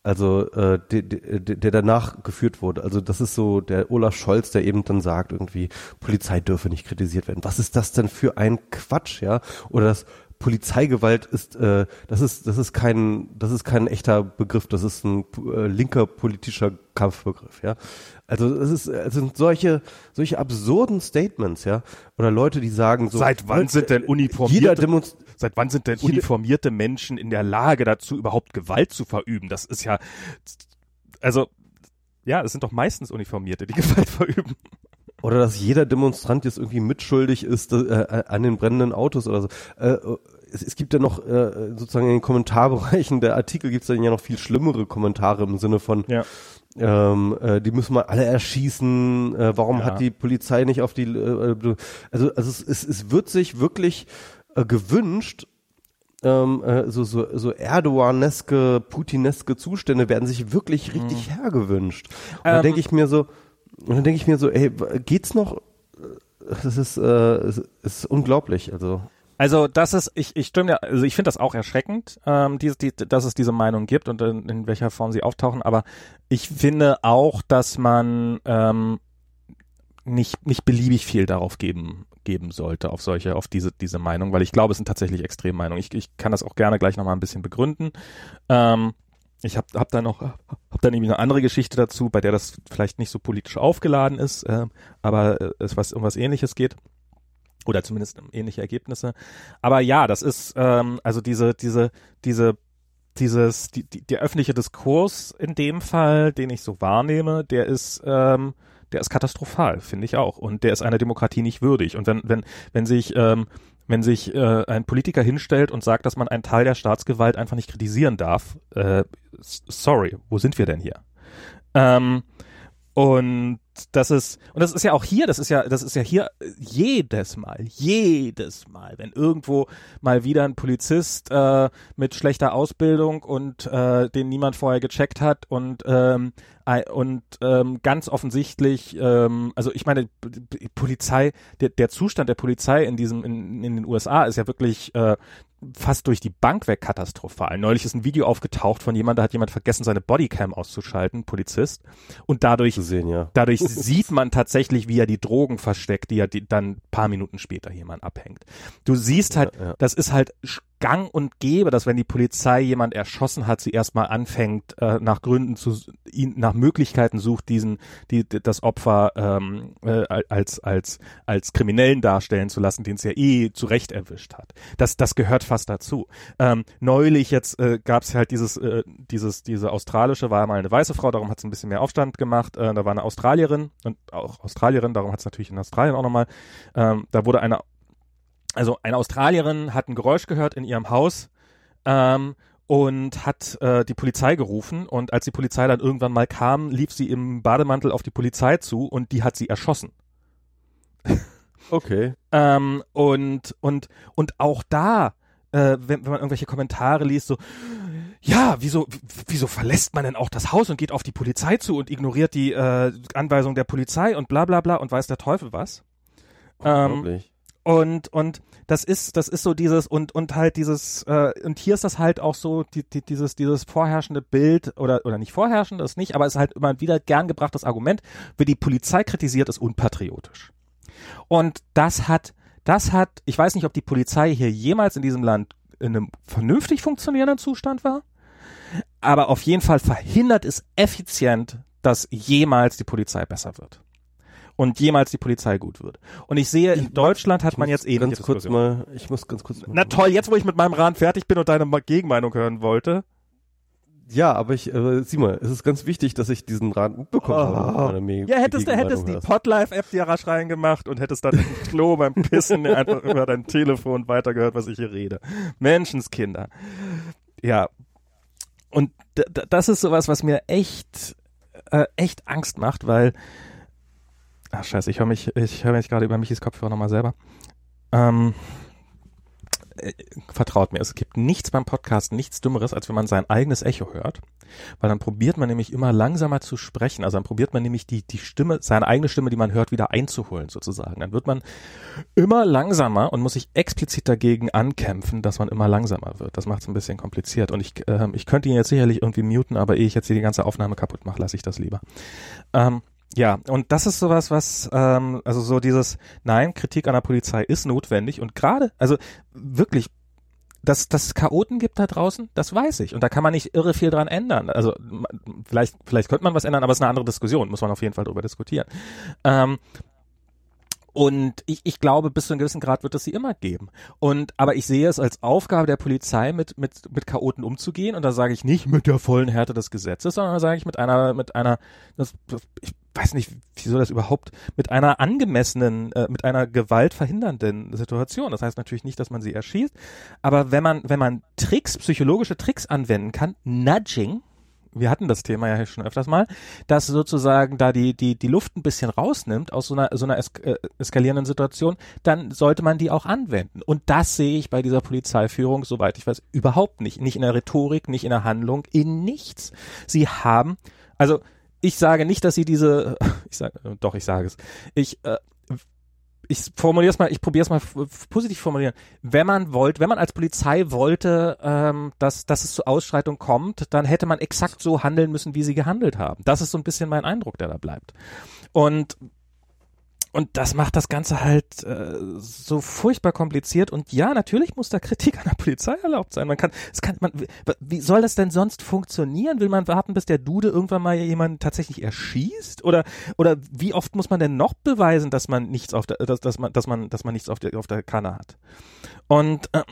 A: also äh, der, der, der danach geführt wurde. Also das ist so der Olaf Scholz, der eben dann sagt, irgendwie Polizei dürfe nicht kritisiert werden. Was ist das denn für ein Quatsch, ja? Oder das Polizeigewalt ist, äh, das ist, das ist kein, das ist kein echter Begriff, das ist ein äh, linker politischer Kampfbegriff, ja. Also es ist, es sind solche, solche absurden Statements, ja, oder Leute, die sagen so.
B: Seit wann sind denn uniformierte, seit wann sind denn uniformierte Menschen in der Lage dazu, überhaupt Gewalt zu verüben? Das ist ja, also, ja, es sind doch meistens Uniformierte, die Gewalt verüben.
A: Oder dass jeder Demonstrant jetzt irgendwie mitschuldig ist äh, äh, an den brennenden Autos oder so. Äh, es, es gibt ja noch äh, sozusagen in den Kommentarbereichen der Artikel gibt es dann ja noch viel schlimmere Kommentare im Sinne von
B: Ja.
A: Ähm, äh, die müssen wir alle erschießen, äh, warum
B: Ja.
A: hat die Polizei nicht auf die äh, äh, also also es, es, es wird sich wirklich äh, gewünscht ähm, äh, so, so, so Erdogan-eske, Putineske Zustände werden sich wirklich richtig hergewünscht. Und dann
B: Ähm.
A: denke ich mir so, und dann denke ich mir so, ey, geht's noch? Das ist, äh, es ist unglaublich, also.
B: Also das ist, ich, ich stimme ja, also ich finde das auch erschreckend, ähm, die, die, dass es diese Meinung gibt und in, in welcher Form sie auftauchen, aber ich finde auch, dass man ähm, nicht, nicht beliebig viel darauf geben, geben sollte, auf solche, auf diese, diese Meinung, weil ich glaube, es sind tatsächlich Extremmeinungen. Ich, ich kann das auch gerne gleich nochmal ein bisschen begründen. Ähm, ich habe hab da noch, hab da nämlich eine andere Geschichte dazu, bei der das vielleicht nicht so politisch aufgeladen ist, äh, aber es was um was ähnliches geht oder zumindest ähnliche Ergebnisse. Aber ja, das ist ähm, also diese diese diese dieses die, die, der öffentliche Diskurs in dem Fall, den ich so wahrnehme, der ist ähm, der ist katastrophal, finde ich auch, und der ist einer Demokratie nicht würdig. Und wenn wenn wenn sich ähm, wenn sich äh, ein Politiker hinstellt und sagt, dass man einen Teil der Staatsgewalt einfach nicht kritisieren darf, äh, sorry, wo sind wir denn hier? Ähm, und das ist, und das ist ja auch hier, das ist ja, das ist ja hier jedes Mal, jedes Mal, wenn irgendwo mal wieder ein Polizist äh, mit schlechter Ausbildung und äh, den niemand vorher gecheckt hat und ähm, und ähm, ganz offensichtlich, ähm, also ich meine, Polizei, der, der Zustand der Polizei in diesem, in, in den USA ist ja wirklich äh, fast durch die Bank weg katastrophal. Neulich ist ein Video aufgetaucht von jemand, da hat jemand vergessen, seine Bodycam auszuschalten, Polizist, und dadurch
A: sehen, ja.
B: Dadurch sieht man tatsächlich, wie er die Drogen versteckt, die er die dann paar Minuten später jemand abhängt. Du siehst halt,
A: Ja, ja.
B: das ist halt gang und gäbe, dass wenn die Polizei jemand erschossen hat, sie erstmal anfängt, äh, nach Gründen zu, ihn, nach Möglichkeiten sucht, diesen, die, das Opfer ähm, äh, als, als, als Kriminellen darstellen zu lassen, den es ja eh zurecht erwischt hat. Das, das gehört fast dazu. Ähm, neulich jetzt äh, gab es halt dieses, äh, dieses, diese australische, war mal eine weiße Frau, darum hat es ein bisschen mehr Aufstand gemacht. Äh, da war eine Australierin und auch Australierin, darum hat es natürlich in Australien auch nochmal, ähm, da wurde eine also eine Australierin hat ein Geräusch gehört in ihrem Haus ähm, und hat äh, die Polizei gerufen und als die Polizei dann irgendwann mal kam, lief sie im Bademantel auf die Polizei zu und die hat sie erschossen.
A: Okay.
B: Ähm, und, und, und auch da, äh, wenn, wenn man irgendwelche Kommentare liest, so, ja, wieso, wieso verlässt man denn auch das Haus und geht auf die Polizei zu und ignoriert die äh, Anweisung der Polizei und bla bla bla und weiß der Teufel was? Ähm. Und und das ist das ist so dieses und und halt dieses äh, und hier ist das halt auch so die, die, dieses dieses vorherrschende Bild oder oder nicht vorherrschend das nicht aber es ist halt immer wieder gern gebrachtes Argument wer die Polizei kritisiert ist unpatriotisch. Und das hat das hat ich weiß nicht ob die Polizei hier jemals in diesem Land in einem vernünftig funktionierenden Zustand war aber auf jeden Fall verhindert es effizient dass jemals die Polizei besser wird und jemals die Polizei gut wird. Und ich sehe, in Deutschland hat
A: Ich
B: man jetzt ähnliche
A: ganz kurz mal, ich muss ganz kurz mal.
B: Na toll, jetzt wo ich mit meinem Ran fertig bin und deine Gegenmeinung hören wollte.
A: Ja, aber ich, äh, sieh mal, es ist ganz wichtig, dass ich diesen Rat mitbekommen habe.
B: Oh.
A: du mir
B: Ja, hättest du hättest die. Podlife-App dir rasch reingemacht und hättest dann im Klo beim Pissen einfach über dein Telefon weitergehört, was ich hier rede. Menschenskinder. Ja. Und das ist sowas, was mir echt, äh, echt Angst macht, weil Ach scheiße, ich höre mich, ich höre mich gerade über Michis Kopfhörer nochmal selber. Ähm, äh, vertraut mir, es gibt nichts beim Podcast, nichts Dümmeres, als wenn man sein eigenes Echo hört. Weil dann probiert man nämlich immer langsamer zu sprechen. Also dann probiert man nämlich die, die Stimme, seine eigene Stimme, die man hört, wieder einzuholen sozusagen. Dann wird man immer langsamer und muss sich explizit dagegen ankämpfen, dass man immer langsamer wird. Das macht es ein bisschen kompliziert. Und ich, ähm, ich könnte ihn jetzt sicherlich irgendwie muten, aber ehe ich jetzt hier die ganze Aufnahme kaputt mache, lasse ich das lieber. Ähm, ja, und das ist sowas, was, ähm, also so dieses, nein, Kritik an der Polizei ist notwendig und gerade, also wirklich, dass, dass es Chaoten gibt da draußen, das weiß ich. Und da kann man nicht irre viel dran ändern. Also vielleicht, vielleicht könnte man was ändern, aber es ist eine andere Diskussion, muss man auf jeden Fall drüber diskutieren. Ähm, und ich, ich glaube, bis zu einem gewissen Grad wird es sie immer geben. Und aber ich sehe es als Aufgabe der Polizei, mit mit mit Chaoten umzugehen. Und da sage ich nicht mit der vollen Härte des Gesetzes, sondern da sage ich mit einer mit einer das, ich weiß nicht, wieso das überhaupt mit einer angemessenen, äh, mit einer gewaltverhindernden Situation. Das heißt natürlich nicht, dass man sie erschießt, aber wenn man wenn man Tricks, psychologische Tricks anwenden kann, Nudging wir hatten das Thema ja schon öfters mal, dass sozusagen da die, die, die Luft ein bisschen rausnimmt aus so einer, so einer es äh, eskalierenden Situation, dann sollte man die auch anwenden. Und das sehe ich bei dieser Polizeiführung, soweit ich weiß, überhaupt nicht. Nicht in der Rhetorik, nicht in der Handlung, in nichts. Sie haben, also ich sage nicht, dass sie diese, ich sage, doch, ich sage es. Ich, äh, ich formuliere es mal, ich probiere es mal positiv formulieren. Wenn man wollte, wenn man als Polizei wollte, ähm, dass, dass es zu Ausschreitung kommt, dann hätte man exakt so handeln müssen, wie sie gehandelt haben. Das ist so ein bisschen mein Eindruck, der da bleibt. Und und das macht das Ganze halt äh, so furchtbar kompliziert. Und ja, natürlich muss da Kritik an der Polizei erlaubt sein. Man kann, es kann, man, wie soll das denn sonst funktionieren? Will man warten, bis der Dude irgendwann mal jemanden tatsächlich erschießt? Oder oder wie oft muss man denn noch beweisen, dass man nichts auf der, dass, dass man, dass man, dass man nichts auf der auf der Kanne hat? Und ähm,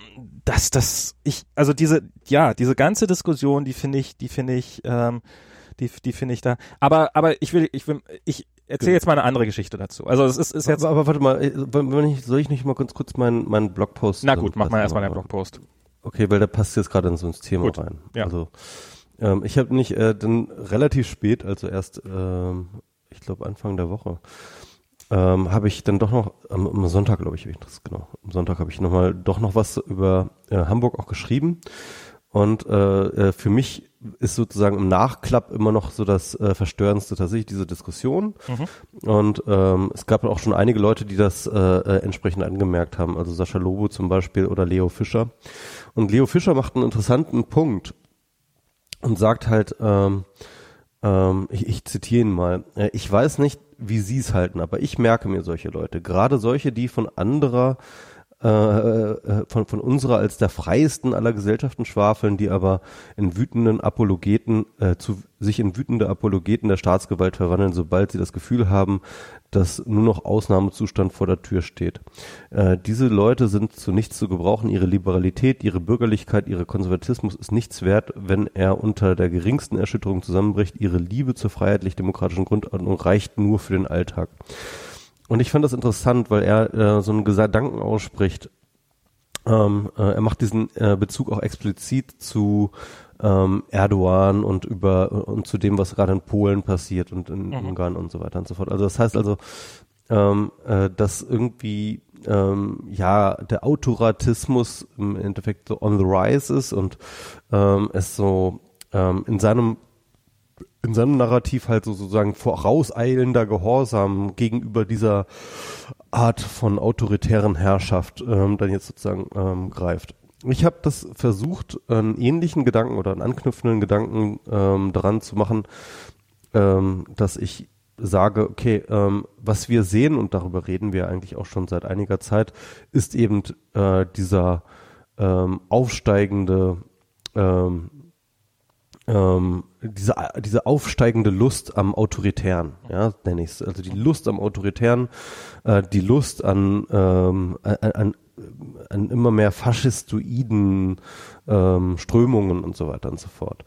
B: das, das, ich, also diese, ja, diese ganze Diskussion, die finde ich, die finde ich, ähm, die, die finde ich da. Aber, aber ich will, ich will, ich, erzähl jetzt mal eine andere Geschichte dazu. Also es ist, ist jetzt.
A: Aber, aber warte mal, äh, wenn ich, soll ich nicht mal ganz kurz meinen meinen Blogpost?
B: Na gut, mach mal erstmal deinen Blogpost.
A: Okay, weil der passt jetzt gerade in so ins Thema gut, rein.
B: Ja.
A: Also ähm, ich habe nicht äh, dann relativ spät, also erst ähm, ich glaube Anfang der Woche, ähm, habe ich dann doch noch am, am Sonntag, glaube ich, ich das genau. Am Sonntag habe ich noch mal doch noch was über äh, Hamburg auch geschrieben. Und äh, äh, für mich ist sozusagen im Nachklapp immer noch so das äh, Verstörendste tatsächlich diese Diskussion. Mhm. Und ähm, es gab auch schon einige Leute, die das äh, äh, entsprechend angemerkt haben. Also Sascha Lobo zum Beispiel oder Leo Fischer. Und Leo Fischer macht einen interessanten Punkt und sagt halt, ähm, ähm, ich, ich zitiere ihn mal, äh, ich weiß nicht, wie Sie es halten, aber ich merke mir solche Leute, gerade solche, die von anderer äh, äh, von, von unserer als der freiesten aller Gesellschaften schwafeln, die aber in wütenden Apologeten, äh, zu, sich in wütende Apologeten der Staatsgewalt verwandeln, sobald sie das Gefühl haben, dass nur noch Ausnahmezustand vor der Tür steht. Äh, diese Leute sind zu nichts zu gebrauchen. Ihre Liberalität, ihre Bürgerlichkeit, ihre Konservatismus ist nichts wert, wenn er unter der geringsten Erschütterung zusammenbricht. Ihre Liebe zur freiheitlich-demokratischen Grundordnung reicht nur für den Alltag. Und ich fand das interessant, weil er äh, so einen Gedanken ausspricht. Ähm, äh, er macht diesen äh, Bezug auch explizit zu ähm, Erdogan und über und zu dem, was gerade in Polen passiert und in mhm. Ungarn und so weiter und so fort. Also das heißt also, ähm, äh, dass irgendwie ähm, ja der Autoratismus im Endeffekt so on the rise ist und ähm, es so ähm, in seinem in seinem Narrativ halt so sozusagen vorauseilender Gehorsam gegenüber dieser Art von autoritären Herrschaft ähm, dann jetzt sozusagen ähm, greift. Ich habe das versucht, einen ähnlichen Gedanken oder einen anknüpfenden Gedanken ähm, daran zu machen, ähm, dass ich sage, okay, ähm, was wir sehen, und darüber reden wir eigentlich auch schon seit einiger Zeit, ist eben äh, dieser ähm, aufsteigende ähm, ähm, diese, diese aufsteigende Lust am Autoritären, ja, nenne ich es. Also die Lust am Autoritären, äh, die Lust an, ähm, an, an, an immer mehr faschistoiden ähm, Strömungen und so weiter und so fort.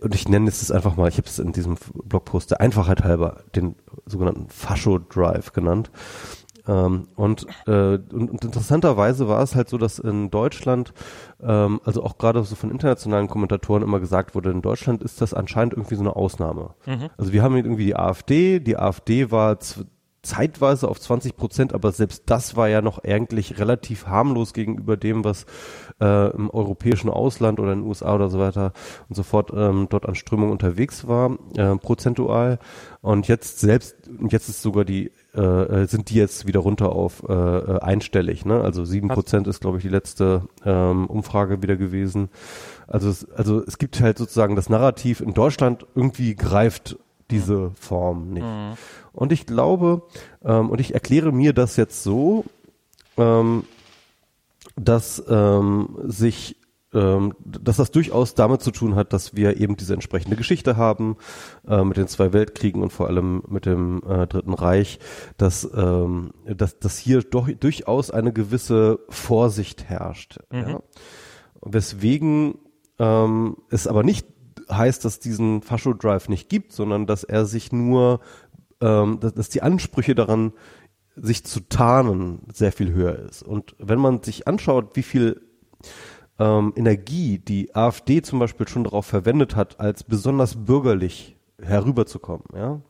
A: Und ich nenne es einfach mal, ich habe es in diesem Blogpost der Einfachheit halber den sogenannten Fascho-Drive genannt. Ähm, und, äh, und, und, interessanterweise war es halt so, dass in Deutschland, ähm, also auch gerade so von internationalen Kommentatoren immer gesagt wurde, in Deutschland ist das anscheinend irgendwie so eine Ausnahme. Mhm. Also wir haben irgendwie die AfD, die AfD war zeitweise auf 20 Prozent, aber selbst das war ja noch eigentlich relativ harmlos gegenüber dem, was äh, im europäischen Ausland oder in den USA oder so weiter und so fort ähm, dort an Strömung unterwegs war, äh, prozentual. Und jetzt selbst, jetzt ist sogar die äh, äh, sind die jetzt wieder runter auf äh, äh einstellig. Ne? Also sieben Prozent ist, glaube ich, die letzte ähm, Umfrage wieder gewesen. Also es, also es gibt halt sozusagen das Narrativ in Deutschland irgendwie greift diese Form nicht. Mhm. Und ich glaube, ähm, und ich erkläre mir das jetzt so, ähm, dass ähm, sich ähm, dass das durchaus damit zu tun hat, dass wir eben diese entsprechende Geschichte haben äh, mit den zwei Weltkriegen und vor allem mit dem äh, Dritten Reich, dass, ähm, dass, dass hier doch durchaus eine gewisse Vorsicht herrscht. Mhm. Ja? Weswegen ähm, es aber nicht heißt, dass diesen Fascho-Drive nicht gibt, sondern dass er sich nur, ähm, dass, dass die Ansprüche daran, sich zu tarnen, sehr viel höher ist. Und wenn man sich anschaut, wie viel ähm, Energie die AfD zum Beispiel schon darauf verwendet hat, als besonders bürgerlich herüberzukommen, ja,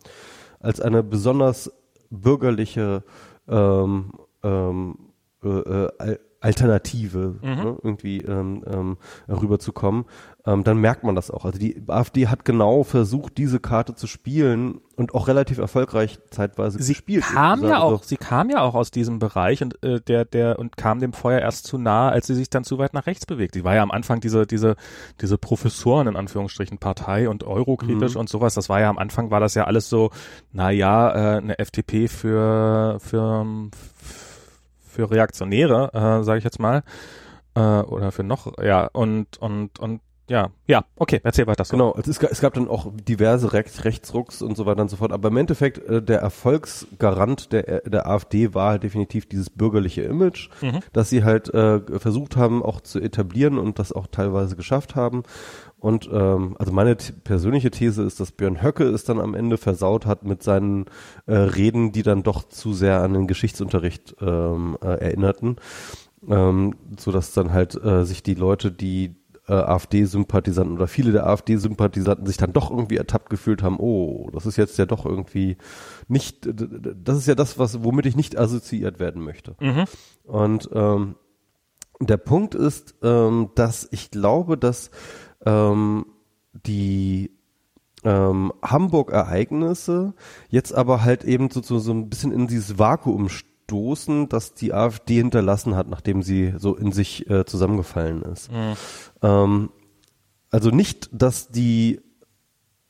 A: als eine besonders bürgerliche ähm, ähm, äh, äh Alternative mhm. ne, irgendwie ähm, ähm, rüberzukommen, ähm, dann merkt man das auch. Also die AfD hat genau versucht, diese Karte zu spielen und auch relativ erfolgreich zeitweise
B: sie
A: gespielt.
B: Kam ja auch, sie kam ja auch aus diesem Bereich und äh, der der und kam dem Feuer erst zu nah, als sie sich dann zu weit nach rechts bewegt. Sie war ja am Anfang diese diese diese Professoren in Anführungsstrichen Partei und eurokritisch mhm. und sowas. Das war ja am Anfang war das ja alles so, na ja, äh, eine FDP für für für Reaktionäre, äh, sage ich jetzt mal, äh, oder für noch, ja, und und und ja, ja, okay, erzähl weiter.
A: So. Genau, es, es, gab dann auch diverse Rechts, Rechtsrucks und so weiter und so fort. Aber im Endeffekt, äh, der Erfolgsgarant der, der AfD war halt definitiv dieses bürgerliche Image, mhm. dass sie halt äh, versucht haben, auch zu etablieren und das auch teilweise geschafft haben. Und ähm, also meine persönliche These ist, dass Björn Höcke es dann am Ende versaut hat mit seinen äh, Reden, die dann doch zu sehr an den Geschichtsunterricht ähm, äh, erinnerten. Ähm, so dass dann halt äh, sich die Leute, die äh, AfD-Sympathisanten oder viele der AfD-Sympathisanten sich dann doch irgendwie ertappt gefühlt haben, oh, das ist jetzt ja doch irgendwie nicht, das ist ja das, was, womit ich nicht assoziiert werden möchte. Mhm. Und ähm, der Punkt ist, ähm, dass ich glaube, dass ähm, die ähm, Hamburg-Ereignisse jetzt aber halt eben so, so, so ein bisschen in dieses Vakuum stoßen, das die AfD hinterlassen hat, nachdem sie so in sich äh, zusammengefallen ist. Mhm. Ähm, also nicht, dass die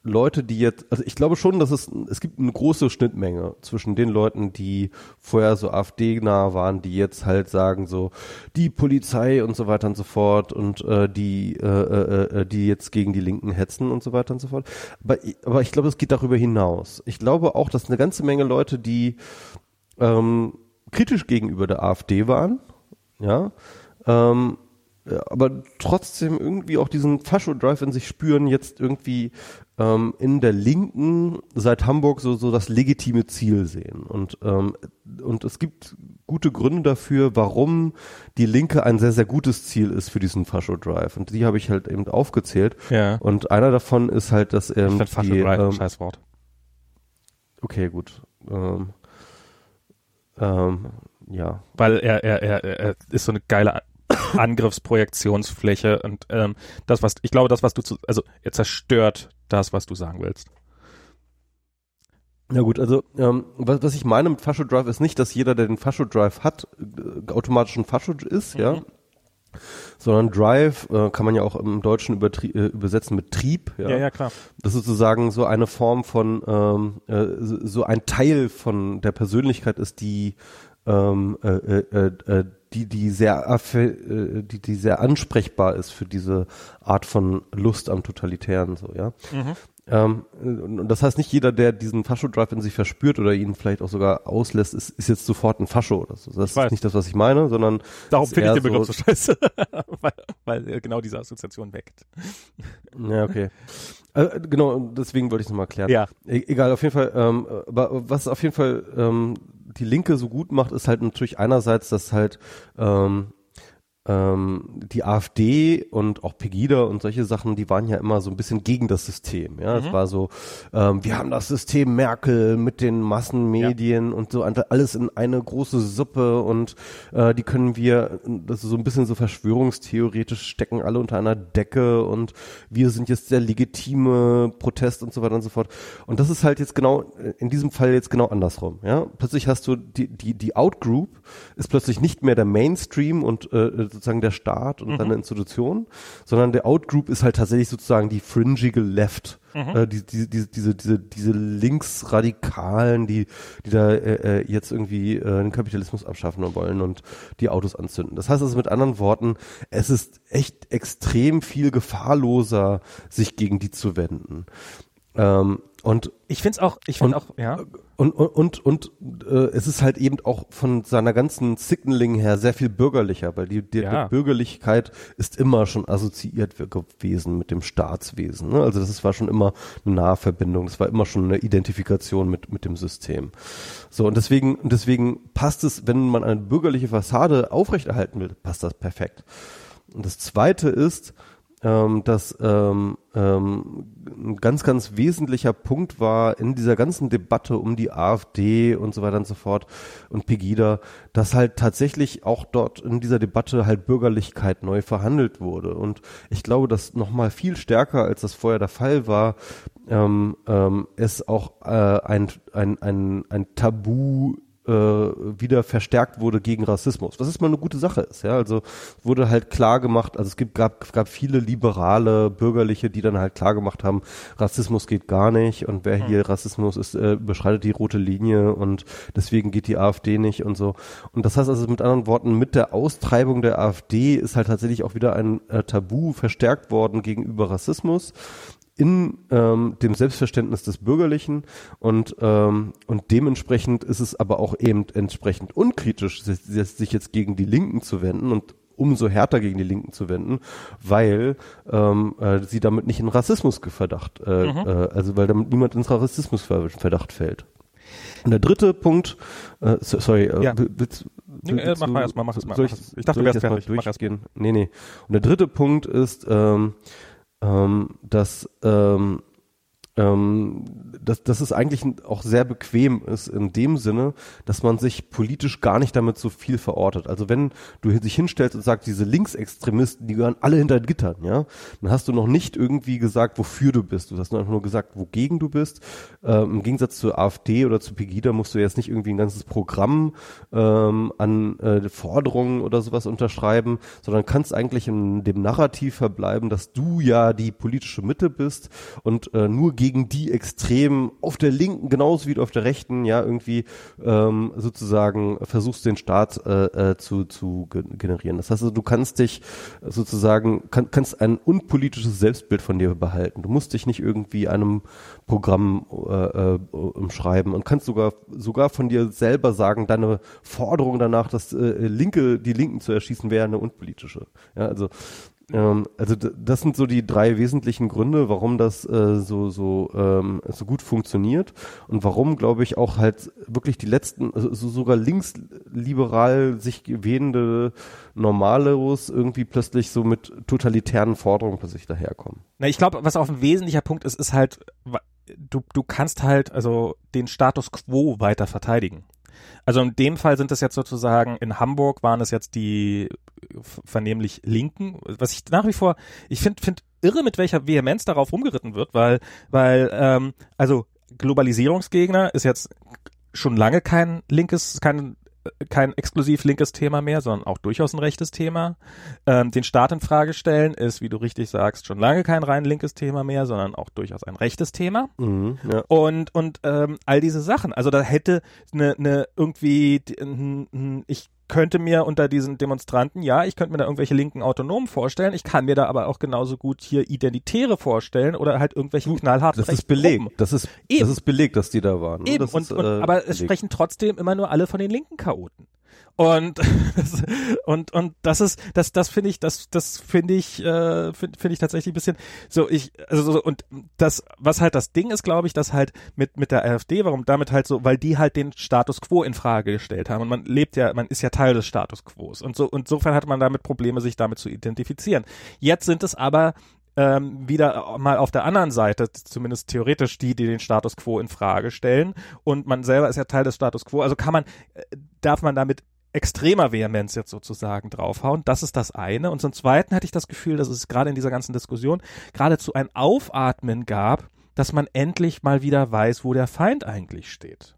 A: Leute, die jetzt, also ich glaube schon, dass es, es gibt eine große Schnittmenge zwischen den Leuten, die vorher so AfD-nah waren, die jetzt halt sagen so, die Polizei und so weiter und so fort und äh, die, äh, äh, äh die jetzt gegen die Linken hetzen und so weiter und so fort. Aber, aber ich glaube, es geht darüber hinaus. Ich glaube auch, dass eine ganze Menge Leute, die ähm, kritisch gegenüber der AfD waren, ja, ähm, aber trotzdem irgendwie auch diesen Fascho-Drive in sich spüren, jetzt irgendwie ähm, in der Linken seit Hamburg so, so das legitime Ziel sehen. Und, ähm, und es gibt gute Gründe dafür, warum die Linke ein sehr, sehr gutes Ziel ist für diesen Fascho-Drive. Und die habe ich halt eben aufgezählt. Ja. Und einer davon ist halt, dass ähm,
B: ich die, ähm, scheiß Wort.
A: Okay, gut. Ähm, ähm, ja.
B: Weil er, er, er, er ist so eine geile Angriffsprojektionsfläche und ähm, das, was ich glaube, das, was du zu, also er zerstört das, was du sagen willst.
A: Ja gut, also ähm, was, was ich meine mit Fascho Drive ist nicht, dass jeder, der den Fascho Drive hat, äh, automatisch ein Fascho ist, mhm. ja. Sondern Drive äh, kann man ja auch im Deutschen äh, übersetzen mit Trieb. Ja?
B: ja, ja, klar.
A: Das ist sozusagen so eine Form von, ähm, äh, so ein Teil von der Persönlichkeit ist, die ähm, äh, äh, äh, die die sehr äh, die die sehr ansprechbar ist für diese Art von Lust am totalitären so ja mhm. Ähm, und das heißt nicht jeder der diesen Fascho Drive in sich verspürt oder ihn vielleicht auch sogar auslässt ist, ist jetzt sofort ein Fascho oder so. Das ist nicht das was ich meine sondern
B: darum finde ich den Begriff so, so scheiße weil, weil genau diese Assoziation weckt.
A: Ja okay. Äh, genau deswegen wollte ich es nochmal klären
B: ja.
A: E egal auf jeden Fall ähm, aber was auf jeden Fall ähm, die Linke so gut macht, ist halt natürlich einerseits, dass halt ähm, die AfD und auch Pegida und solche Sachen, die waren ja immer so ein bisschen gegen das System. Ja, es mhm. war so, ähm, wir haben das System Merkel mit den Massenmedien ja. und so alles in eine große Suppe und äh, die können wir, das ist so ein bisschen so verschwörungstheoretisch stecken alle unter einer Decke und wir sind jetzt der legitime Protest und so weiter und so fort. Und das ist halt jetzt genau in diesem Fall jetzt genau andersrum. Ja, plötzlich hast du die die die Outgroup ist plötzlich nicht mehr der Mainstream und äh, sozusagen der Staat und mhm. seine Institutionen, sondern der Outgroup ist halt tatsächlich sozusagen die fringige Left. Mhm. Äh, die, die, die, diese, diese, diese Linksradikalen, die, die da äh, äh, jetzt irgendwie äh, den Kapitalismus abschaffen wollen und die Autos anzünden. Das heißt also mit anderen Worten, es ist echt extrem viel gefahrloser, sich gegen die zu wenden. Ähm, und
B: ich finde es auch, ich finde auch, ja.
A: Und und und, und äh, es ist halt eben auch von seiner ganzen Signaling her sehr viel bürgerlicher, weil die, die, ja. die Bürgerlichkeit ist immer schon assoziiert gewesen mit dem Staatswesen. Ne? Also das ist, war schon immer eine Nahverbindung, das war immer schon eine Identifikation mit mit dem System. So und deswegen deswegen passt es, wenn man eine bürgerliche Fassade aufrechterhalten will, passt das perfekt. Und das Zweite ist, ähm, dass ähm, ähm, ein ganz, ganz wesentlicher Punkt war in dieser ganzen Debatte um die AfD und so weiter und so fort und Pegida, dass halt tatsächlich auch dort in dieser Debatte halt Bürgerlichkeit neu verhandelt wurde. Und ich glaube, dass nochmal viel stärker, als das vorher der Fall war, ähm, ähm, es auch äh, ein, ein, ein, ein Tabu äh, wieder verstärkt wurde gegen Rassismus, was ist mal eine gute Sache ist. Ja, also wurde halt klar gemacht, also es gibt, gab, gab viele liberale Bürgerliche, die dann halt klar gemacht haben, Rassismus geht gar nicht und wer hier Rassismus ist, äh, beschreitet die rote Linie und deswegen geht die AfD nicht und so. Und das heißt also mit anderen Worten, mit der Austreibung der AfD ist halt tatsächlich auch wieder ein äh, Tabu verstärkt worden gegenüber Rassismus in ähm, dem Selbstverständnis des Bürgerlichen und ähm, und dementsprechend ist es aber auch eben entsprechend unkritisch, sich, jetzt gegen die Linken zu wenden und umso härter gegen die Linken zu wenden, weil ähm, äh, sie damit nicht in Rassismusverdacht, äh, mhm. äh, also weil damit niemand ins Rassismusverdacht fällt. Und der dritte Punkt, äh, sorry, äh, ja. willst,
B: willst äh, mach mal erstmal, mach es mal.
A: Ich, ich dachte, du wärst fertig. Durchgehen? Nee, nee. Und der dritte Punkt ist, ähm, ähm, dass ähm, ähm, dass, dass es eigentlich auch sehr bequem ist in dem Sinne, dass man sich politisch gar nicht damit so viel verortet. Also wenn du dich hinstellst und sagst, diese Linksextremisten, die gehören alle hinter Gittern, ja, dann hast du noch nicht irgendwie gesagt, wofür du bist. Du hast einfach nur gesagt, wogegen du bist. Ähm, Im Gegensatz zur AfD oder zu Pegida musst du jetzt nicht irgendwie ein ganzes Programm ähm, an äh, Forderungen oder sowas unterschreiben, sondern kannst eigentlich in dem Narrativ verbleiben, dass du ja die politische Mitte bist und äh, nur gegen die Extremen auf der linken genauso wie auf der rechten ja irgendwie ähm, sozusagen versuchst den Staat äh, äh, zu, zu generieren. Das heißt also, du kannst dich sozusagen, kann, kannst ein unpolitisches Selbstbild von dir behalten. Du musst dich nicht irgendwie einem Programm äh, äh, umschreiben und kannst sogar sogar von dir selber sagen, deine Forderung danach, dass äh, Linke, die Linken zu erschießen, wäre eine unpolitische. Ja, also ähm, also das sind so die drei wesentlichen Gründe, warum das äh, so so ähm, so gut funktioniert und warum, glaube ich, auch halt wirklich die letzten, also sogar linksliberal sich wähnende Normalos irgendwie plötzlich so mit totalitären Forderungen plötzlich daherkommen.
B: Na, ich glaube, was auch ein wesentlicher Punkt ist, ist halt, du du kannst halt also den Status quo weiter verteidigen. Also in dem Fall sind es jetzt sozusagen, in Hamburg waren es jetzt die vernehmlich Linken, was ich nach wie vor, ich finde find irre, mit welcher Vehemenz darauf rumgeritten wird, weil, weil, ähm, also Globalisierungsgegner ist jetzt schon lange kein linkes, kein kein exklusiv linkes Thema mehr, sondern auch durchaus ein rechtes Thema. Ähm, den Staat in Frage stellen ist, wie du richtig sagst, schon lange kein rein linkes Thema mehr, sondern auch durchaus ein rechtes Thema. Mhm, ja. Und und ähm, all diese Sachen. Also da hätte eine ne irgendwie ich könnte mir unter diesen Demonstranten, ja, ich könnte mir da irgendwelche linken Autonomen vorstellen, ich kann mir da aber auch genauso gut hier Identitäre vorstellen oder halt irgendwelche knallharten
A: Das ist belegt, das ist, Eben. das ist belegt, dass die da waren.
B: Ne? Eben, und,
A: ist,
B: und, äh, aber belegt. es sprechen trotzdem immer nur alle von den linken Chaoten. Und und und das ist das das finde ich das das finde ich äh, finde find ich tatsächlich ein bisschen so ich also so, und das was halt das Ding ist glaube ich dass halt mit mit der AfD warum damit halt so weil die halt den Status quo in Frage gestellt haben. Und man lebt ja man ist ja Teil des Status quos. Und so insofern hat man damit Probleme sich damit zu identifizieren. Jetzt sind es aber ähm, wieder mal auf der anderen Seite, zumindest theoretisch die, die den Status quo in Frage stellen. Und man selber ist ja Teil des Status quo. Also kann man, äh, darf man damit extremer Vehemenz jetzt sozusagen draufhauen. Das ist das eine. Und zum Zweiten hatte ich das Gefühl, dass es gerade in dieser ganzen Diskussion geradezu ein Aufatmen gab, dass man endlich mal wieder weiß, wo der Feind eigentlich steht.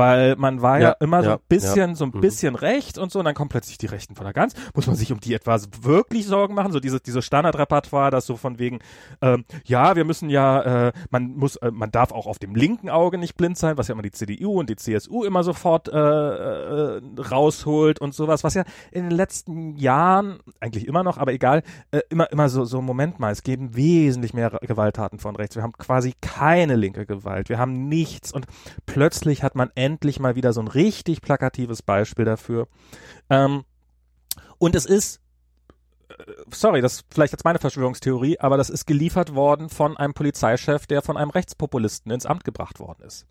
B: Weil man war ja,
A: Ja,
B: immer so ein bisschen, so ein
A: Mhm.
B: bisschen rechts und so, und dann kommen plötzlich die Rechten von der Gans. Muss man sich um die etwas wirklich Sorgen machen? So dieses, dieses Standardrepertoire, das so von wegen, ähm, ja, wir müssen ja, äh, man muss, äh, man darf auch auf dem linken Auge nicht blind sein, was ja immer die CDU und die CSU immer sofort äh, äh, rausholt und sowas, was ja in den letzten Jahren, eigentlich immer noch, aber egal, äh, immer, immer so, so, Moment mal, es geben wesentlich mehr Gewalttaten von rechts. Wir haben quasi keine linke Gewalt. Wir haben nichts und plötzlich hat man endlich mal wieder so ein richtig plakatives Beispiel dafür. Ähm, und es ist, äh, sorry, das ist vielleicht jetzt meine Verschwörungstheorie, aber das ist geliefert worden von einem Polizeichef, der von einem Rechtspopulisten ins Amt gebracht worden ist.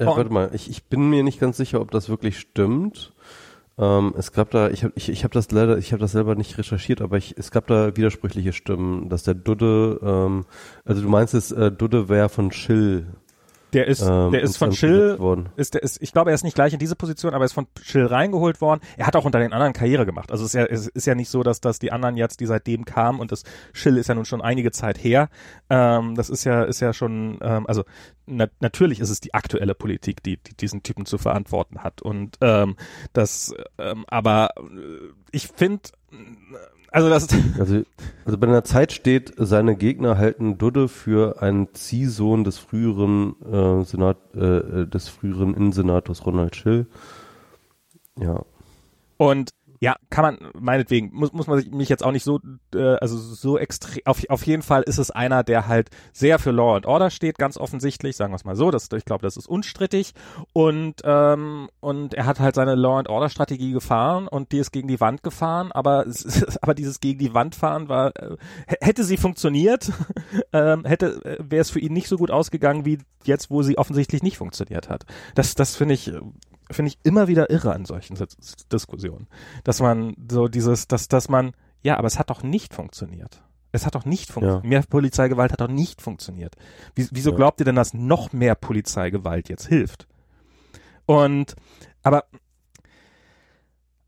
A: Ja,
B: Und-
A: warte mal, ich, ich bin mir nicht ganz sicher, ob das wirklich stimmt. Ähm, es gab da, ich habe ich, ich hab das leider, ich habe das selber nicht recherchiert, aber ich, es gab da widersprüchliche Stimmen, dass der Dudde, ähm, also du meinst es, äh, Dudde wäre von Schill.
B: Der ist,
A: ähm,
B: der ist von Schill ist der ist, ich glaube, er ist nicht gleich in diese Position, aber er ist von Schill reingeholt worden. Er hat auch unter den anderen Karriere gemacht. Also es ist ja, es ist ja nicht so, dass, dass die anderen jetzt, die seitdem kamen und das Schill ist ja nun schon einige Zeit her. Ähm, das ist ja, ist ja schon, ähm, also na, natürlich ist es die aktuelle Politik, die, die diesen Typen zu verantworten hat. Und ähm, das, ähm, aber ich finde, also das
A: Also, also bei einer Zeit steht, seine Gegner halten Dudde für einen Ziehsohn des früheren äh, Senat, äh, äh, des früheren Innensenators Ronald Schill. Ja.
B: Und ja, kann man, meinetwegen, muss, muss man sich- mich jetzt auch nicht so, äh, also so extrem, auf, auf jeden Fall ist es einer, der halt sehr für Law and Order steht, ganz offensichtlich, sagen wir es mal so, das, ich glaube, das ist unstrittig und, ähm, und er hat halt seine Law and Order Strategie gefahren und die ist gegen die Wand gefahren, aber, aber dieses gegen die Wand fahren war, äh, hätte sie funktioniert, ähm, hätte, äh, wäre es für ihn nicht so gut ausgegangen, wie jetzt, wo sie offensichtlich nicht funktioniert hat. Das, das finde ich, äh, finde ich immer wieder irre an solchen Dis- Diskussionen. Dass man so dieses, dass, dass man, ja, aber es hat doch nicht funktioniert. Es hat doch nicht funktioniert.
A: Ja.
B: Mehr Polizeigewalt hat doch nicht funktioniert. Wie, wieso
A: Ja.
B: glaubt ihr denn, dass noch mehr Polizeigewalt jetzt hilft? Und, aber,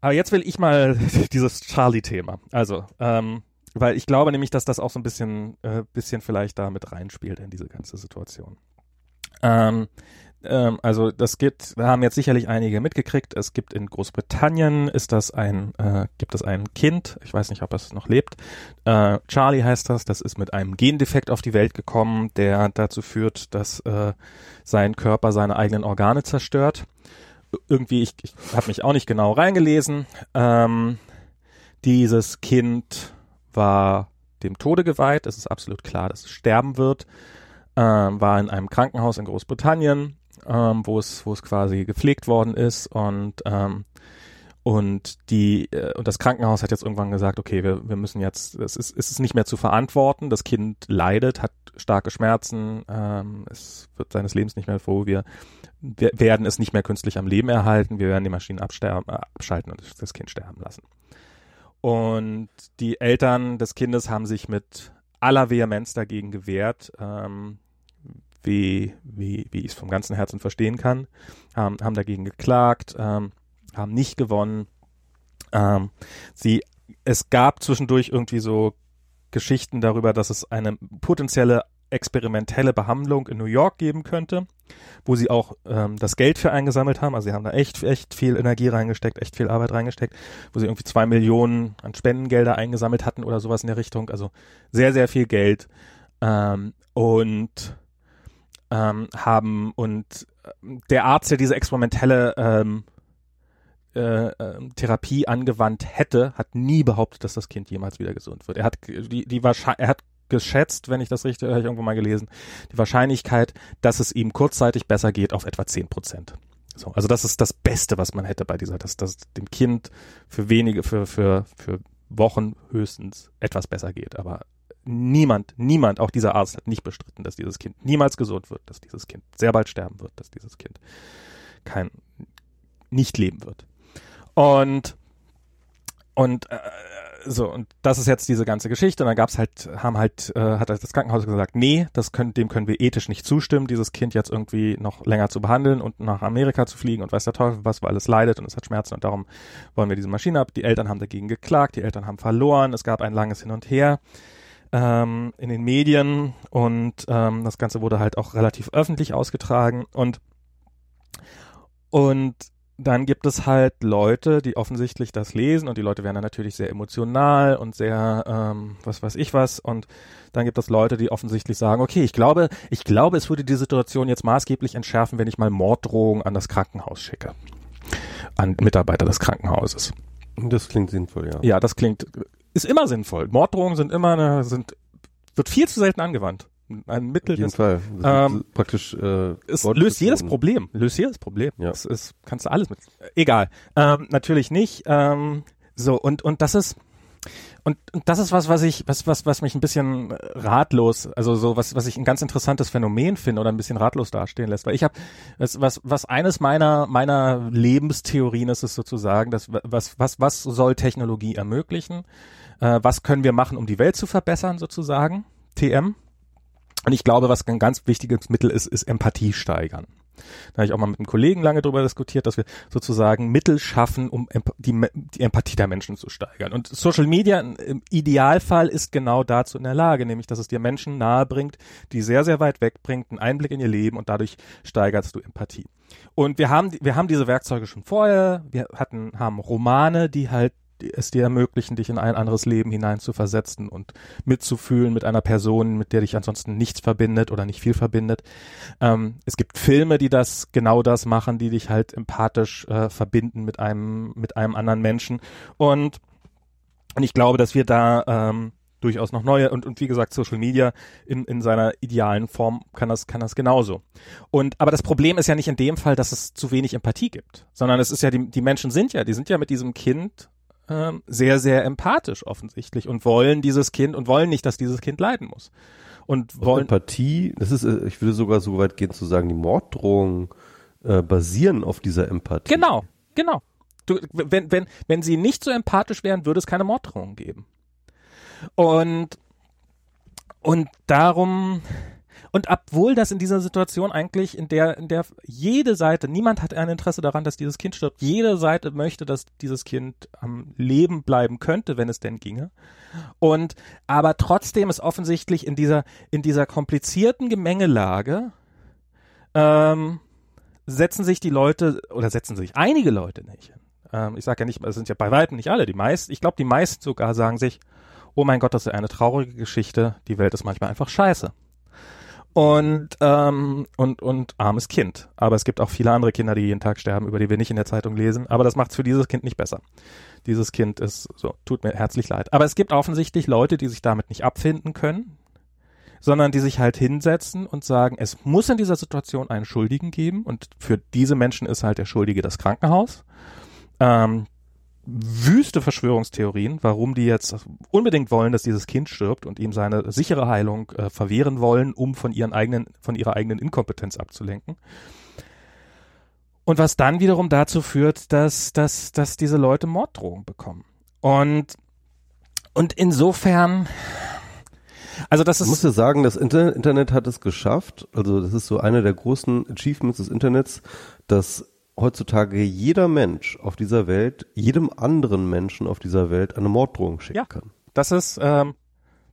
B: aber jetzt will ich mal dieses Charlie-Thema. Also, ähm, weil ich glaube nämlich, dass das auch so ein bisschen, äh, bisschen vielleicht da mit reinspielt in diese ganze Situation. Ähm, ähm, also das gibt, da haben jetzt sicherlich einige mitgekriegt. Es gibt in Großbritannien ist das ein, äh, gibt es ein Kind, ich weiß nicht, ob es noch lebt. Äh, Charlie heißt das. Das ist mit einem Gendefekt auf die Welt gekommen, der dazu führt, dass äh, sein Körper seine eigenen Organe zerstört. Irgendwie, ich, ich habe mich auch nicht genau reingelesen. Ähm, dieses Kind war dem Tode geweiht. Es ist absolut klar, dass es sterben wird. Ähm, war in einem Krankenhaus in Großbritannien, ähm, wo es, wo es quasi gepflegt worden ist und ähm, und die äh, und das Krankenhaus hat jetzt irgendwann gesagt, okay, wir, wir müssen jetzt, es ist, es ist nicht mehr zu verantworten. Das Kind leidet, hat starke Schmerzen, ähm, es wird seines Lebens nicht mehr froh. Wir, wir werden es nicht mehr künstlich am Leben erhalten. Wir werden die Maschinen äh, abschalten und das Kind sterben lassen. Und die Eltern des Kindes haben sich mit aller Vehemenz dagegen gewehrt, ähm, wie, wie, wie ich es vom ganzen Herzen verstehen kann, ähm, haben dagegen geklagt, ähm, haben nicht gewonnen. Ähm, sie, es gab zwischendurch irgendwie so Geschichten darüber, dass es eine potenzielle experimentelle Behandlung in New York geben könnte, wo sie auch ähm, das Geld für eingesammelt haben. Also sie haben da echt, echt viel Energie reingesteckt, echt viel Arbeit reingesteckt, wo sie irgendwie zwei Millionen an Spendengelder eingesammelt hatten oder sowas in der Richtung. Also sehr, sehr viel Geld. Ähm, und ähm, haben und ähm, der Arzt, der diese experimentelle ähm, äh, ähm, Therapie angewandt hätte, hat nie behauptet, dass das Kind jemals wieder gesund wird. Er hat die, die er hat geschätzt, wenn ich das richtig, habe irgendwo mal gelesen, die Wahrscheinlichkeit, dass es ihm kurzzeitig besser geht, auf etwa 10 Prozent. So, also das ist das Beste, was man hätte bei dieser, dass, dass dem Kind für wenige, für, für, für Wochen höchstens etwas besser geht. Aber niemand, niemand, auch dieser Arzt hat nicht bestritten, dass dieses Kind niemals gesund wird, dass dieses Kind sehr bald sterben wird, dass dieses Kind kein, nicht leben wird. Und, und, äh, so, und das ist jetzt diese ganze Geschichte. Und dann gab's halt, haben halt, äh, hat das Krankenhaus gesagt, nee, das können, dem können wir ethisch nicht zustimmen, dieses Kind jetzt irgendwie noch länger zu behandeln und nach Amerika zu fliegen und weiß der Teufel was, weil es leidet und es hat Schmerzen und darum wollen wir diese Maschine ab. Die Eltern haben dagegen geklagt, die Eltern haben verloren, es gab ein langes Hin und Her ähm, in den Medien und ähm, das Ganze wurde halt auch relativ öffentlich ausgetragen und Und dann gibt es halt Leute, die offensichtlich das lesen und die Leute werden dann natürlich sehr emotional und sehr, ähm, was weiß ich was. Und dann gibt es Leute, die offensichtlich sagen, okay, ich glaube, ich glaube, es würde die Situation jetzt maßgeblich entschärfen, wenn ich mal Morddrohungen an das Krankenhaus schicke. An Mitarbeiter des Krankenhauses.
A: Das klingt sinnvoll, ja.
B: Ja, das klingt, ist immer sinnvoll. Morddrohungen sind immer, eine, sind, wird viel zu selten angewandt ein Mittel.
A: Auf jeden
B: das,
A: Fall.
B: Ähm,
A: praktisch. Äh,
B: es löst jedes Problem. Löst jedes Problem.
A: Ja.
B: Es ist, kannst du alles mit. Egal. Ähm, natürlich nicht. Ähm, so und und das ist und, und das ist was, was ich, was, was, was mich ein bisschen ratlos, also so was, was ich ein ganz interessantes Phänomen finde oder ein bisschen ratlos dastehen lässt. Weil ich habe, was, was, was eines meiner meiner Lebenstheorien ist, ist sozusagen, dass was, was, was soll Technologie ermöglichen? Äh, was können wir machen, um die Welt zu verbessern, sozusagen? TM. Und ich glaube, was ein ganz wichtiges Mittel ist, ist Empathie steigern. Da habe ich auch mal mit einem Kollegen lange darüber diskutiert, dass wir sozusagen Mittel schaffen, um die, die, Empathie der Menschen zu steigern. Und Social Media im Idealfall ist genau dazu in der Lage, nämlich dass es dir Menschen nahe bringt, die sehr, sehr weit weg bringt, einen Einblick in ihr Leben und dadurch steigerst du Empathie. Und wir haben, wir haben diese Werkzeuge schon vorher. Wir hatten, haben Romane, die halt es dir ermöglichen, dich in ein anderes Leben hineinzuversetzen und mitzufühlen mit einer Person, mit der dich ansonsten nichts verbindet oder nicht viel verbindet. Ähm, es gibt Filme, die das genau das machen, die dich halt empathisch äh, verbinden mit einem mit einem anderen Menschen und und ich glaube, dass wir da ähm, durchaus noch neue und, und wie gesagt Social Media in, in seiner idealen Form kann das kann das genauso und aber das Problem ist ja nicht in dem Fall dass es zu wenig Empathie gibt sondern es ist ja die die Menschen sind ja die sind ja mit diesem Kind ähm, sehr, sehr empathisch offensichtlich und wollen dieses Kind und wollen nicht, dass dieses Kind leiden muss. Und wollen.
A: Empathie, das ist, äh, ich würde sogar so weit gehen zu sagen, die Morddrohungen äh, basieren auf dieser Empathie.
B: Genau, genau. Du, wenn, wenn, wenn sie nicht so empathisch wären, würde es keine Morddrohungen geben. Und, und darum, und obwohl das in dieser Situation eigentlich, in der, in der jede Seite, niemand hat ein Interesse daran, dass dieses Kind stirbt. Jede Seite möchte, dass dieses Kind am Leben bleiben könnte, wenn es denn ginge. Und, aber trotzdem ist offensichtlich in dieser, in dieser komplizierten Gemengelage, ähm, setzen sich die Leute, oder setzen sich einige Leute nicht. Ähm, ich sage ja nicht, es sind ja bei weitem nicht alle, die meisten, ich glaube, die meisten sogar sagen sich, oh mein Gott, das ist eine traurige Geschichte, die Welt ist manchmal einfach scheiße und, ähm, und, und armes Kind. Aber es gibt auch viele andere Kinder, die jeden Tag sterben, über die wir nicht in der Zeitung lesen. Aber das macht es für dieses Kind nicht besser. Dieses Kind ist so, tut mir herzlich leid. Aber es gibt offensichtlich Leute, die sich damit nicht abfinden können, sondern die sich halt hinsetzen und sagen, es muss in dieser Situation einen Schuldigen geben und für diese Menschen ist halt der Schuldige das Krankenhaus. Ähm, wüste Verschwörungstheorien, warum die jetzt unbedingt wollen, dass dieses Kind stirbt und ihm seine sichere Heilung äh, verwehren wollen, um von ihren eigenen, von ihrer eigenen Inkompetenz abzulenken. Und was dann wiederum dazu führt, dass, dass, dass diese Leute Morddrohungen bekommen. Und, und insofern, also das ist.
A: Ich muss ja sagen, das Internet hat es geschafft. Also das ist so einer der großen Achievements des Internets, dass heutzutage jeder Mensch auf dieser Welt, jedem anderen Menschen auf dieser Welt eine Morddrohung schicken ja, kann.
B: Das ist, ähm,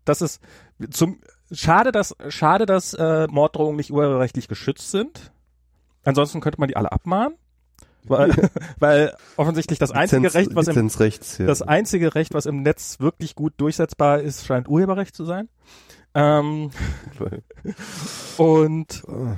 B: das ist zum schade, dass schade, dass äh, Morddrohungen nicht urheberrechtlich geschützt sind. Ansonsten könnte man die alle abmahnen. Weil, weil offensichtlich das einzige
A: Lizenz,
B: Recht, was im,
A: ja.
B: das einzige Recht, was im Netz wirklich gut durchsetzbar ist, scheint Urheberrecht zu sein. Ähm, und ah.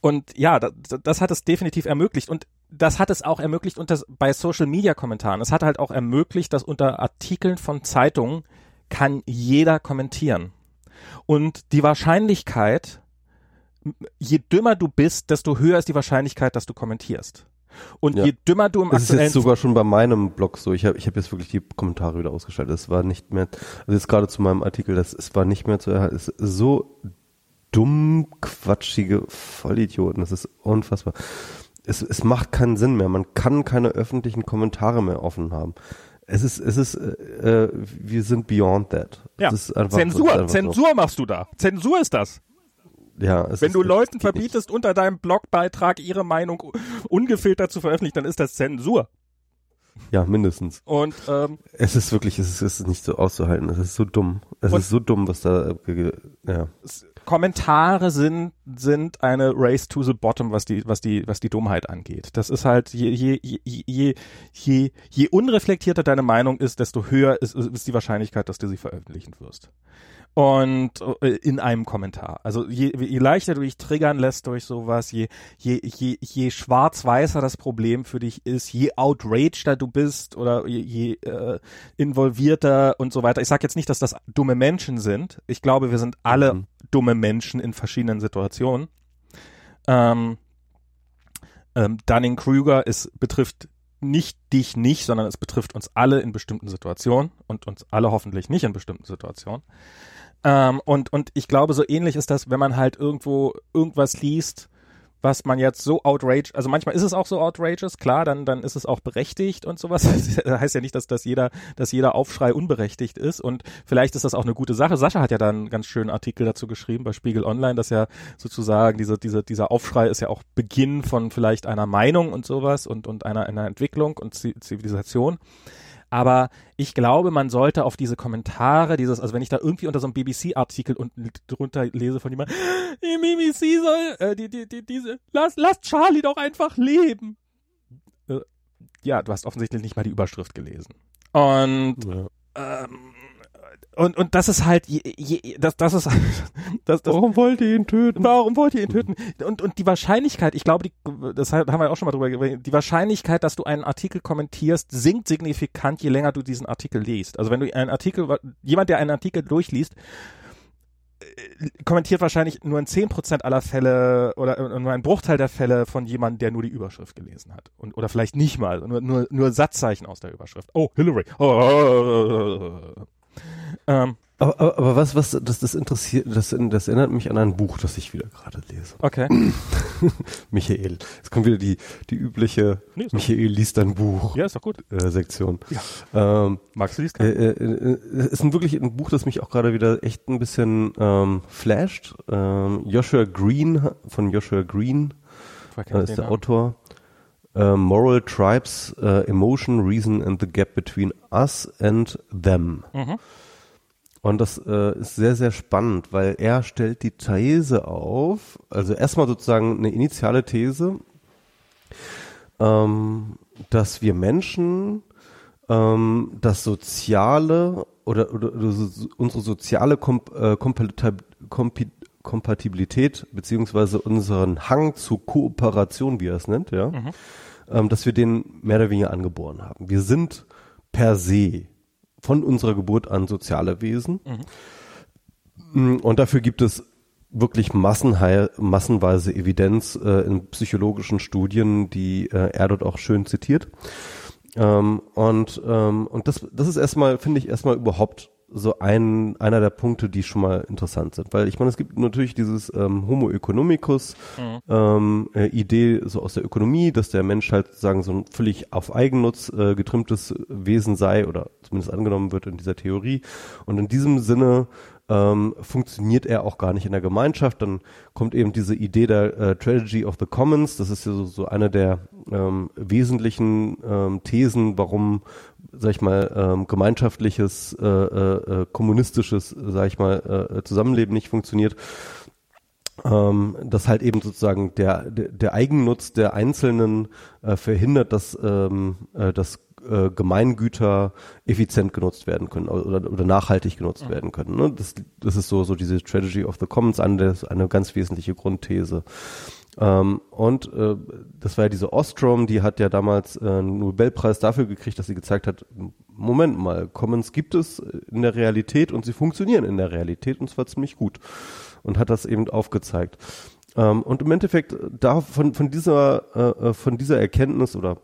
B: Und ja, das, das hat es definitiv ermöglicht. Und das hat es auch ermöglicht unter, bei Social Media Kommentaren. Es hat halt auch ermöglicht, dass unter Artikeln von Zeitungen kann jeder kommentieren. Und die Wahrscheinlichkeit, je dümmer du bist, desto höher ist die Wahrscheinlichkeit, dass du kommentierst. Und ja. je dümmer du im
A: Das ist jetzt sogar schon bei meinem Blog so. Ich habe ich hab jetzt wirklich die Kommentare wieder ausgeschaltet. Es war nicht mehr, also jetzt gerade zu meinem Artikel, das, es war nicht mehr zu erhalten. Es ist so dumm, quatschige Vollidioten. Das ist unfassbar. Es, es macht keinen Sinn mehr. Man kann keine öffentlichen Kommentare mehr offen haben. Es ist, es ist, äh, äh wir sind beyond that.
B: Ja. Einfach, Zensur, Zensur so. machst du da. Zensur ist das.
A: Ja,
B: Wenn ist, du Leuten verbietest, nicht. unter deinem Blogbeitrag ihre Meinung ungefiltert zu veröffentlichen, dann ist das Zensur.
A: Ja, mindestens.
B: Und ähm,
A: es ist wirklich, es ist, es ist nicht so auszuhalten. Es ist so dumm. Es ist so dumm, was da, ja
B: Kommentare sind sind eine Race to the Bottom, was die was die was die Dummheit angeht. Das ist halt je je je je je unreflektierter deine Meinung ist, desto höher ist, ist die Wahrscheinlichkeit, dass du sie veröffentlichen wirst und äh, in einem Kommentar. Also je, je leichter du dich triggern lässt durch sowas, je, je, je, je schwarz-weißer das Problem für dich ist, je outrageder du bist oder je, je äh, involvierter und so weiter. Ich sage jetzt nicht, dass das dumme Menschen sind. Ich glaube, wir sind alle mhm. dumme Menschen in verschiedenen Situationen. Ähm, ähm, Dunning-Kruger betrifft nicht dich nicht, sondern es betrifft uns alle in bestimmten Situationen und uns alle hoffentlich nicht in bestimmten Situationen. Ähm, und, und ich glaube, so ähnlich ist das, wenn man halt irgendwo irgendwas liest, was man jetzt so outrage, also manchmal ist es auch so outrageous, klar, dann, dann ist es auch berechtigt und sowas. Das heißt ja nicht, dass, dass jeder, dass jeder Aufschrei unberechtigt ist und vielleicht ist das auch eine gute Sache. Sascha hat ja dann einen ganz schönen Artikel dazu geschrieben bei Spiegel Online, dass ja sozusagen diese, diese, dieser Aufschrei ist ja auch Beginn von vielleicht einer Meinung und sowas und, und einer, einer Entwicklung und Zivilisation. Aber ich glaube, man sollte auf diese Kommentare, dieses, also wenn ich da irgendwie unter so einem BBC-Artikel unten drunter lese von jemandem, die BBC soll, äh, die, die, die, diese, lass, lass Charlie doch einfach leben. Äh, ja, du hast offensichtlich nicht mal die Überschrift gelesen. Und ja. ähm, und, und das ist halt, je, je, das, das ist, das, das,
A: warum wollt ihr ihn töten?
B: Warum wollt ihr ihn töten? Und, und die Wahrscheinlichkeit, ich glaube, die, das haben wir auch schon mal drüber geredet, die Wahrscheinlichkeit, dass du einen Artikel kommentierst, sinkt signifikant, je länger du diesen Artikel liest. Also wenn du einen Artikel, jemand, der einen Artikel durchliest, äh, kommentiert wahrscheinlich nur in zehn Prozent aller Fälle oder nur ein Bruchteil der Fälle von jemandem, der nur die Überschrift gelesen hat. Und, oder vielleicht nicht mal, nur, nur, nur Satzzeichen aus der Überschrift. Oh, Hillary. Oh, oh, oh, oh
A: ähm, aber, aber, aber, was, was, das, das interessiert, das, das erinnert mich an ein Buch, das ich wieder gerade lese.
B: Okay.
A: Michael. Jetzt kommt wieder die, die übliche nee, Michael liest ein Buch.
B: Ja, ist doch gut.
A: Äh, Sektion.
B: Ja. Ähm, Magst du liest
A: äh, äh, äh, ist ein wirklich ein Buch, das mich auch gerade wieder echt ein bisschen ähm, flasht. Ähm, Joshua Green von Joshua Green äh, ist der. Autor. Uh, Moral Tribes, uh, Emotion, Reason and the Gap Between Us and Them. Mhm. Und das äh, ist sehr, sehr spannend, weil er stellt die These auf, also erstmal sozusagen eine initiale These, ähm, dass wir Menschen ähm, das soziale oder, oder, oder unsere soziale Komp äh, Kompatibilität beziehungsweise unseren Hang zur Kooperation, wie er es nennt, ja, mhm. ähm, dass wir den mehr oder weniger angeboren haben. Wir sind per se von unserer Geburt an soziale Wesen. Mhm. Und dafür gibt es wirklich massenheil, massenweise Evidenz äh, in psychologischen Studien, die äh, er dort auch schön zitiert. Ähm, und ähm, und das, das ist erstmal, finde ich, erstmal überhaupt so ein, einer der Punkte, die schon mal interessant sind. Weil ich meine, es gibt natürlich dieses ähm, Homo economicus mhm. ähm, äh, Idee so aus der Ökonomie, dass der Mensch halt sagen so ein völlig auf Eigennutz äh, getrimmtes Wesen sei oder zumindest angenommen wird in dieser Theorie. Und in diesem Sinne ähm, funktioniert er auch gar nicht in der Gemeinschaft. Dann kommt eben diese Idee der äh, Tragedy of the Commons. Das ist ja so, so eine der ähm, wesentlichen ähm, Thesen, warum sag ich mal, ähm, gemeinschaftliches, äh, äh, äh kommunistisches, sag ich mal, äh, Zusammenleben nicht funktioniert. Ähm, dass halt eben sozusagen der, der, der Eigennutz der Einzelnen äh, verhindert, dass, ähm, äh, dass äh, Gemeingüter effizient genutzt werden können oder, oder nachhaltig genutzt mhm. werden können. Ne? Das, das ist so, so diese Strategy of the Commons, eine, eine ganz wesentliche Grundthese. Ähm, und äh, das war ja diese Ostrom, die hat ja damals äh, einen Nobelpreis dafür gekriegt, dass sie gezeigt hat, Moment mal, Commons gibt es in der Realität und sie funktionieren in der Realität und zwar ziemlich gut. Und hat das eben aufgezeigt. Ähm, und im Endeffekt da von, von dieser äh, äh von dieser Erkenntnis oder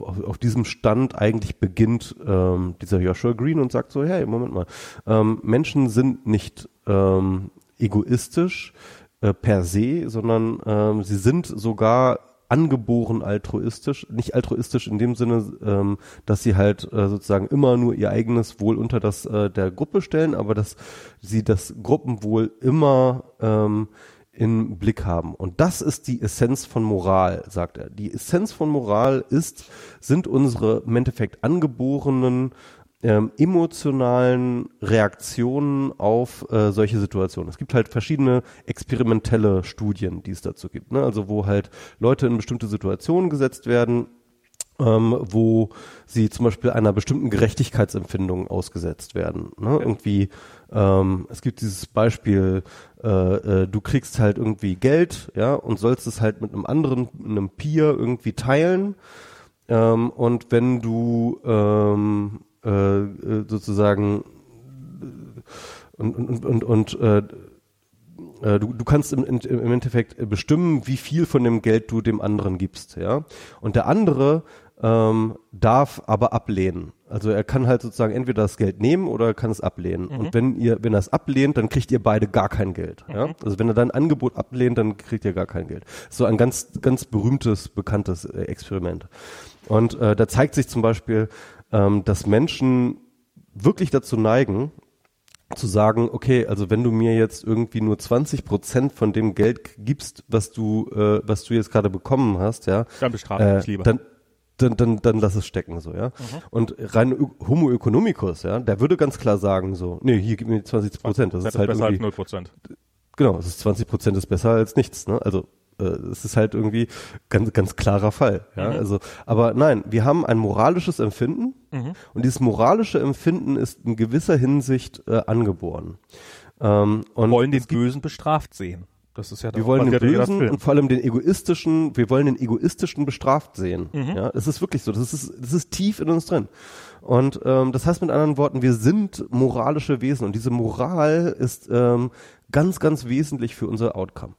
A: auf, auf, diesem Stand eigentlich beginnt ähm, dieser Joshua Green und sagt so, hey, Moment mal, ähm, Menschen sind nicht ähm, egoistisch, äh, per se, sondern ähm, sie sind sogar angeboren altruistisch, nicht altruistisch in dem Sinne, ähm, dass sie halt äh, sozusagen immer nur ihr eigenes Wohl unter das äh, der Gruppe stellen, aber dass sie das Gruppenwohl immer ähm, im Blick haben. Und das ist die Essenz von Moral, sagt er. Die Essenz von Moral ist, sind unsere im Endeffekt angeborenen ähm, emotionalen Reaktionen auf äh, solche Situationen. Es gibt halt verschiedene experimentelle Studien, die es dazu gibt. Ne? Also wo halt Leute in bestimmte Situationen gesetzt werden, ähm, wo sie zum Beispiel einer bestimmten Gerechtigkeitsempfindung ausgesetzt werden. Ne? Irgendwie, ähm, es gibt dieses Beispiel, äh, äh, du kriegst halt irgendwie Geld, ja, und sollst es halt mit einem anderen, einem Peer irgendwie teilen. Ähm, und wenn du ähm, äh, äh, sozusagen und, und, und, und äh, äh, du, du kannst im, im Endeffekt bestimmen, wie viel von dem Geld du dem anderen gibst, ja. Und der andere ähm, darf aber ablehnen. Also er kann halt sozusagen entweder das Geld nehmen oder er kann es ablehnen. Mhm. Und wenn ihr, wenn er es ablehnt, dann kriegt ihr beide gar kein Geld. Mhm. Ja? Also wenn er dein Angebot ablehnt, dann kriegt ihr gar kein Geld. So ein ganz, ganz berühmtes, bekanntes äh, Experiment. Und äh, da zeigt sich zum Beispiel, ähm, dass Menschen wirklich dazu neigen, zu sagen, okay, also wenn du mir jetzt irgendwie nur 20 Prozent von dem Geld gibst, was du, äh, was du jetzt gerade bekommen hast, ja,
B: dann bestrafe äh, ich lieber.
A: Dann, dann, dann, dann lass es stecken, so, ja. Mhm. Und rein Homo economicus, ja, der würde ganz klar sagen, so, nee, hier gib mir 20 Prozent, das, das ist halt besser
B: als 0 Prozent.
A: Genau, das ist 20 Prozent ist besser als nichts, ne, also, äh, es ist halt irgendwie ganz, ganz klarer Fall, ja, mhm. also, aber nein, wir haben ein moralisches Empfinden mhm. und dieses moralische Empfinden ist in gewisser Hinsicht äh, angeboren.
B: Ähm, und wollen den Bösen bestraft sehen.
A: Das ist ja wir wollen den Bösen und vor allem den egoistischen, wir wollen den egoistischen bestraft sehen. Mhm. Ja, es ist wirklich so. Das ist, das ist tief in uns drin. Und ähm, das heißt mit anderen Worten, wir sind moralische Wesen und diese Moral ist ähm, ganz, ganz wesentlich für unser Outcome.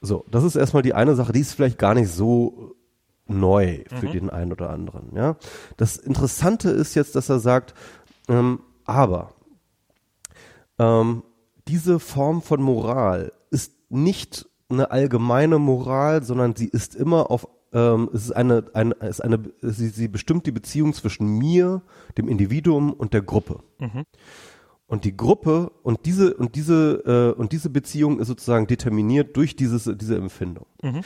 A: So, das ist erstmal die eine Sache, die ist vielleicht gar nicht so neu für mhm. den einen oder anderen. Ja, das Interessante ist jetzt, dass er sagt, ähm, aber ähm, diese Form von Moral nicht eine allgemeine Moral, sondern sie ist immer auf ähm, es ist eine, eine, es ist eine sie, sie bestimmt die Beziehung zwischen mir, dem Individuum und der Gruppe. Mhm. Und die Gruppe und diese und diese äh, und diese Beziehung ist sozusagen determiniert durch dieses diese Empfindung. Mhm.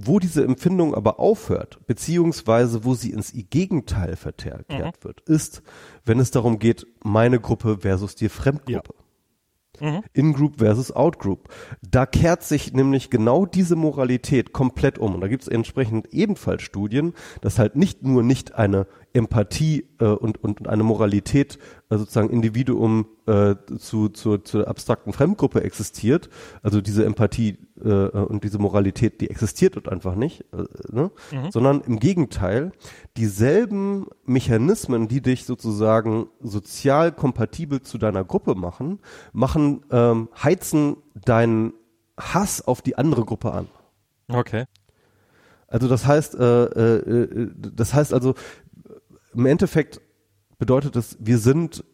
A: Wo diese Empfindung aber aufhört, beziehungsweise wo sie ins Gegenteil verkehrt mhm. wird, ist, wenn es darum geht, meine Gruppe versus die Fremdgruppe. Ja. Mhm. In-Group versus Out-Group. Da kehrt sich nämlich genau diese Moralität komplett um. Und da gibt es entsprechend ebenfalls Studien, dass halt nicht nur nicht eine Empathie äh, und, und eine Moralität äh, sozusagen Individuum äh, zu, zu, zur abstrakten Fremdgruppe existiert, also diese Empathie äh, und diese Moralität, die existiert dort einfach nicht, äh, ne? Mhm. sondern im Gegenteil, dieselben Mechanismen, die dich sozusagen sozial kompatibel zu deiner Gruppe machen, machen, ähm, heizen deinen Hass auf die andere Gruppe an.
B: Okay.
A: Also das heißt, äh, äh, äh das heißt also, im Endeffekt bedeutet es, wir sind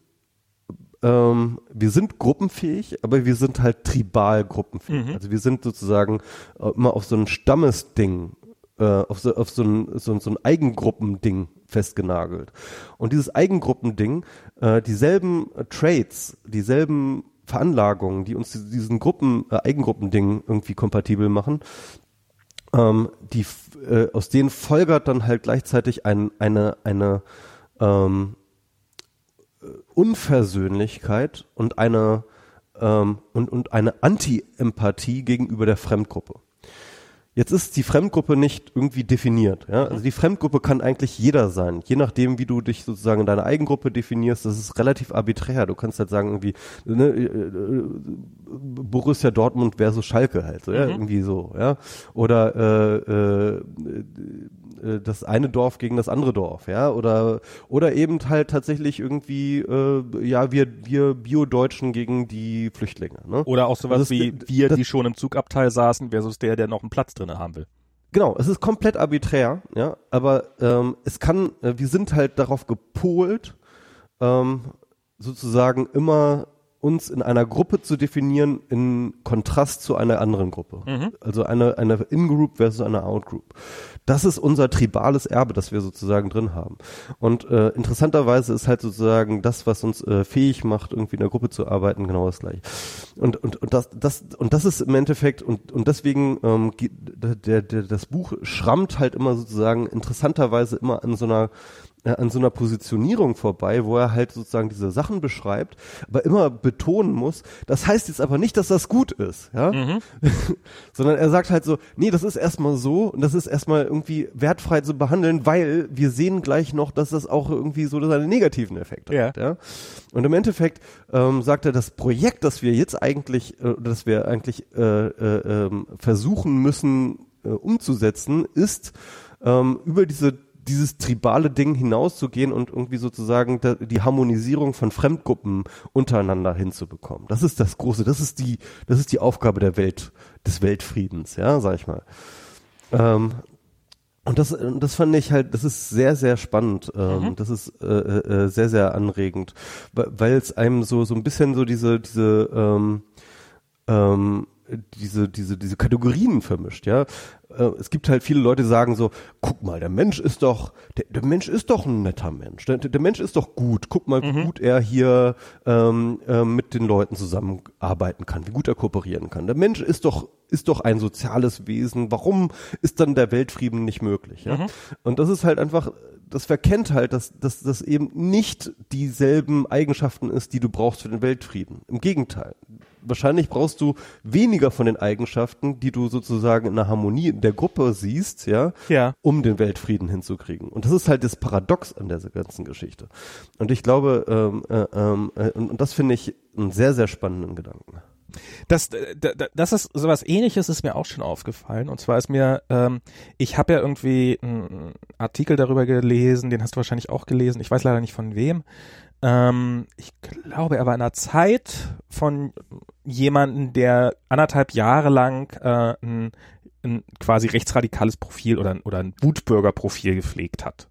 A: ähm, wir sind gruppenfähig, aber wir sind halt tribal gruppenfähig. Mhm. Also wir sind sozusagen äh, immer auf so ein Stammesding, äh, auf so, auf so ein, so, so ein Eigengruppending festgenagelt. Und dieses Eigengruppending, äh, dieselben äh, Traits, dieselben Veranlagungen, die uns diesen Gruppen, äh, Eigengruppending irgendwie kompatibel machen, ähm, die, äh, aus denen folgert dann halt gleichzeitig ein, eine, eine ähm, Unversöhnlichkeit und eine ähm, und, und eine Anti-Empathie gegenüber der Fremdgruppe. Jetzt ist die Fremdgruppe nicht irgendwie definiert. Ja? Also die Fremdgruppe kann eigentlich jeder sein, je nachdem, wie du dich sozusagen in deiner Eigengruppe definierst. Das ist relativ arbiträr. Du kannst halt sagen irgendwie ne, äh, äh, Borussia Dortmund versus Schalke halt, so, ja? Mhm. irgendwie so, ja. Oder äh, äh, äh, das eine Dorf gegen das andere Dorf, ja, oder oder eben halt tatsächlich irgendwie äh, ja wir wir Bio-Deutschen gegen die Flüchtlinge, ne?
B: Oder auch sowas wie wir, die schon im Zugabteil saßen versus der, der noch einen Platz drinne haben will.
A: Genau, es ist komplett arbiträr, ja, aber ähm, es kann, äh, wir sind halt darauf gepolt, ähm, sozusagen immer uns in einer Gruppe zu definieren in Kontrast zu einer anderen Gruppe. Mhm. Also eine, eine In-Group versus eine Out-Group. Das ist unser tribales Erbe, das wir sozusagen drin haben. Und äh, interessanterweise ist halt sozusagen das, was uns äh, fähig macht, irgendwie in der Gruppe zu arbeiten, genau das gleiche. Und, und, und, das, das, und das ist im Endeffekt, und, und deswegen ähm, der, der, das Buch schrammt halt immer sozusagen interessanterweise immer an so einer an so einer Positionierung vorbei, wo er halt sozusagen diese Sachen beschreibt, aber immer betonen muss, das heißt jetzt aber nicht, dass das gut ist, ja, mhm. sondern er sagt halt so, nee, das ist erstmal so und das ist erstmal irgendwie wertfrei zu behandeln, weil wir sehen gleich noch, dass das auch irgendwie so seine negativen Effekte ja. hat, ja. Und im Endeffekt ähm, sagt er, das Projekt, das wir jetzt eigentlich, äh, das wir eigentlich äh, äh, äh, versuchen müssen äh, umzusetzen, ist ähm, über diese dieses tribale Ding hinauszugehen und irgendwie sozusagen die Harmonisierung von Fremdgruppen untereinander hinzubekommen. Das ist das große, das ist die, das ist die Aufgabe der Welt, des Weltfriedens, ja, sag ich mal. Ähm, und das, das fand ich halt, das ist sehr, sehr spannend. Ähm, mhm. Das ist äh, äh, sehr, sehr anregend, weil es einem so so ein bisschen so diese diese ähm, ähm, diese, diese, diese Kategorien vermischt, ja. Äh, es gibt halt viele Leute, die sagen so, guck mal, der Mensch ist doch, der, der Mensch ist doch ein netter Mensch. Der, der Mensch ist doch gut. Guck mal, wie mhm. gut er hier ähm, äh, mit den Leuten zusammenarbeiten kann, wie gut er kooperieren kann. Der Mensch ist doch, ist doch ein soziales Wesen. Warum ist dann der Weltfrieden nicht möglich? Ja? Mhm. Und das ist halt einfach das verkennt halt, dass, dass das eben nicht dieselben Eigenschaften ist, die du brauchst für den Weltfrieden. Im Gegenteil. Wahrscheinlich brauchst du weniger von den Eigenschaften, die du sozusagen in der Harmonie in der Gruppe siehst, ja,
B: ja.
A: um den Weltfrieden hinzukriegen. Und das ist halt das Paradox an dieser ganzen Geschichte. Und ich glaube, ähm, äh, ähm, äh, und, und das finde ich einen sehr, sehr spannenden Gedanken.
B: Das, äh, das ist sowas ähnliches ist mir auch schon aufgefallen. Und zwar ist mir, ähm, ich habe ja irgendwie einen Artikel darüber gelesen, den hast du wahrscheinlich auch gelesen, ich weiß leider nicht von wem. Ähm, ich glaube, er war in einer Zeit von jemanden, der anderthalb Jahre lang äh, ein, ein quasi rechtsradikales Profil oder, oder ein Wutbürger-Profil gepflegt hat.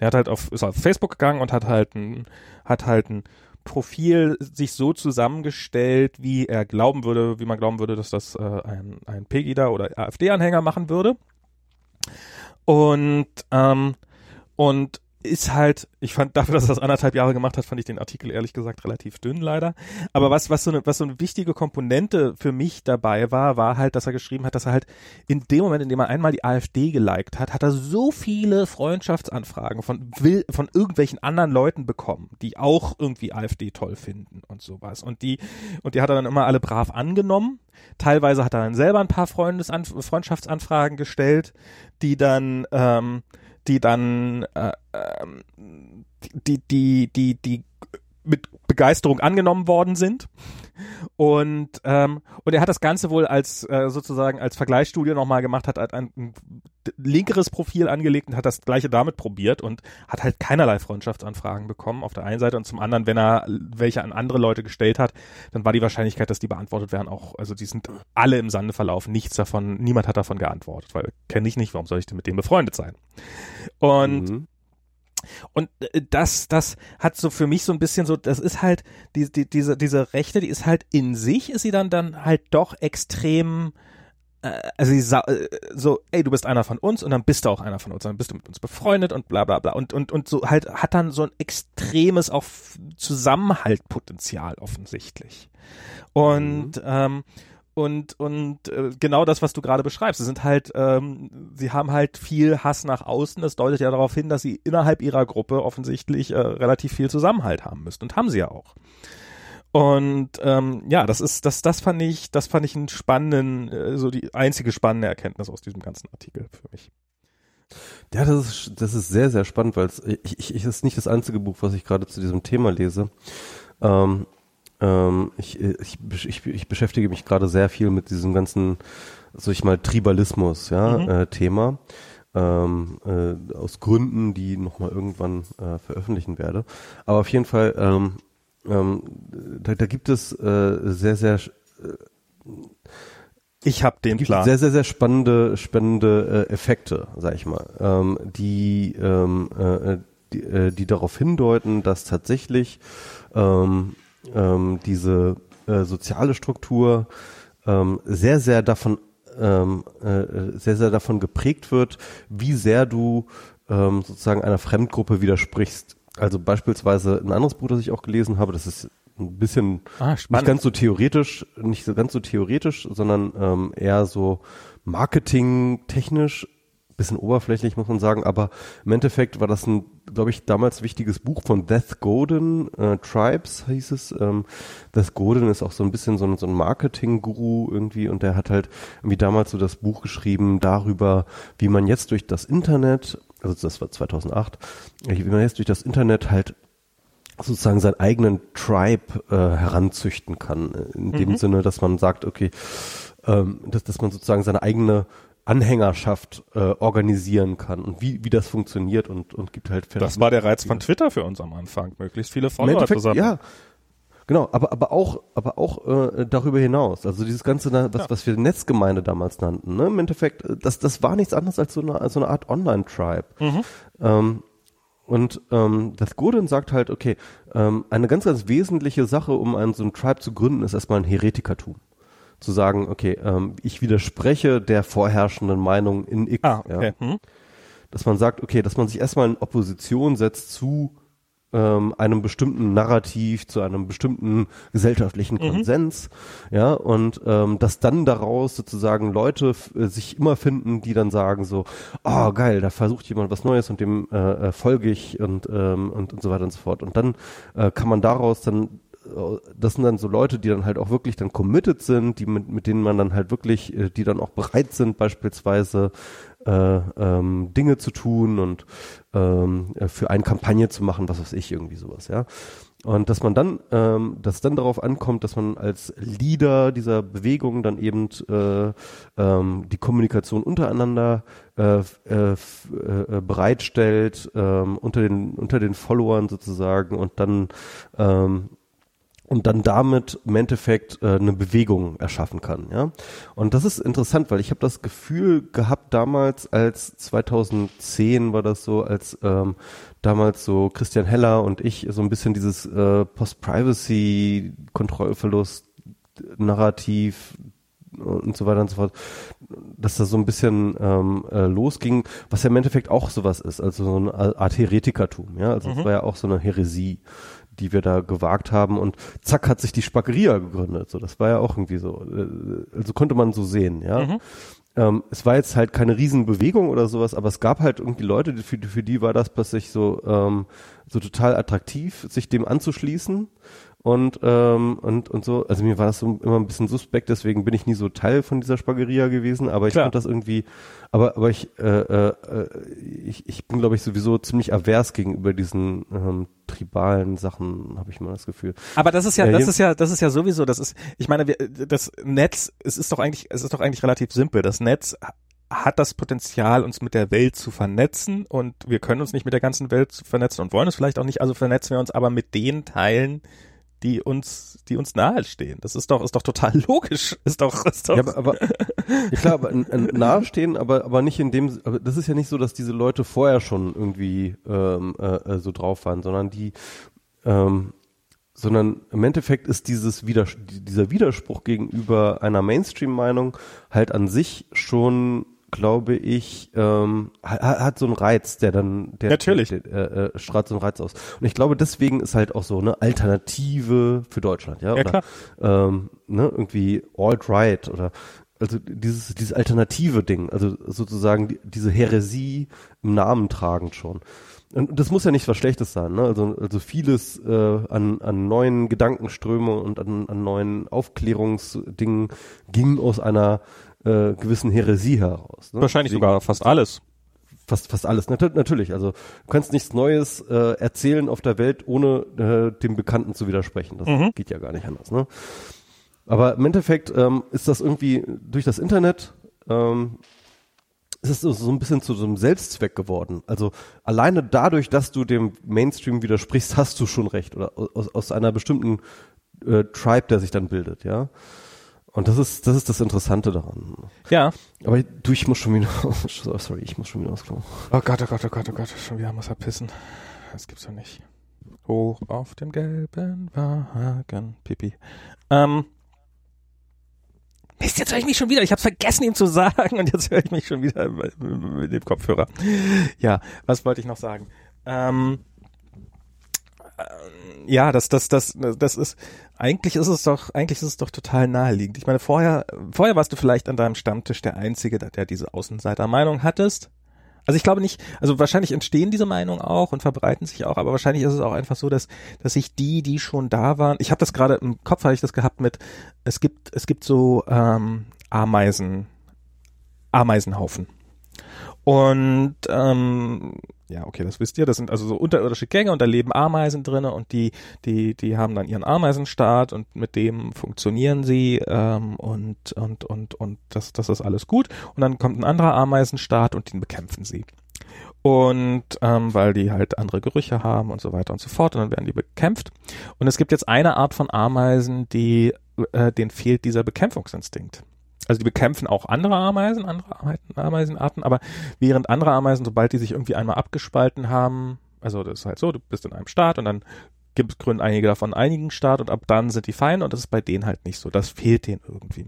B: Der hat halt auf, ist auf Facebook gegangen und hat halt ein, hat halt ein Profil sich so zusammengestellt, wie er glauben würde, wie man glauben würde, dass das äh, ein, ein Pegida oder AfD-Anhänger machen würde. Und ähm, und ist halt, ich fand dafür, dass er das anderthalb Jahre gemacht hat, fand ich den Artikel ehrlich gesagt relativ dünn leider. Aber was, was so eine, was so eine wichtige Komponente für mich dabei war, war halt, dass er geschrieben hat, dass er halt in dem Moment, in dem er einmal die AfD geliked hat, hat er so viele Freundschaftsanfragen von will, von irgendwelchen anderen Leuten bekommen, die auch irgendwie AfD toll finden und sowas. Und die, und die hat er dann immer alle brav angenommen. Teilweise hat er dann selber ein paar Freundesan Freundschaftsanfragen gestellt, die dann, ähm, die dann äh, ähm, die, die, die, die mit Begeisterung angenommen worden sind. Und, ähm, und er hat das Ganze wohl als äh, sozusagen als Vergleichsstudie nochmal gemacht, hat, hat ein, ein linkeres Profil angelegt und hat das gleiche damit probiert und hat halt keinerlei Freundschaftsanfragen bekommen auf der einen Seite und zum anderen, wenn er welche an andere Leute gestellt hat, dann war die Wahrscheinlichkeit, dass die beantwortet werden auch, also die sind alle im Sande verlaufen, nichts davon, niemand hat davon geantwortet, weil kenne ich nicht, warum soll ich denn mit dem befreundet sein? Und mhm. Und äh, das, das hat so für mich so ein bisschen so, das ist halt, die, die, diese, diese Rechte, die ist halt in sich, ist sie dann dann halt doch extrem, äh, also sie äh, so, ey, du bist einer von uns und dann bist du auch einer von uns, dann bist du mit uns befreundet und bla bla bla. Und, und, und so halt hat dann so ein extremes auch Zusammenhaltpotenzial offensichtlich. Und mhm. ähm, und und äh, genau das, was du gerade beschreibst. Sie sind halt, ähm, sie haben halt viel Hass nach außen. Das deutet ja darauf hin, dass sie innerhalb ihrer Gruppe offensichtlich äh, relativ viel Zusammenhalt haben müssten und haben sie ja auch. Und ähm, ja, das ist, das, das fand ich, das fand ich einen spannenden, äh, so die einzige spannende Erkenntnis aus diesem ganzen Artikel für mich.
A: Ja, das ist, das ist sehr, sehr spannend, weil es ich, ich ist nicht das einzige Buch, was ich gerade zu diesem Thema lese. Ähm, ähm, ich, ich, ich, ich beschäftige mich gerade sehr viel mit diesem ganzen, sag ich mal, Tribalismus, ja, mhm. äh, Thema. Ähm, äh, aus Gründen, die nochmal irgendwann äh, veröffentlichen werde. Aber auf jeden Fall, ähm, ähm, da, da gibt es äh, sehr, sehr äh,
B: ich habe den Plan.
A: Sehr, sehr, sehr spannende, spannende äh, Effekte, sag ich mal, ähm, die, ähm, äh, die, äh, die darauf hindeuten, dass tatsächlich ähm, ähm, diese äh, soziale Struktur ähm, sehr, sehr davon ähm, äh, sehr, sehr davon geprägt wird, wie sehr du ähm, sozusagen einer Fremdgruppe widersprichst. Also beispielsweise ein anderes Buch, das ich auch gelesen habe, das ist ein bisschen ah, nicht ganz so theoretisch, nicht so ganz so theoretisch, sondern ähm, eher so marketingtechnisch bisschen oberflächlich, muss man sagen, aber im Endeffekt war das ein, glaube ich, damals wichtiges Buch von Death Godin, äh, Tribes hieß es. Ähm, Death Godin ist auch so ein bisschen so ein, so ein Marketing-Guru irgendwie und der hat halt irgendwie damals so das Buch geschrieben darüber, wie man jetzt durch das Internet, also das war 2008, wie man jetzt durch das Internet halt sozusagen seinen eigenen Tribe äh, heranzüchten kann. In dem mhm. Sinne, dass man sagt, okay, ähm, dass, dass man sozusagen seine eigene Anhängerschaft äh, organisieren kann und wie, wie das funktioniert und, und gibt halt
B: Das war der Reiz von Twitter für uns am Anfang, möglichst viele Follower zusammen.
A: Ja, genau, aber, aber auch, aber auch äh, darüber hinaus. Also dieses ganze, was, ja. was wir Netzgemeinde damals nannten, ne? Im Endeffekt, äh, das, das war nichts anderes als so eine, als so eine Art Online-Tribe. Mhm. Ähm, und ähm, das Godin sagt halt, okay, ähm, eine ganz, ganz wesentliche Sache, um einen so einen Tribe zu gründen, ist erstmal ein Heretikertum zu sagen, okay, ähm, ich widerspreche der vorherrschenden Meinung in X. Ah, okay. ja. hm. Dass man sagt, okay, dass man sich erstmal in Opposition setzt zu ähm, einem bestimmten Narrativ, zu einem bestimmten gesellschaftlichen mhm. Konsens, mhm. ja, und ähm, dass dann daraus sozusagen Leute äh, sich immer finden, die dann sagen so, oh geil, da versucht jemand was Neues und dem äh, äh, folge ich und, ähm, und und so weiter und so fort. Und dann äh, kann man daraus dann das sind dann so Leute, die dann halt auch wirklich dann committed sind, die mit, mit denen man dann halt wirklich, äh, die dann auch bereit sind, beispielsweise äh, ähm, Dinge zu tun und ähm, äh, für eine Kampagne zu machen, was weiß ich, irgendwie sowas, ja. Und dass man dann, ähm, dass dann darauf ankommt, dass man als Leader dieser Bewegung dann eben äh, ähm, die Kommunikation untereinander äh, äh, äh, bereitstellt ähm, unter den unter den Followern sozusagen und dann ähm, und dann damit im Endeffekt äh, eine Bewegung erschaffen kann, ja. Und das ist interessant, weil ich habe das Gefühl gehabt damals, als 2010 war das so, als ähm, damals so Christian Heller und ich so ein bisschen dieses äh, Post-Privacy, Kontrollverlust, Narrativ und so weiter und so fort, dass da so ein bisschen ähm, äh, losging, was ja im Endeffekt auch sowas ist, also so eine Art Heretikertum, ja, also es mhm. war ja auch so eine Häresie, die wir da gewagt haben und zack hat sich die Spackeria gegründet. So, das war ja auch irgendwie so, äh, also konnte man so sehen, ja. Mhm. Ähm, es war jetzt halt keine Riesenbewegung oder sowas, aber es gab halt irgendwie Leute, für, für die war das plötzlich so, ähm, so total attraktiv, sich dem anzuschließen und ähm, und und so also mir war das so immer ein bisschen suspekt deswegen bin ich nie so Teil von dieser Spagheria gewesen aber ich fand das irgendwie aber aber ich äh, äh, ich, ich bin glaube ich sowieso ziemlich avers gegenüber diesen ähm, tribalen Sachen habe ich mal das Gefühl.
B: Aber das ist ja, ja das ist ja das ist ja sowieso das ist ich meine wir, das Netz es ist doch eigentlich es ist doch eigentlich relativ simpel. Das Netz hat das Potenzial, uns mit der Welt zu vernetzen und wir können uns nicht mit der ganzen Welt vernetzen und wollen es vielleicht auch nicht, also vernetzen wir uns aber mit den Teilen, die uns, die uns nahestehen. Das ist doch, ist doch total logisch. Ist doch, ist doch.
A: Ja, aber, aber ja klar, aber nahestehen, aber, aber nicht in dem, aber das ist ja nicht so, dass diese Leute vorher schon irgendwie ähm, äh, so drauf waren, sondern die, ähm, sondern im Endeffekt ist dieses Widers dieser Widerspruch gegenüber einer Mainstream-Meinung halt an sich schon glaube ich, ähm, hat, hat so einen Reiz, der dann, der,
B: Natürlich.
A: der, der äh, strahlt so einen Reiz aus. Und ich glaube, deswegen ist halt auch so eine Alternative für Deutschland, ja,
B: ja
A: oder ähm, ne, irgendwie alt-right oder also dieses dieses alternative Ding, also sozusagen die, diese Häresie im Namen tragend schon. Und das muss ja nicht was Schlechtes sein, ne? Also, also vieles äh, an, an neuen Gedankenströmen und an, an neuen Aufklärungsdingen ging aus einer äh, gewissen Häresie heraus.
B: Ne? Wahrscheinlich Deswegen, sogar fast alles.
A: Fast, fast alles. Nat natürlich. Also du kannst nichts Neues äh, erzählen auf der Welt, ohne äh, dem Bekannten zu widersprechen. Das mhm. geht ja gar nicht anders. Ne? Aber im Endeffekt ähm, ist das irgendwie durch das Internet ähm, ist es so ein bisschen zu so einem Selbstzweck geworden. Also alleine dadurch, dass du dem Mainstream widersprichst, hast du schon recht. Oder aus, aus einer bestimmten äh, Tribe, der sich dann bildet, ja. Und das ist, das ist das Interessante daran.
B: Ja.
A: Aber du, ich muss schon wieder, sorry, ich muss schon wieder Klo.
B: Oh Gott, oh Gott, oh Gott, oh Gott, schon wieder muss er pissen. Das gibt's doch nicht. Hoch auf dem gelben Wagen, Pipi. Ähm, Mist, jetzt höre ich mich schon wieder. Ich habe vergessen, ihm zu sagen und jetzt höre ich mich schon wieder mit dem Kopfhörer. Ja, was wollte ich noch sagen? Ähm, äh, ja, das, das, das, das ist, eigentlich ist es doch, eigentlich ist es doch total naheliegend. Ich meine, vorher, vorher warst du vielleicht an deinem Stammtisch der Einzige, der, der diese Außenseitermeinung hattest. Also ich glaube nicht, also wahrscheinlich entstehen diese Meinungen auch und verbreiten sich auch, aber wahrscheinlich ist es auch einfach so, dass dass sich die, die schon da waren, ich habe das gerade im Kopf, habe ich das gehabt mit, es gibt es gibt so ähm, Ameisen, Ameisenhaufen. Und ähm, ja, okay, das wisst ihr. Das sind also so unterirdische Gänge und da leben Ameisen drinne und die, die, die haben dann ihren Ameisenstaat und mit dem funktionieren sie ähm, und und und und das, das ist alles gut. Und dann kommt ein anderer Ameisenstaat und den bekämpfen sie. Und ähm, weil die halt andere Gerüche haben und so weiter und so fort und dann werden die bekämpft. Und es gibt jetzt eine Art von Ameisen, die äh, denen fehlt dieser Bekämpfungsinstinkt. Also die bekämpfen auch andere Ameisen, andere Ameisenarten, aber während andere Ameisen, sobald die sich irgendwie einmal abgespalten haben, also das ist halt so, du bist in einem Staat und dann gibt, gründen einige davon einigen Staat und ab dann sind die Feinde und das ist bei denen halt nicht so. Das fehlt denen irgendwie.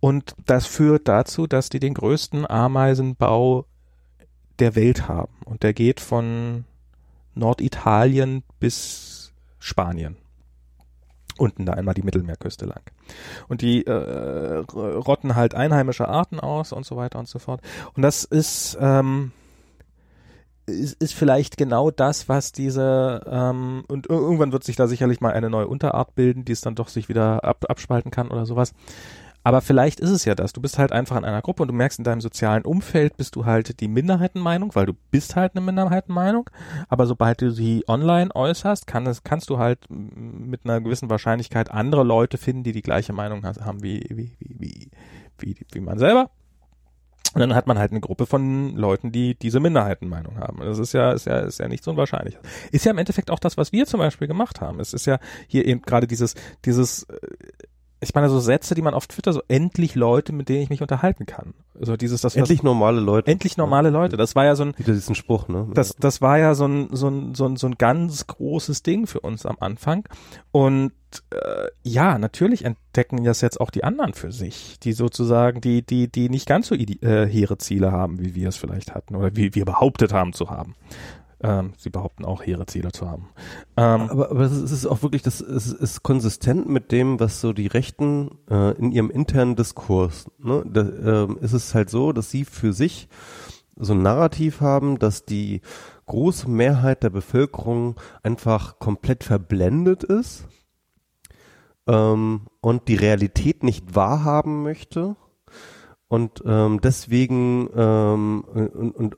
B: Und das führt dazu, dass die den größten Ameisenbau der Welt haben. Und der geht von Norditalien bis Spanien unten da einmal die Mittelmeerküste lang. Und die äh, rotten halt einheimische Arten aus und so weiter und so fort. Und das ist, ähm, ist, ist vielleicht genau das, was diese, ähm, und irgendwann wird sich da sicherlich mal eine neue Unterart bilden, die es dann doch sich wieder ab, abspalten kann oder sowas. Aber vielleicht ist es ja das. Du bist halt einfach in einer Gruppe und du merkst in deinem sozialen Umfeld bist du halt die Minderheitenmeinung, weil du bist halt eine Minderheitenmeinung. Aber sobald du sie online äußerst, kann es, kannst du halt mit einer gewissen Wahrscheinlichkeit andere Leute finden, die die gleiche Meinung haben wie, wie, wie, wie, wie, man selber. Und dann hat man halt eine Gruppe von Leuten, die diese Minderheitenmeinung haben. Das ist ja, ist ja, ist ja nicht so unwahrscheinlich. Ist ja im Endeffekt auch das, was wir zum Beispiel gemacht haben. Es ist ja hier eben gerade dieses, dieses, äh, ich meine, so Sätze, die man auf Twitter so endlich Leute, mit denen ich mich unterhalten kann. Also dieses, das
A: endlich was, normale Leute.
B: Endlich normale Leute. Das war ja so ein
A: wieder diesen Spruch, ne?
B: Das, das war ja so ein so ein so ein so ein ganz großes Ding für uns am Anfang. Und äh, ja, natürlich entdecken das jetzt auch die anderen für sich, die sozusagen die die die nicht ganz so äh, hehre Ziele haben, wie wir es vielleicht hatten oder wie wir behauptet haben zu haben. Ähm, sie behaupten auch hehre Ziele zu haben.
A: Ähm, aber, aber es ist auch wirklich, das ist, ist konsistent mit dem, was so die Rechten äh, in ihrem internen Diskurs, ne, da, äh, ist es halt so, dass sie für sich so ein Narrativ haben, dass die große Mehrheit der Bevölkerung einfach komplett verblendet ist ähm, und die Realität nicht wahrhaben möchte und ähm, deswegen ähm, und, und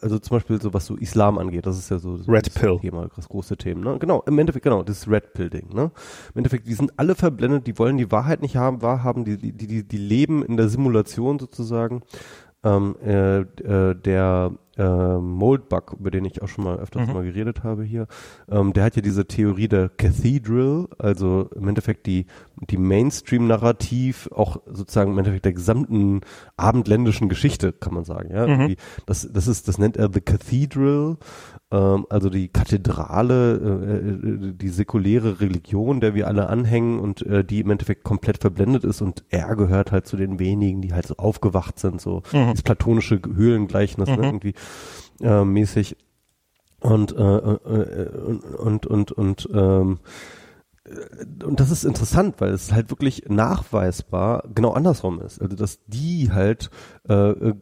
A: also zum Beispiel so was so Islam angeht, das ist ja so
B: Red
A: das
B: Pill.
A: Thema, das große Thema. Ne? Genau, im Endeffekt, genau, das Red Pill-Ding. Ne? Im Endeffekt, die sind alle verblendet, die wollen die Wahrheit nicht haben, wahrhaben, die, die, die, die leben in der Simulation sozusagen ähm, äh, äh, der äh, Moldbug, über den ich auch schon mal öfters mhm. mal geredet habe hier, ähm, der hat ja diese Theorie der Cathedral, also im Endeffekt die, die Mainstream-Narrativ, auch sozusagen im Endeffekt der gesamten abendländischen Geschichte, kann man sagen. Ja? Mhm. Das, das ist, das nennt er The Cathedral ähm, also die Kathedrale, äh, äh, die säkuläre Religion, der wir alle anhängen und äh, die im Endeffekt komplett verblendet ist und er gehört halt zu den wenigen, die halt so aufgewacht sind, so mhm. das platonische Höhlengleichnis mhm. ne, irgendwie äh, mäßig und äh, äh, und und und, und ähm, und das ist interessant, weil es halt wirklich nachweisbar genau andersrum ist. Also dass die halt äh,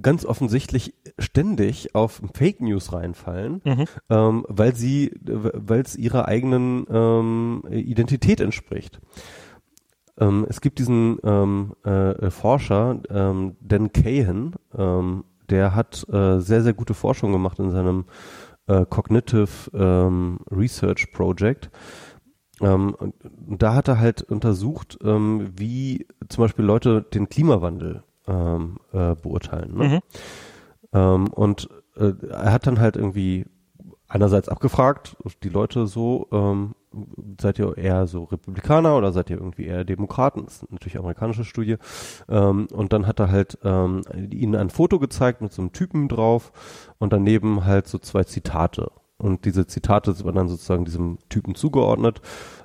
A: ganz offensichtlich ständig auf Fake News reinfallen, mhm. ähm, weil sie, weil es ihrer eigenen ähm, Identität entspricht. Ähm, es gibt diesen ähm, äh, Forscher, ähm, Dan Cahan, ähm, der hat äh, sehr, sehr gute Forschung gemacht in seinem äh, Cognitive Research Project. Ähm, da hat er halt untersucht, ähm, wie zum Beispiel Leute den Klimawandel ähm, äh, beurteilen. Ne? Mhm. Ähm, und äh, er hat dann halt irgendwie einerseits abgefragt, die Leute so, ähm, seid ihr eher so Republikaner oder seid ihr irgendwie eher Demokraten? Das ist natürlich eine amerikanische Studie. Ähm, und dann hat er halt ähm, ihnen ein Foto gezeigt mit so einem Typen drauf und daneben halt so zwei Zitate. Und diese Zitate waren dann sozusagen diesem Typen zugeordnet.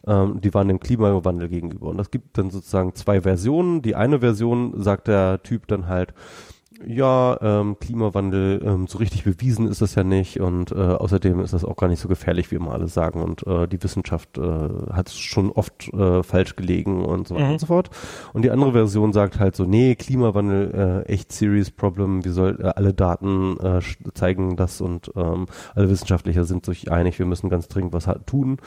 A: Ähm, die waren dem Klimawandel gegenüber. Und es gibt dann sozusagen zwei Versionen. Die eine Version sagt der Typ dann halt, ja, ähm, Klimawandel, ähm, so richtig bewiesen ist das ja nicht und äh, außerdem ist das auch gar nicht so gefährlich, wie immer alle sagen und äh, die Wissenschaft äh, hat es schon oft äh, falsch gelegen und so weiter
B: Mhm.
A: und so fort. Und die andere Version sagt halt so, nee, Klimawandel, äh, echt serious problem, wir soll, äh, alle Daten äh, zeigen das und ähm, alle Wissenschaftler sind sich einig, wir müssen ganz dringend was tun,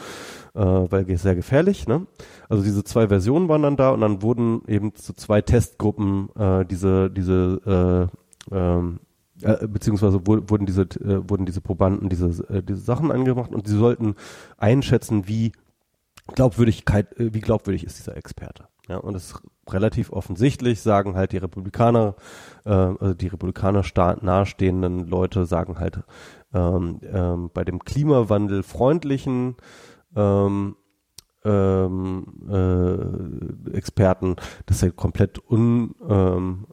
A: äh, weil sehr gefährlich, ne? Also diese zwei Versionen waren dann da und dann wurden eben zu zwei Testgruppen äh, diese, diese äh, ähm, äh, beziehungsweise wu- wurden diese äh, wurden diese Probanden diese äh, diese Sachen angemacht und sie sollten einschätzen, wie Glaubwürdigkeit, äh, wie glaubwürdig ist dieser Experte. Ja, und es ist relativ offensichtlich, sagen halt die Republikaner, äh, also die Republikaner nahestehenden Leute sagen halt ähm, ähm, bei dem Klimawandel freundlichen ähm, ähm, äh, Experten, dass er komplett un, ähm,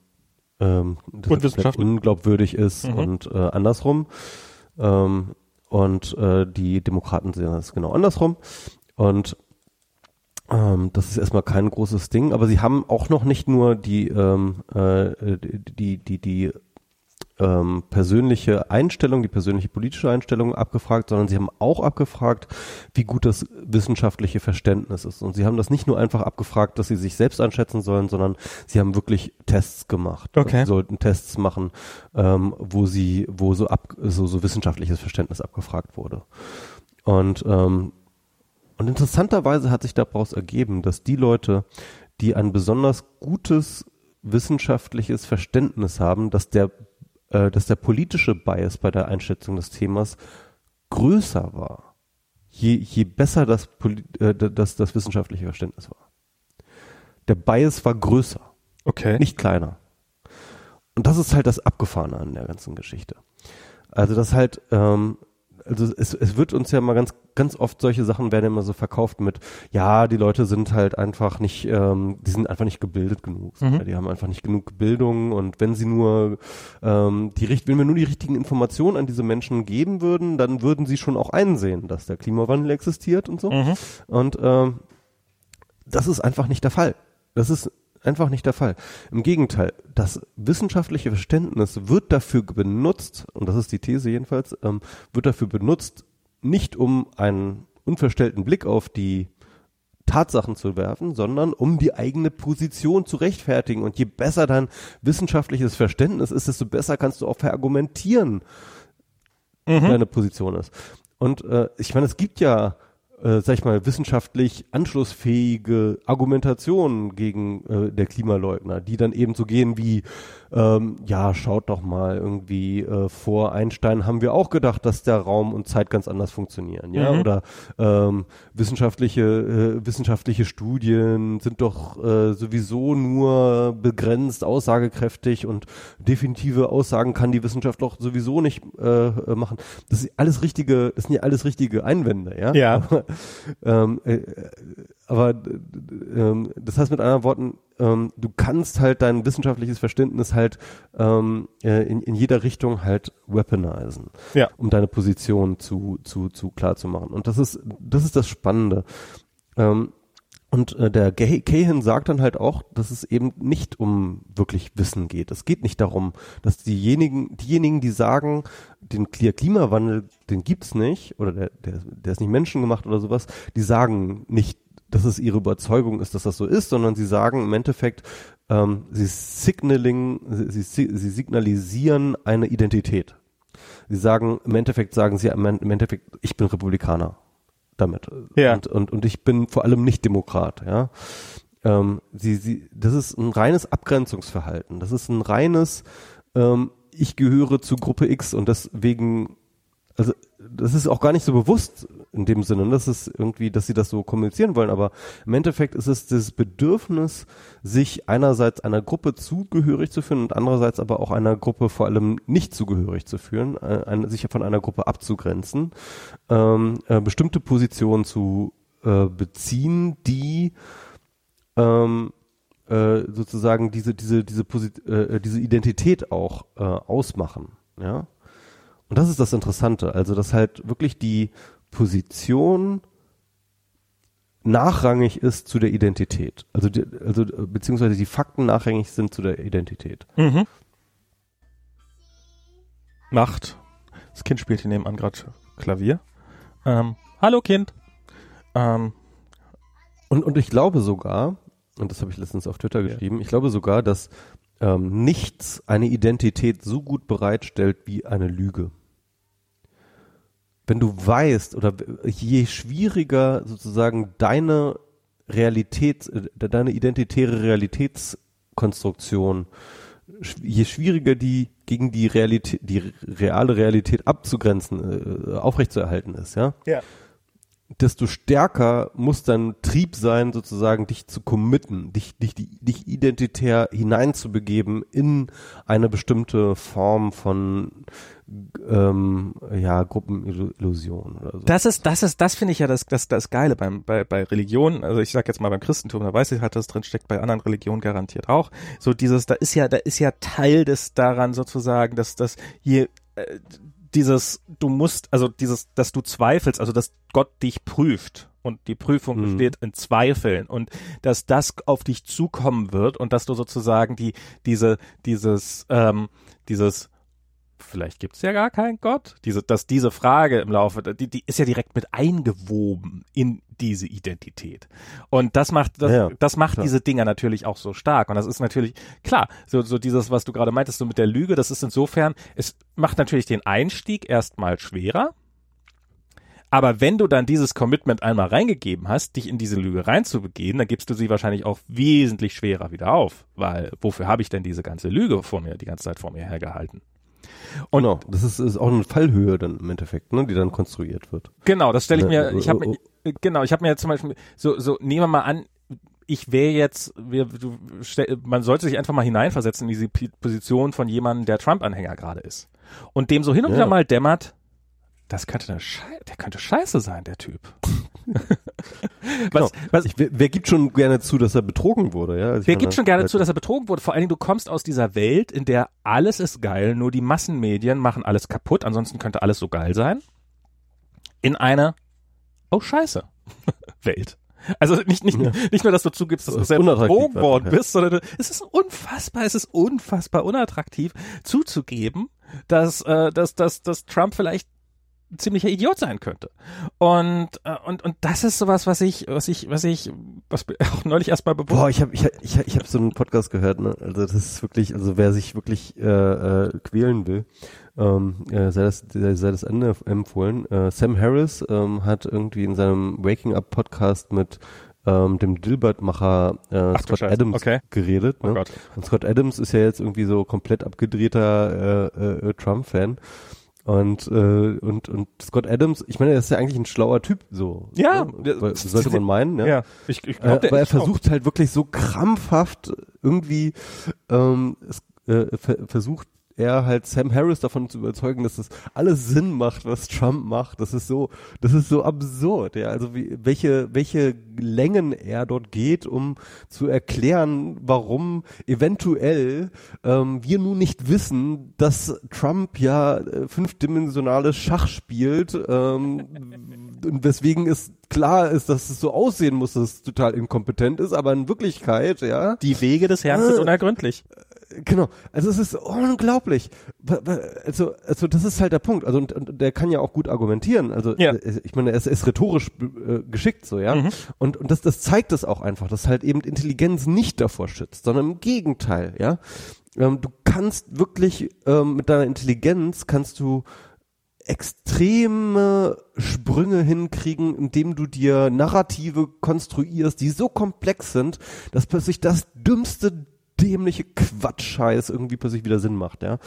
A: ähm, komplett unglaubwürdig ist
B: Mhm.
A: und äh, andersrum. Ähm, und äh, die Demokraten sehen das genau andersrum. Und ähm, das ist erstmal kein großes Ding, aber sie haben auch noch nicht nur die, ähm, äh, die, die, die ähm, persönliche Einstellung, die persönliche politische Einstellung abgefragt, sondern sie haben auch abgefragt, wie gut das wissenschaftliche Verständnis ist. Und sie haben das nicht nur einfach abgefragt, dass sie sich selbst einschätzen sollen, sondern sie haben wirklich Tests gemacht.
B: Okay.
A: Sie sollten Tests machen, ähm, wo sie, wo so ab, so, so wissenschaftliches Verständnis abgefragt wurde. Und ähm, und interessanterweise hat sich daraus ergeben, dass die Leute, die ein besonders gutes wissenschaftliches Verständnis haben, dass der, äh, dass der politische Bias bei der Einschätzung des Themas größer war, je, je besser das, äh, das, das wissenschaftliche Verständnis war. Der Bias war größer,
B: Okay.
A: nicht kleiner. Und das ist halt das Abgefahrene an der ganzen Geschichte. Also das halt, ähm, also es, es wird uns ja mal ganz, ganz oft solche Sachen werden immer so verkauft mit, ja, die Leute sind halt einfach nicht, ähm, die sind einfach nicht gebildet genug.
B: Mhm.
A: Die haben einfach nicht genug Bildung und wenn sie nur ähm, die richt- wenn wir nur die richtigen Informationen an diese Menschen geben würden, dann würden sie schon auch einsehen, dass der Klimawandel existiert und so.
B: Mhm.
A: Und ähm, das ist einfach nicht der Fall. Das ist einfach nicht der Fall. Im Gegenteil, das wissenschaftliche Verständnis wird dafür benutzt, und das ist die These jedenfalls, ähm, wird dafür benutzt, nicht um einen unverstellten Blick auf die Tatsachen zu werfen, sondern um die eigene Position zu rechtfertigen. Und je besser dein wissenschaftliches Verständnis ist, desto besser kannst du auch verargumentieren,
B: Mhm.
A: deine Position ist. Und äh, ich meine, es gibt ja, äh, sag ich mal, wissenschaftlich anschlussfähige Argumentationen gegen äh, der Klimaleugner, die dann eben so gehen wie, ähm, ja, schaut doch mal irgendwie äh, vor Einstein haben wir auch gedacht, dass der Raum und Zeit ganz anders funktionieren, ja,
B: Mhm.
A: oder ähm, wissenschaftliche äh, wissenschaftliche Studien sind doch äh, sowieso nur begrenzt aussagekräftig und definitive Aussagen kann die Wissenschaft doch sowieso nicht äh, äh, machen. Das ist alles richtige, das sind ja alles richtige Einwände, ja.
B: Ja.
A: Aber, ähm, äh, aber äh, ähm, das heißt mit anderen Worten, ähm, du kannst halt dein wissenschaftliches Verständnis halt ähm, äh, in, in jeder Richtung halt weaponisen
B: Ja.
A: um deine Position zu, zu, zu klar zu machen. Und das ist, das ist das Spannende. Ähm, und äh, der Cahan sagt dann halt auch, dass es eben nicht um wirklich Wissen geht. Es geht nicht darum, dass diejenigen, diejenigen, die sagen, den Kli- Klimawandel, den gibt's nicht, oder der, der, der ist nicht menschengemacht oder sowas, die sagen nicht, dass es ihre Überzeugung ist, dass das so ist, sondern sie sagen im Endeffekt, ähm, sie signaling, sie, sie, sie signalisieren eine Identität. Sie sagen, im Endeffekt sagen sie im Endeffekt, ich bin Republikaner damit.
B: Ja.
A: Und, und, und ich bin vor allem nicht Demokrat, ja. Ähm, sie, sie, das ist ein reines Abgrenzungsverhalten. Das ist ein reines, ähm, ich gehöre zu Gruppe X und deswegen, also das ist auch gar nicht so bewusst in dem Sinne, das ist irgendwie, dass sie das so kommunizieren wollen, aber im Endeffekt ist es das Bedürfnis, sich einerseits einer Gruppe zugehörig zu fühlen und andererseits aber auch einer Gruppe vor allem nicht zugehörig zu fühlen, äh, eine, sich von einer Gruppe abzugrenzen, ähm, äh, bestimmte Positionen zu äh, beziehen, die ähm, äh, sozusagen diese diese diese Posit äh, diese Identität auch äh, ausmachen, ja. Und das ist das Interessante, also dass halt wirklich die Position nachrangig ist zu der Identität, also die, also beziehungsweise die Fakten nachrangig sind zu der Identität.
B: Mhm. macht. Das Kind spielt hier nebenan gerade Klavier. Ähm, hallo Kind. Ähm,
A: Und, und ich glaube sogar, und das habe ich letztens auf Twitter geschrieben, ich glaube sogar, dass ähm, nichts eine Identität so gut bereitstellt wie eine Lüge. Wenn du weißt oder je schwieriger sozusagen deine Realität, äh, deine identitäre Realitätskonstruktion, je schwieriger die gegen die Realität, die reale Realität abzugrenzen, äh, aufrechtzuerhalten ist, ja,
B: ja.
A: Desto stärker muss dein Trieb sein, sozusagen dich zu committen, dich, dich, dich identitär hineinzubegeben in eine bestimmte Form von ähm, ja, Gruppenillusion oder so.
B: Das ist, das ist, das finde ich ja das, das, das Geile beim, bei, bei Religion. Also ich sag jetzt mal beim Christentum, da weiß ich halt, dass drin steckt, bei anderen Religionen garantiert auch. So dieses, da ist ja, da ist ja Teil des daran sozusagen, dass, dass je, äh, dieses, du musst, also dieses, dass du zweifelst, also dass Gott dich prüft und die Prüfung
A: Mhm.
B: besteht in Zweifeln und dass das auf dich zukommen wird und dass du sozusagen die, diese, dieses, ähm, dieses vielleicht gibt es ja gar keinen Gott. Diese, dass diese Frage im Laufe, die, die ist ja direkt mit eingewoben in diese Identität. Und das macht, das,
A: Ja,
B: das macht
A: klar.
B: diese Dinger natürlich auch so stark. Und das ist natürlich, klar, so, so dieses, was du gerade meintest, so mit der Lüge, das ist insofern, es macht natürlich den Einstieg erstmal schwerer. Aber wenn du dann dieses Commitment einmal reingegeben hast, dich in diese Lüge reinzubegehen, dann gibst du sie wahrscheinlich auch wesentlich schwerer wieder auf. Weil wofür habe ich denn diese ganze Lüge vor mir, die ganze Zeit vor mir hergehalten? Und
A: genau, das ist, ist auch eine Fallhöhe dann im Endeffekt, ne, die dann konstruiert wird.
B: Genau, das stelle ich
A: Ne,
B: mir, ich habe
A: oh,
B: mir, genau, ich habe mir jetzt zum Beispiel, so, so, nehmen wir mal an, ich wäre jetzt, wir, du, stell, man sollte sich einfach mal hineinversetzen in diese P Position von jemandem, der Trump-Anhänger gerade ist. Und dem so hin und
A: Ja.
B: wieder mal dämmert, das könnte eine Schei der könnte scheiße sein, der Typ. was, was,
A: Ich, wer, wer gibt schon gerne zu, dass er betrogen wurde, ja? Also
B: Wer
A: meine,
B: gibt schon gerne
A: halt-
B: zu, dass er betrogen wurde? Vor allen Dingen, du kommst aus dieser Welt, in der alles ist geil, nur die Massenmedien machen alles kaputt, ansonsten könnte alles so geil sein. In eine, oh scheiße, Welt. Also nicht, nicht,
A: Ja.
B: nicht nur, dass du zugibst, dass du
A: Das
B: selbst betrogen worden
A: ja.
B: bist, sondern es ist unfassbar, es ist unfassbar unattraktiv zuzugeben, dass, äh, dass, dass, dass Trump vielleicht ziemlicher Idiot sein könnte. Und, äh, und, und das ist sowas, was ich, was ich, was ich, was auch neulich erstmal bewusst
A: Boah, ich habe ich, ich, ich hab so einen Podcast gehört, ne? Also das ist wirklich, also wer sich wirklich äh, äh, quälen will, ähm, äh, sei das sei das empfohlen. Äh, Sam Harris ähm, hat irgendwie in seinem Waking Up Podcast mit ähm, dem Dilbert-Macher äh,
B: Ach
A: Scott Adams
B: okay.
A: geredet.
B: Oh
A: ne?
B: Gott.
A: Und Scott Adams ist ja jetzt irgendwie so komplett abgedrehter äh, äh, Trump-Fan. Und, äh, und, und Scott Adams, ich meine, er ist ja eigentlich ein schlauer Typ, so.
B: Ja,
A: ne? Weil- sollte man meinen, ja.
B: Ja, ich, ich
A: Äh,
B: glaube,
A: aber er versucht halt wirklich so krampfhaft irgendwie, ähm, es, äh, ver versucht er halt Sam Harris davon zu überzeugen, dass das alles Sinn macht, was Trump macht. Das ist so, das ist so absurd, ja. Also wie, welche, welche Längen er dort geht, um zu erklären, warum eventuell ähm, wir nun nicht wissen, dass Trump ja äh, fünfdimensionales Schach spielt ähm, und weswegen es klar ist, dass es so aussehen muss, dass es total inkompetent ist, aber in Wirklichkeit, ja,
B: die Wege des Herrn sind
A: Äh,
B: unergründlich.
A: Genau, also es ist unglaublich. Also, also das ist halt der Punkt. Also und, und der kann ja auch gut argumentieren. Also
B: Ja.
A: äh, ich meine, er ist, ist rhetorisch äh, geschickt so, ja.
B: Mhm.
A: Und und das das zeigt es auch einfach, dass halt eben Intelligenz nicht davor schützt, sondern im Gegenteil, ja. Ähm, du kannst wirklich ähm, mit deiner Intelligenz kannst du extreme Sprünge hinkriegen, indem du dir Narrative konstruierst, die so komplex sind, dass plötzlich das dümmste dämliche Quatschscheiß irgendwie plötzlich wieder Sinn macht, ja.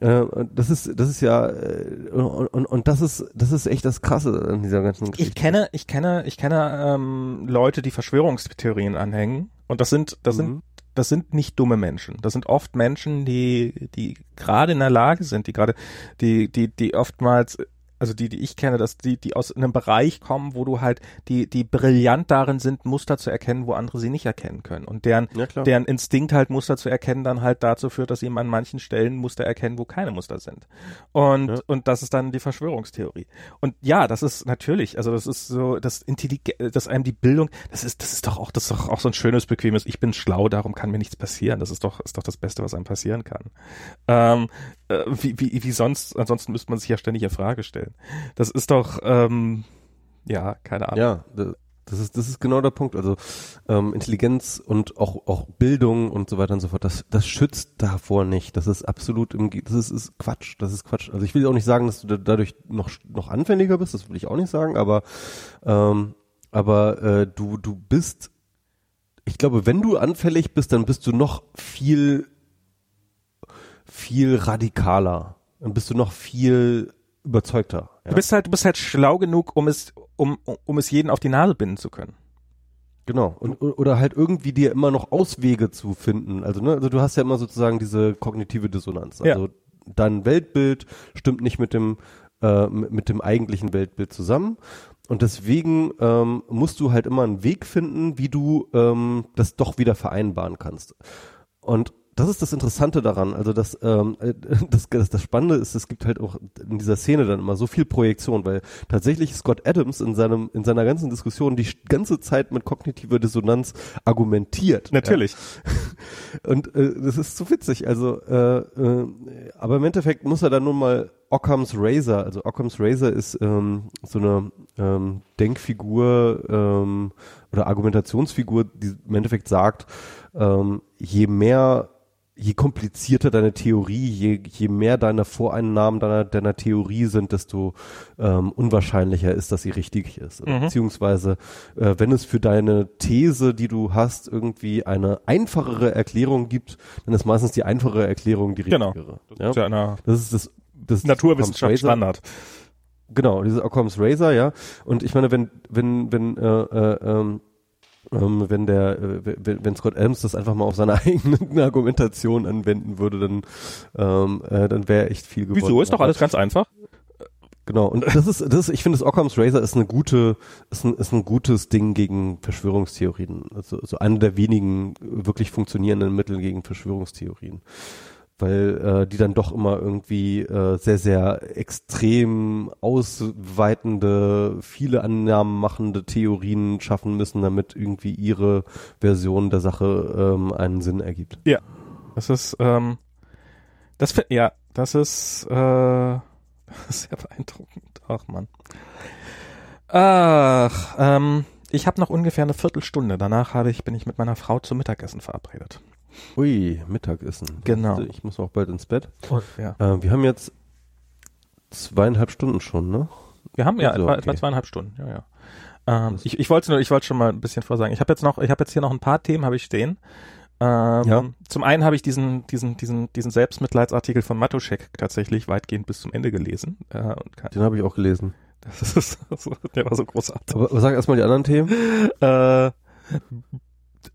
A: Äh, das ist, das ist ja, äh, und, und, das ist, das ist echt das Krasse an dieser ganzen Geschichte.
B: Ich kenne, ich kenne, ich kenne ähm, Leute, die Verschwörungstheorien anhängen. Und das sind, das sind,
A: Mhm.
B: das sind nicht dumme Menschen. Das sind oft Menschen, die, die gerade in der Lage sind, die gerade, die, die, die oftmals also die, die ich kenne, dass die, die aus einem Bereich kommen, wo du halt, die, die brillant darin sind, Muster zu erkennen, wo andere sie nicht erkennen können. Und deren,
A: Ja,
B: deren Instinkt halt Muster zu erkennen, dann halt dazu führt, dass sie an manchen Stellen Muster erkennen, wo keine Muster sind. Und,
A: Ja.
B: und das ist dann die Verschwörungstheorie. Und ja, das ist natürlich, also das ist so, das Intelligenz, dass einem die Bildung, das ist, das ist doch auch, das ist doch auch so ein schönes, bequemes, ich bin schlau, darum kann mir nichts passieren. Das ist doch, ist doch das Beste, was einem passieren kann. Ähm, äh, wie, wie, wie sonst, ansonsten müsste man sich ja ständig in Frage stellen. Das ist doch, ähm, ja, keine Ahnung.
A: Ja, das ist, das ist genau der Punkt. Also ähm, Intelligenz und auch, auch Bildung und so weiter und so fort, das, das schützt davor nicht. Das ist absolut im das ist, ist Quatsch. Das ist Quatsch. Also ich will auch nicht sagen, dass du dadurch noch, noch anfälliger bist, das will ich auch nicht sagen, aber ähm, aber äh, du, du bist, ich glaube, wenn du anfällig bist, dann bist du noch viel, viel radikaler. Dann bist du noch viel überzeugter.
B: Ja? Du bist halt, du bist halt schlau genug, um es, um, um es jeden auf die Nase binden zu können.
A: Genau. Und, oder halt irgendwie dir immer noch Auswege zu finden. Also, ne, also du hast ja immer sozusagen diese kognitive Dissonanz. Also ja. dein Weltbild stimmt nicht mit dem, äh, mit dem eigentlichen Weltbild zusammen. Und deswegen ähm, musst du halt immer einen Weg finden, wie du ähm, das doch wieder vereinbaren kannst. Und das ist das Interessante daran. Also das, ähm, das, das, das Spannende ist, es gibt halt auch in dieser Szene dann immer so viel Projektion, weil tatsächlich Scott Adams in seinem in seiner ganzen Diskussion die ganze Zeit mit kognitiver Dissonanz argumentiert.
B: Natürlich.
A: Ja. Und äh, das ist so witzig. Also, äh, äh, aber im Endeffekt muss er dann nun mal Occam's Razor, also Occam's Razor ist ähm, so eine ähm, Denkfigur ähm, oder Argumentationsfigur, die im Endeffekt sagt, ähm, je mehr je komplizierter deine Theorie, je, je mehr deine Voreinnahmen deiner, deiner Theorie sind, desto ähm, unwahrscheinlicher ist, dass sie richtig ist. Mhm. Beziehungsweise, äh, wenn es für deine These, die du hast, irgendwie eine einfachere Erklärung gibt, dann ist meistens die einfache Erklärung die
B: genau.
A: richtigere.
B: Genau. Das, ja?
A: ja das ist das, das
B: Naturwissenschaftsstandard.
A: Genau, dieses Occam's Razor, ja. Und ich meine, wenn, wenn, wenn, äh, äh, ähm, ähm, wenn der, äh, wenn, Scott Adams das einfach mal auf seine eigene Argumentation anwenden würde, dann, ähm, äh, dann wäre echt viel
B: geworden. Wieso? Ist doch alles ganz einfach.
A: Genau. Und das ist, das ist, ich finde, das Occam's Razor ist eine gute, ist ein, ist ein gutes Ding gegen Verschwörungstheorien. Also, also eine der wenigen wirklich funktionierenden Mittel gegen Verschwörungstheorien weil äh, die dann doch immer irgendwie äh, sehr, sehr extrem ausweitende, viele Annahmen machende Theorien schaffen müssen, damit irgendwie ihre Version der Sache ähm, einen Sinn ergibt.
B: Ja, das ist, ähm, das ja, das ist, äh, sehr beeindruckend. Ach man. Ach, ähm, ich habe noch ungefähr eine Viertelstunde. Danach habe ich, bin ich mit meiner Frau zum Mittagessen verabredet.
A: Ui, Mittagessen.
B: Genau.
A: Ich muss auch bald ins Bett.
B: Oh, ja.
A: Äh, wir haben jetzt zweieinhalb Stunden schon, ne?
B: Wir haben ja also, etwa, okay. etwa zweieinhalb Stunden, ja, ja. Ähm, ich ich wollte nur, ich wollte schon mal ein bisschen vorsagen. Ich habe jetzt noch, ich habe jetzt hier noch ein paar Themen, habe ich stehen. Ähm, ja. Zum einen habe ich diesen, diesen, diesen, diesen Selbstmitleidsartikel von Matuschek tatsächlich weitgehend bis zum Ende gelesen.
A: Äh, Den habe ich auch gelesen.
B: Das ist, der war so großartig.
A: Aber sag erstmal die anderen Themen.
B: Äh,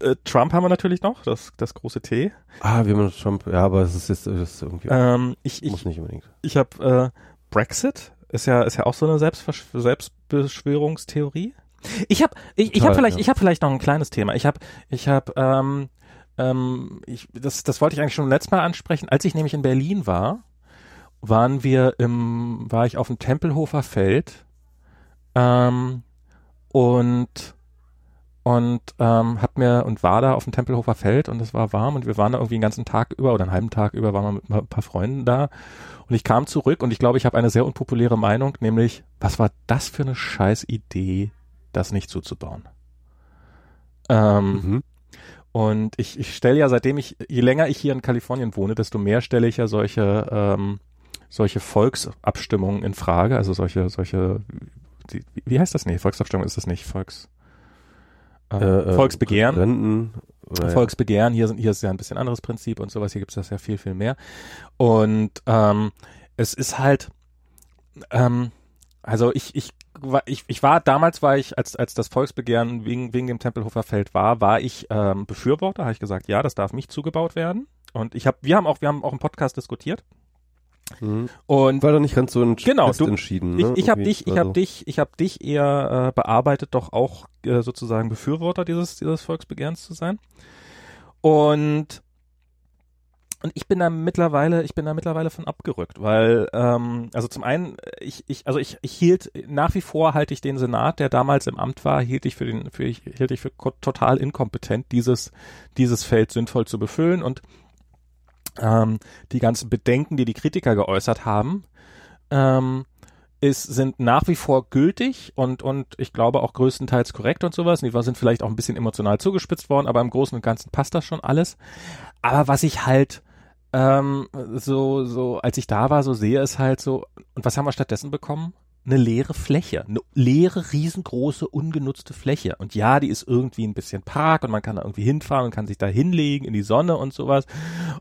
B: äh, Trump haben wir natürlich noch, das, das große T.
A: Ah, wir haben Trump, ja, aber es ist jetzt das ist irgendwie,
B: ähm, ich, ich,
A: muss nicht unbedingt.
B: Ich habe äh, Brexit, ist ja, ist ja auch so eine Selbstversch Selbstbeschwörungstheorie. Ich habe ich, ich hab vielleicht, ja. ich habe vielleicht noch ein kleines Thema. Ich habe, ich habe, ähm, ähm, ich, das, das wollte ich eigentlich schon letztes Mal ansprechen. Als ich nämlich in Berlin war, waren wir im, war ich auf dem Tempelhofer Feld ähm, und und ähm, hab mir und war da auf dem Tempelhofer Feld und es war warm und wir waren da irgendwie den ganzen Tag über oder einen halben Tag über waren wir mit ein paar Freunden da und ich kam zurück und ich glaube, ich habe eine sehr unpopuläre Meinung, nämlich was war das für eine scheiß Idee, das nicht zuzubauen? Ähm, mhm. Und ich, ich stelle ja, seitdem ich, je länger ich hier in Kalifornien wohne, desto mehr stelle ich ja solche ähm, solche Volksabstimmungen in Frage, also solche solche die, wie heißt das? Nee, Volksabstimmung ist das nicht, Volks äh, äh, Volksbegehren.
A: Renten,
B: Volksbegehren, hier, sind, hier ist ja ein bisschen anderes Prinzip und sowas, hier gibt es das ja viel, viel mehr. Und ähm, es ist halt, ähm, also ich, ich, ich, ich war damals war ich, als, als das Volksbegehren wegen, wegen dem Tempelhofer Feld war, war ich ähm, Befürworter, habe ich gesagt, ja, das darf nicht zugebaut werden. Und ich habe, wir haben auch, wir haben auch im Podcast diskutiert.
A: Mhm. Und war doch nicht ganz so ein
B: genau, du,
A: entschieden.
B: Ne? Ich, ich habe dich, ich habe dich, ich habe dich eher äh, bearbeitet, doch auch äh, sozusagen Befürworter dieses dieses Volksbegehrens zu sein. Und und ich bin da mittlerweile, ich bin da mittlerweile von abgerückt, weil ähm, also zum einen ich ich also ich, ich hielt nach wie vor halte ich den Senat, der damals im Amt war, hielt ich für den für ich hielt ich für total inkompetent, dieses dieses Feld sinnvoll zu befüllen und ähm, die ganzen Bedenken, die die Kritiker geäußert haben, ähm, ist, sind nach wie vor gültig und, und ich glaube auch größtenteils korrekt und sowas. Die sind vielleicht auch ein bisschen emotional zugespitzt worden, aber im Großen und Ganzen passt das schon alles. Aber was ich halt ähm, so, so, als ich da war, so sehe es halt so, und was haben wir stattdessen bekommen? Eine leere Fläche, eine leere, riesengroße, ungenutzte Fläche. Und ja, die ist irgendwie ein bisschen Park und man kann da irgendwie hinfahren und kann sich da hinlegen in die Sonne und sowas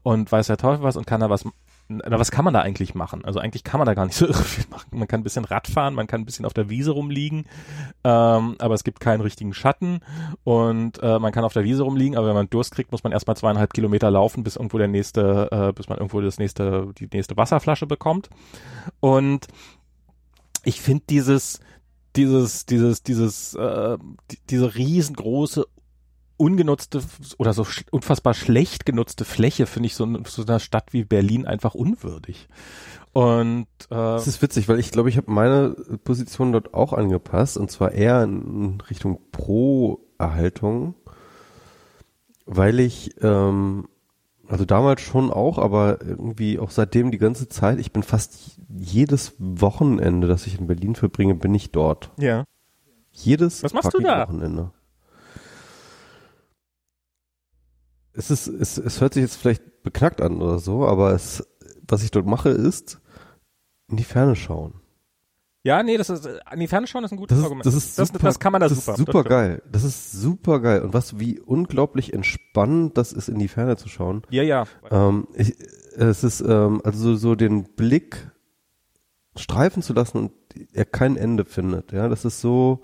B: und weiß der Teufel was und kann da was na, was kann man da eigentlich machen? Also eigentlich kann man da gar nicht so irre viel machen. Man kann ein bisschen Rad fahren, man kann ein bisschen auf der Wiese rumliegen, ähm, aber es gibt keinen richtigen Schatten und äh, man kann auf der Wiese rumliegen, aber wenn man Durst kriegt, muss man erstmal zweieinhalb Kilometer laufen, bis irgendwo der nächste, äh, bis man irgendwo das nächste, die nächste Wasserflasche bekommt. Und ich finde dieses, dieses, dieses, dieses, äh, die, diese riesengroße ungenutzte oder so sch unfassbar schlecht genutzte Fläche finde ich so, so einer Stadt wie Berlin einfach unwürdig. Und
A: äh, das ist witzig, weil ich glaube, ich habe meine Position dort auch angepasst und zwar eher in Richtung Pro-Erhaltung, weil ich ähm, also damals schon auch, aber irgendwie auch seitdem die ganze Zeit, ich bin fast jedes Wochenende, das ich in Berlin verbringe, bin ich dort.
B: Ja.
A: Jedes
B: Was machst du da?
A: Wochenende es ist, es, es hört sich jetzt vielleicht beknackt an oder so, aber es, was ich dort mache, ist in die Ferne schauen.
B: Ja, nee, das ist, an die Ferne schauen ist ein gutes
A: das ist,
B: Argument.
A: Das ist super,
B: das, das kann man da
A: das
B: super.
A: Ist super das geil. Das ist super geil. Und was, wie unglaublich entspannend das ist, in die Ferne zu schauen.
B: Ja, ja.
A: Ähm, ich, es ist, ähm, also so, so den Blick streifen zu lassen und er kein Ende findet. Ja, das ist so,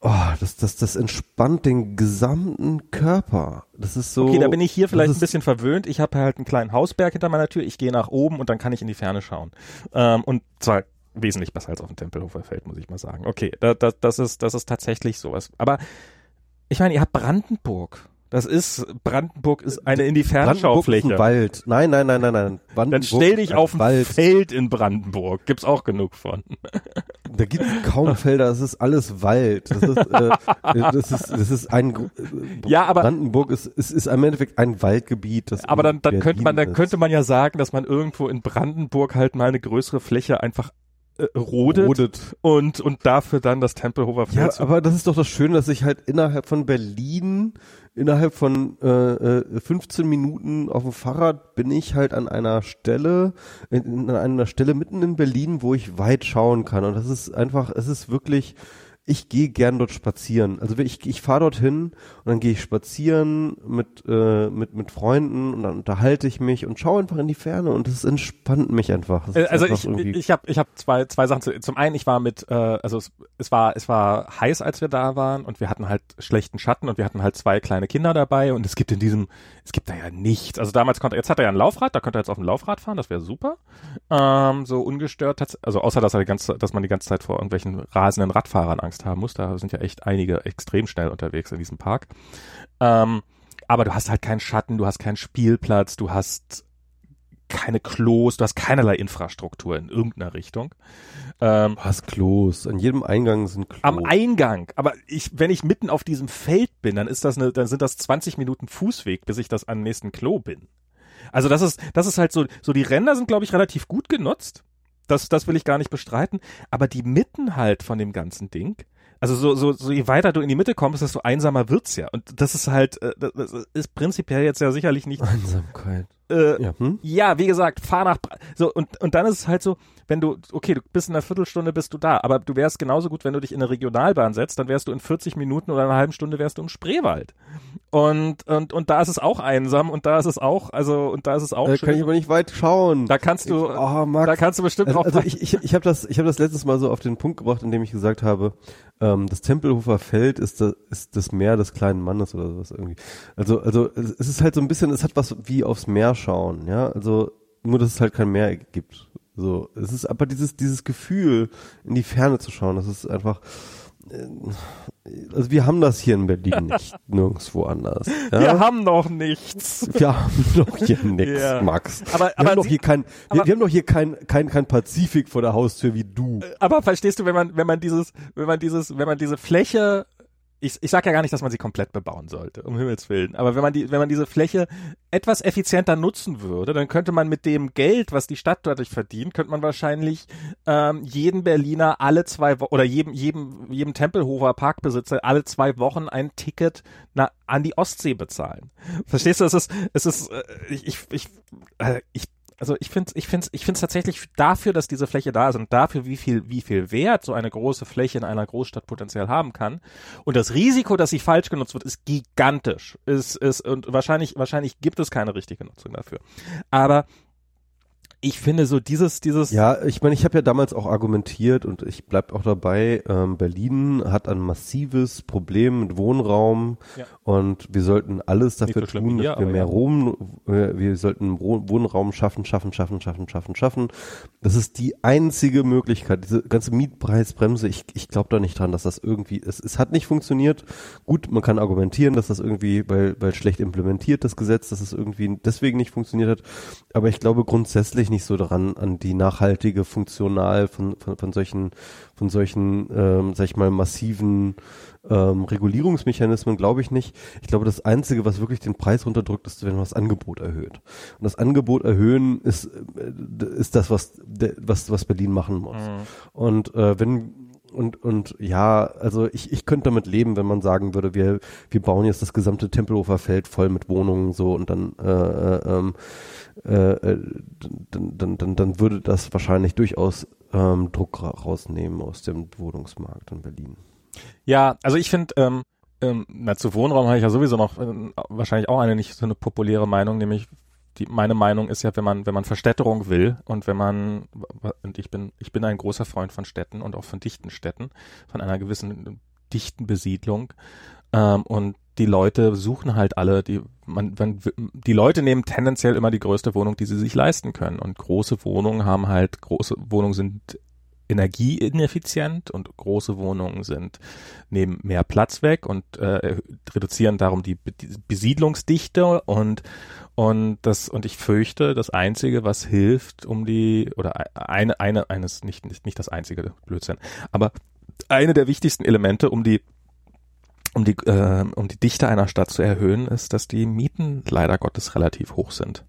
A: Oh, das, das, das entspannt den gesamten Körper. Das ist so.
B: Okay, da bin ich hier vielleicht ein bisschen verwöhnt. Ich habe halt einen kleinen Hausberg hinter meiner Tür. Ich gehe nach oben und dann kann ich in die Ferne schauen. Ähm, und zwar wesentlich besser als auf dem Tempelhofer Feld, muss ich mal sagen. Okay, da, da, das ist, das ist tatsächlich sowas. Aber ich meine, ihr habt Brandenburg. Das ist, Brandenburg ist eine in die Fernschau-Fläche. Ist
A: Wald. Nein, nein, nein, nein, nein.
B: Dann stell dich auf ein. Feld in Brandenburg. Gibt's auch genug von.
A: Da gibt's kaum Felder, das ist alles Wald. Das ist, äh, das ist, das ist ein,
B: äh, ja, aber.
A: Brandenburg ist, ist, ist im Endeffekt ein Waldgebiet. Das
B: aber dann, dann könnte man, dann könnte man ja sagen, dass man irgendwo in Brandenburg halt mal eine größere Fläche einfach äh, rodet, rodet, und und dafür dann das Tempelhofer
A: Feld. Ja, aber das ist doch das Schöne, dass ich halt innerhalb von Berlin innerhalb von äh, 15 äh, Minuten auf dem Fahrrad bin ich halt an einer Stelle, in, an einer Stelle mitten in Berlin, wo ich weit schauen kann. Und das ist einfach, es ist wirklich ich gehe gern dort spazieren. Also ich, ich fahre dorthin und dann gehe ich spazieren mit, äh, mit, mit Freunden und dann unterhalte ich mich und schaue einfach in die Ferne und das entspannt mich einfach.
B: Äh, also einfach ich, ich habe ich hab zwei, zwei Sachen zu, zum einen, ich war mit, äh, also es, es war, es war heiß, als wir da waren und wir hatten halt schlechten Schatten und wir hatten halt zwei kleine Kinder dabei und es gibt in diesem, es gibt da ja nichts. Also damals konnte, jetzt hat er ja ein Laufrad, da könnte er jetzt auf dem Laufrad fahren, das wäre super. Ähm, so ungestört, also außer dass er die ganze, dass man die ganze Zeit vor irgendwelchen rasenden Radfahrern Angst haben muss. Da sind ja echt einige extrem schnell unterwegs in diesem Park. Ähm, aber du hast halt keinen Schatten, du hast keinen Spielplatz, du hast keine Klos, du hast keinerlei Infrastruktur in irgendeiner Richtung.
A: Ähm, du hast Klos, an jedem Eingang sind Klos.
B: Am Eingang, aber ich, wenn ich mitten auf diesem Feld bin, dann ist das eine, dann sind das 20 Minuten Fußweg, bis ich das am nächsten Klo bin. Also das ist, das ist halt so, so die Ränder sind, glaube ich, relativ gut genutzt. Das, das will ich gar nicht bestreiten. Aber die Mitten halt von dem ganzen Ding, also so, so, so je weiter du in die Mitte kommst, desto einsamer wird's ja. Und das ist halt, äh, das ist prinzipiell jetzt ja sicherlich nicht.
A: Einsamkeit.
B: Äh, ja, hm? ja, wie gesagt, fahr nach, so, und, und dann ist es halt so, wenn du, okay, du bist in einer Viertelstunde bist du da, aber du wärst genauso gut, wenn du dich in eine Regionalbahn setzt, dann wärst du in 40 Minuten oder einer halben Stunde wärst du im Spreewald. Und, und, und da ist es auch einsam und da ist es auch, also, und da ist es auch
A: Da schön. kann ich aber nicht weit schauen.
B: Da kannst du, ich, oh, Max. da kannst du bestimmt
A: also,
B: auch.
A: Also ich, ich, ich habe das, ich habe das letztes Mal so auf den Punkt gebracht, indem ich gesagt habe, ähm, das Tempelhofer Feld ist das, ist das Meer des kleinen Mannes oder sowas irgendwie. Also, also, es ist halt so ein bisschen, es hat was wie aufs Meer schauen, ja. Also, nur, dass es halt kein Meer gibt. So, es ist aber dieses, dieses Gefühl, in die Ferne zu schauen, das ist einfach, äh, also wir haben das hier in Berlin nicht, nirgendwo anders.
B: Ja? Wir haben noch nichts.
A: Wir haben doch hier nichts, ja. Max.
B: Aber,
A: wir aber haben doch hier kein, aber, wir, wir, haben doch hier kein, kein, kein Pazifik vor der Haustür wie du.
B: Aber verstehst du, wenn man, wenn man dieses, wenn man dieses, wenn man diese Fläche ich, ich sage ja gar nicht, dass man sie komplett bebauen sollte, um Himmels Willen. Aber wenn man die, wenn man diese Fläche etwas effizienter nutzen würde, dann könnte man mit dem Geld, was die Stadt dadurch verdient, könnte man wahrscheinlich ähm, jeden Berliner alle zwei Wochen oder jedem, jedem, jedem Tempelhofer Parkbesitzer alle zwei Wochen ein Ticket na, an die Ostsee bezahlen. Verstehst du? Es ist, es ist, äh, ich, ich, ich, äh, ich also ich finde ich finde ich finde tatsächlich dafür, dass diese Fläche da ist und dafür, wie viel wie viel Wert so eine große Fläche in einer Großstadt potenziell haben kann und das Risiko, dass sie falsch genutzt wird, ist gigantisch. Ist ist und wahrscheinlich wahrscheinlich gibt es keine richtige Nutzung dafür. Aber ich finde so dieses, dieses.
A: Ja, ich meine, ich habe ja damals auch argumentiert und ich bleib auch dabei, ähm, Berlin hat ein massives Problem mit Wohnraum ja. und wir sollten alles dafür so tun, dass wir mehr ja. Rom, äh, wir sollten Wohnraum schaffen, schaffen, schaffen, schaffen, schaffen, schaffen. Das ist die einzige Möglichkeit. Diese ganze Mietpreisbremse, ich, ich glaube da nicht dran, dass das irgendwie, es, es hat nicht funktioniert. Gut, man kann argumentieren, dass das irgendwie, weil, weil schlecht implementiert, das Gesetz, dass es irgendwie deswegen nicht funktioniert hat. Aber ich glaube grundsätzlich nicht nicht so daran, an die nachhaltige Funktional von, von, von solchen, von solchen, ähm, sag ich mal, massiven ähm, Regulierungsmechanismen glaube ich nicht. Ich glaube, das Einzige, was wirklich den Preis runterdrückt, ist, wenn man das Angebot erhöht. Und das Angebot erhöhen ist, äh, ist das, was, was, was Berlin machen muss. Mhm. Und äh, wenn und und ja, also ich, ich könnte damit leben, wenn man sagen würde, wir wir bauen jetzt das gesamte Tempelhofer Feld voll mit Wohnungen so und dann äh, äh, ähm, äh, äh, dann, dann, dann, dann würde das wahrscheinlich durchaus ähm, Druck rausnehmen aus dem Wohnungsmarkt in Berlin.
B: Ja, also ich finde, ähm, ähm, na, zu Wohnraum habe ich ja sowieso noch äh, wahrscheinlich auch eine nicht so eine populäre Meinung, nämlich die, meine Meinung ist ja, wenn man, wenn man Verstädterung will und wenn man, und ich bin, ich bin ein großer Freund von Städten und auch von dichten Städten, von einer gewissen dichten Besiedlung, ähm, und die Leute suchen halt alle, die, man, man, die Leute nehmen tendenziell immer die größte Wohnung, die sie sich leisten können. Und große Wohnungen haben halt, große Wohnungen sind energieineffizient und große Wohnungen sind, nehmen mehr Platz weg und äh, reduzieren darum die, Besiedlungsdichte und und das und ich fürchte, das einzige, was hilft, um die oder eine eine eines nicht nicht nicht das einzige Blödsinn, aber eine der wichtigsten Elemente, um die um die, äh, um die Dichte einer Stadt zu erhöhen, ist, dass die Mieten leider Gottes relativ hoch sind.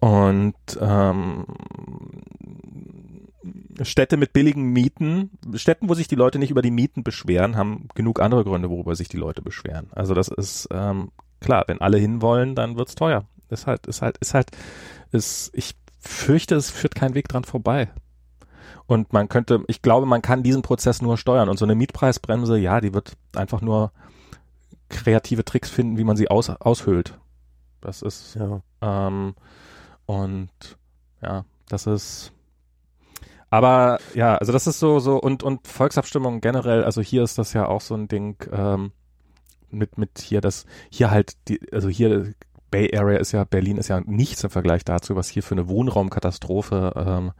B: Und ähm, Städte mit billigen Mieten, Städten, wo sich die Leute nicht über die Mieten beschweren, haben genug andere Gründe, worüber sich die Leute beschweren. Also das ist ähm, klar, wenn alle hinwollen, dann wird's teuer. Ist halt, ist halt, ist halt, ist, ich fürchte, es führt kein Weg dran vorbei. Und man könnte, ich glaube, man kann diesen Prozess nur steuern. Und so eine Mietpreisbremse, ja, die wird einfach nur kreative Tricks finden, wie man sie aus, aushöhlt. Das ist ja. Ähm, und ja, das ist aber ja, also das ist so so und und Volksabstimmung generell, also hier ist das ja auch so ein Ding ähm, mit mit hier das hier halt die also hier Bay Area ist ja Berlin ist ja nichts im Vergleich dazu, was hier für eine Wohnraumkatastrophe ähm,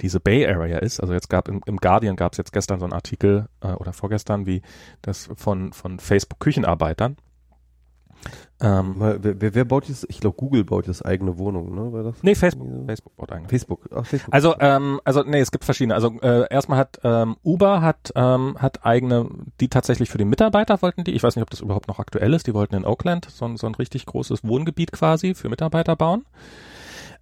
B: diese Bay Area ist. Also jetzt gab im, im Guardian gab es jetzt gestern so einen Artikel äh, oder vorgestern, wie das von, von Facebook Küchenarbeitern.
A: Ähm, wer, wer, wer baut jetzt, ich glaube Google baut jetzt eigene Wohnungen, ne? War das
B: nee, Facebook, so? Facebook baut eigene.
A: Facebook, ach, Facebook.
B: Also, ähm, also nee, es gibt verschiedene. Also äh, erstmal hat ähm, Uber hat, ähm, hat eigene, die tatsächlich für die Mitarbeiter wollten die, ich weiß nicht, ob das überhaupt noch aktuell ist, die wollten in Oakland so, so ein richtig großes Wohngebiet quasi für Mitarbeiter bauen.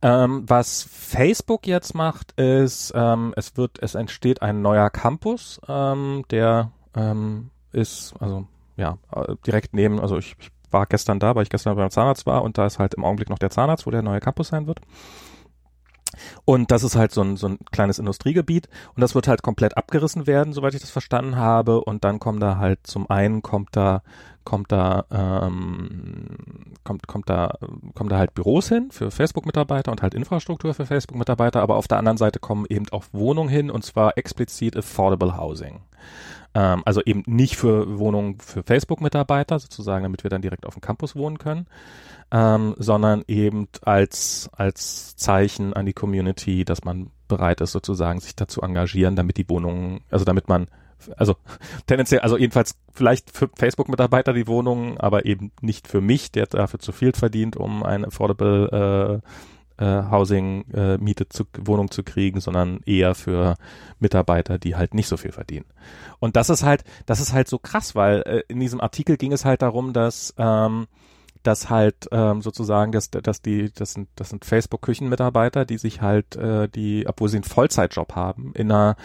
B: Ähm, was Facebook jetzt macht, ist, ähm, es wird, es entsteht ein neuer Campus, ähm, der ähm, ist, also ja, äh, direkt neben, also ich, ich war gestern da, weil ich gestern beim Zahnarzt war und da ist halt im Augenblick noch der Zahnarzt, wo der neue Campus sein wird. Und das ist halt so ein, so ein kleines Industriegebiet und das wird halt komplett abgerissen werden, soweit ich das verstanden habe. Und dann kommen da halt zum einen kommt da kommt da ähm, kommt kommt da kommen da halt Büros hin für Facebook-Mitarbeiter und halt Infrastruktur für Facebook-Mitarbeiter, aber auf der anderen Seite kommen eben auch Wohnungen hin und zwar explizit Affordable Housing. Ähm, also eben nicht für Wohnungen für Facebook-Mitarbeiter sozusagen, damit wir dann direkt auf dem Campus wohnen können, ähm, sondern eben als, als Zeichen an die Community, dass man bereit ist, sozusagen sich dazu engagieren, damit die Wohnungen, also damit man also tendenziell, also jedenfalls vielleicht für Facebook-Mitarbeiter die Wohnungen, aber eben nicht für mich, der dafür zu viel verdient, um ein affordable äh, Housing, äh, Miete zu Wohnung zu kriegen, sondern eher für Mitarbeiter, die halt nicht so viel verdienen. Und das ist halt, das ist halt so krass, weil äh, in diesem Artikel ging es halt darum, dass ähm, dass halt ähm, sozusagen, dass, dass die, das sind, das sind Facebook-Küchenmitarbeiter, die sich halt, äh, die, obwohl sie einen Vollzeitjob haben, in einer,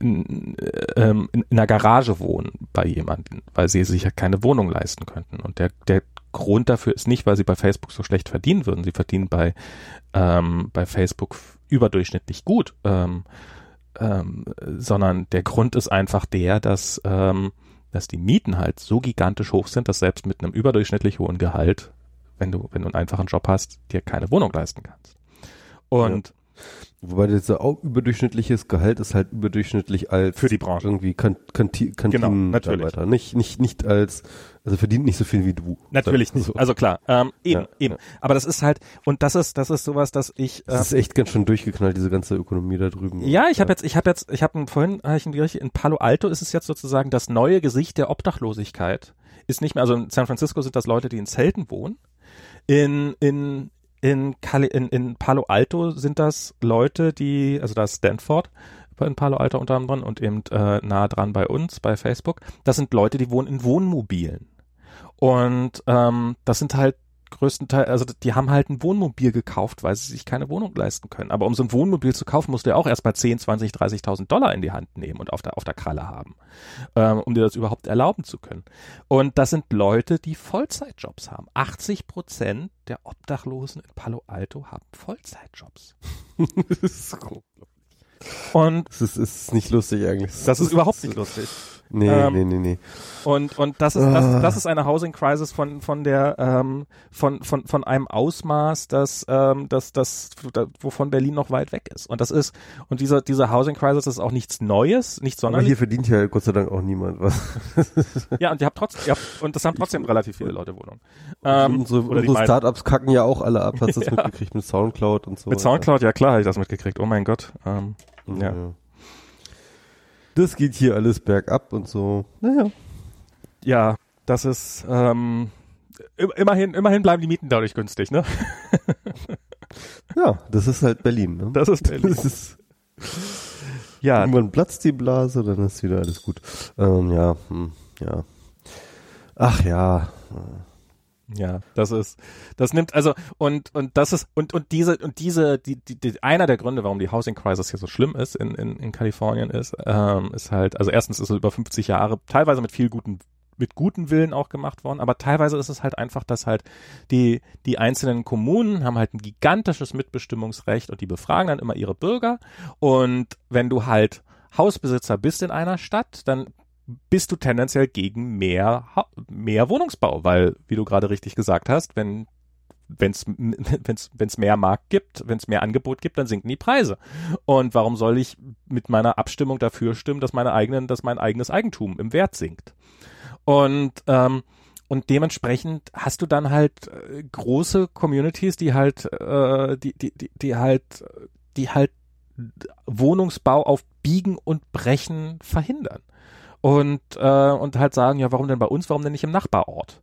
B: in, ähm, in, in einer Garage wohnen bei jemandem, weil sie sich ja keine Wohnung leisten könnten. Und der, der Grund dafür ist nicht, weil sie bei Facebook so schlecht verdienen würden. Sie verdienen bei, ähm, bei Facebook überdurchschnittlich gut. Ähm, ähm, sondern der Grund ist einfach der, dass ähm, dass die Mieten halt so gigantisch hoch sind, dass selbst mit einem überdurchschnittlich hohen Gehalt, wenn du, wenn du einen einfachen Job hast, dir keine Wohnung leisten kannst. Und ja.
A: Wobei dieser auch überdurchschnittliches Gehalt ist halt überdurchschnittlich als
B: für die Branche
A: irgendwie kan Kanti
B: genau, natürlich.
A: nicht nicht nicht als also verdient nicht so viel wie du.
B: Natürlich nicht. So. Also klar, ähm, eben ja, eben. Ja. Aber das ist halt und das ist das ist sowas, dass ich.
A: Äh, das ist echt ganz schön durchgeknallt diese ganze Ökonomie da drüben.
B: Ja, ich habe jetzt ich habe jetzt ich habe vorhin hab ich in Palo Alto ist es jetzt sozusagen das neue Gesicht der Obdachlosigkeit. Ist nicht mehr also in San Francisco sind das Leute, die in Zelten wohnen. In in in, Cali in, in Palo Alto sind das Leute, die, also da ist Stanford in Palo Alto unter anderem und eben äh, nah dran bei uns, bei Facebook. Das sind Leute, die wohnen in Wohnmobilen. Und ähm, das sind halt größtenteils, also die haben halt ein Wohnmobil gekauft, weil sie sich keine Wohnung leisten können. Aber um so ein Wohnmobil zu kaufen, musst du ja auch erstmal 10, 20, 30.000 Dollar in die Hand nehmen und auf der, auf der Kralle haben, ähm, um dir das überhaupt erlauben zu können. Und das sind Leute, die Vollzeitjobs haben. 80 Prozent der Obdachlosen in Palo Alto haben Vollzeitjobs. das ist
A: Und das ist, ist nicht lustig eigentlich.
B: Das ist überhaupt nicht lustig.
A: Nee, ähm, nee, nee, nee.
B: Und, und das ist, das, ah. das ist eine Housing Crisis von, von der, ähm, von, von, von einem Ausmaß, das, ähm, das, das, wovon Berlin noch weit weg ist. Und das ist, und dieser, dieser Housing Crisis ist auch nichts Neues, nichts sonderlich.
A: Aber hier verdient ja Gott sei Dank auch niemand was.
B: ja, und ihr habt trotzdem, ja, und das haben trotzdem relativ viele Leute Wohnungen.
A: Ähm, unsere unsere Startups kacken ja auch alle ab, hast du das ja. mitgekriegt mit Soundcloud und so.
B: Mit Soundcloud, ja klar, habe ich das mitgekriegt. Oh mein Gott. Ähm, ja. ja
A: das geht hier alles bergab und so. Naja.
B: Ja, das ist ähm, immerhin, immerhin bleiben die Mieten dadurch günstig, ne?
A: ja, das ist halt Berlin, ne?
B: Das ist Berlin. Das ist,
A: ja. Irgendwann platzt die Blase, dann ist wieder alles gut. Ähm, ja, hm, ja. Ach ja.
B: Ja, das ist, das nimmt, also, und, und das ist, und, und diese, und diese, die, die, die einer der Gründe, warum die Housing Crisis hier so schlimm ist in, in, in Kalifornien ist, ähm, ist halt, also erstens ist es über 50 Jahre, teilweise mit viel guten, mit guten Willen auch gemacht worden, aber teilweise ist es halt einfach, dass halt die, die einzelnen Kommunen haben halt ein gigantisches Mitbestimmungsrecht und die befragen dann immer ihre Bürger. Und wenn du halt Hausbesitzer bist in einer Stadt, dann bist du tendenziell gegen mehr, mehr Wohnungsbau, weil, wie du gerade richtig gesagt hast, wenn wenn es mehr Markt gibt, wenn es mehr Angebot gibt, dann sinken die Preise. Und warum soll ich mit meiner Abstimmung dafür stimmen, dass meine eigenen, dass mein eigenes Eigentum im Wert sinkt? Und ähm, und dementsprechend hast du dann halt äh, große Communities, die halt, äh, die, die, die, die halt, die halt Wohnungsbau auf Biegen und Brechen verhindern und, äh, und halt sagen, ja, warum denn bei uns, warum denn nicht im Nachbarort?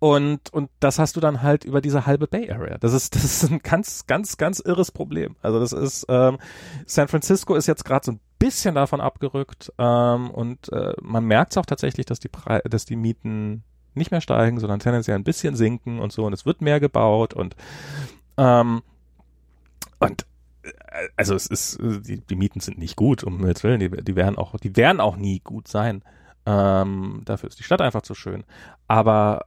B: Und, und das hast du dann halt über diese halbe Bay Area. Das ist, das ist ein ganz, ganz, ganz irres Problem. Also das ist, ähm, San Francisco ist jetzt gerade so ein bisschen davon abgerückt ähm, und äh, man merkt es auch tatsächlich, dass die, Pre dass die Mieten nicht mehr steigen, sondern tendenziell ein bisschen sinken und so und es wird mehr gebaut und ähm, und also es ist, die, die Mieten sind nicht gut, um Himmels Willen, die, die werden auch, die werden auch nie gut sein. Ähm, dafür ist die Stadt einfach zu schön. Aber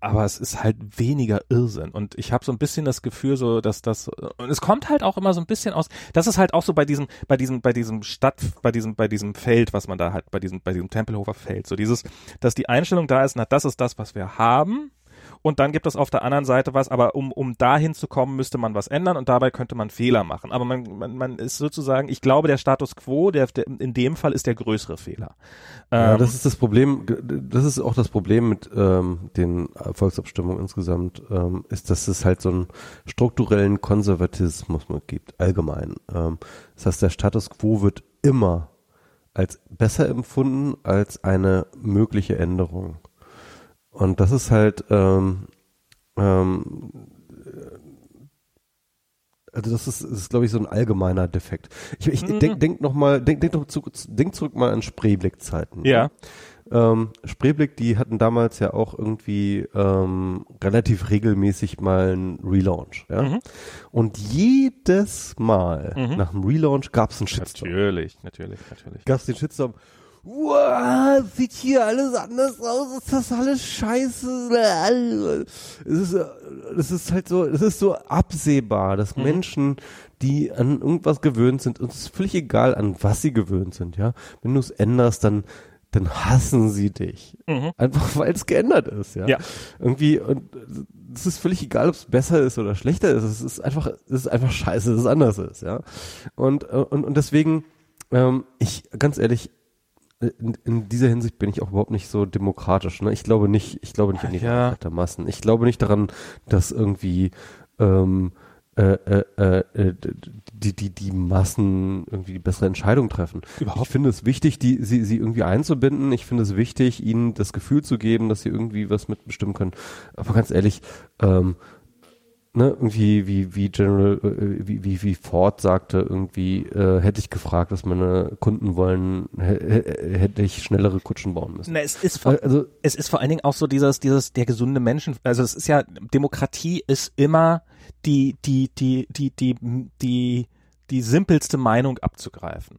B: aber es ist halt weniger Irrsinn und ich habe so ein bisschen das Gefühl so dass das und es kommt halt auch immer so ein bisschen aus das ist halt auch so bei diesem bei diesem bei diesem Stadt bei diesem bei diesem Feld was man da hat bei diesem bei diesem Tempelhofer Feld so dieses dass die Einstellung da ist na das ist das was wir haben und dann gibt es auf der anderen Seite was, aber um, um dahin zu kommen, müsste man was ändern und dabei könnte man Fehler machen. Aber man, man, man ist sozusagen, ich glaube, der Status quo, der, der in dem Fall ist der größere Fehler.
A: Ja, ähm, das ist das Problem, das ist auch das Problem mit ähm, den Volksabstimmungen insgesamt, ähm, ist, dass es halt so einen strukturellen Konservatismus gibt, allgemein. Ähm, das heißt, der Status quo wird immer als besser empfunden als eine mögliche Änderung. Und das ist halt, ähm, ähm, also das ist, das ist glaube ich, so ein allgemeiner Defekt. Ich, ich
B: Mhm.
A: denk, denk noch mal, denk, denk, doch zu, denk zurück mal an Spreeblick-Zeiten.
B: Ja.
A: Ähm, Spreeblick, die hatten damals ja auch irgendwie ähm, relativ regelmäßig mal einen Relaunch. Ja?
B: Mhm.
A: Und jedes Mal
B: Mhm.
A: nach dem Relaunch gab es einen Shitstorm.
B: Natürlich, natürlich, natürlich.
A: Gab es den Shitstorm. Wow, sieht hier alles anders aus, ist das alles scheiße. Es ist, es ist halt so, es ist so absehbar, dass
B: Mhm.
A: Menschen, die an irgendwas gewöhnt sind, uns ist völlig egal, an was sie gewöhnt sind, ja. Wenn du es änderst, dann, dann hassen sie dich.
B: Mhm.
A: Einfach weil es geändert ist, ja.
B: Ja.
A: Irgendwie, und es ist völlig egal, ob es besser ist oder schlechter ist. Es ist einfach, es ist einfach scheiße, dass es anders ist, ja. Und, und, und deswegen, ähm, ich, ganz ehrlich, in, in dieser Hinsicht bin ich auch überhaupt nicht so demokratisch. Ne? Ich glaube nicht, ich glaube nicht an die
B: Ja.
A: Der Massen. Ich glaube nicht daran, dass irgendwie ähm, äh, äh, äh, äh, die, die, die Massen irgendwie die bessere Entscheidung treffen.
B: Überhaupt
A: Ich finde es wichtig, die, sie, sie irgendwie einzubinden. Ich finde es wichtig, ihnen das Gefühl zu geben, dass sie irgendwie was mitbestimmen können. Aber ganz ehrlich, ähm, ne, irgendwie wie wie General äh, wie wie wie Ford sagte irgendwie äh, hätte ich gefragt, was meine Kunden wollen, hä- hä- hätte ich schnellere Kutschen bauen müssen.
B: Na, es ist vor,
A: Äh, Also
B: es ist vor allen Dingen auch so dieses, dieses, der gesunde Menschen, also es ist ja, Demokratie ist immer die, die, die, die, die, die, die simpelste Meinung abzugreifen.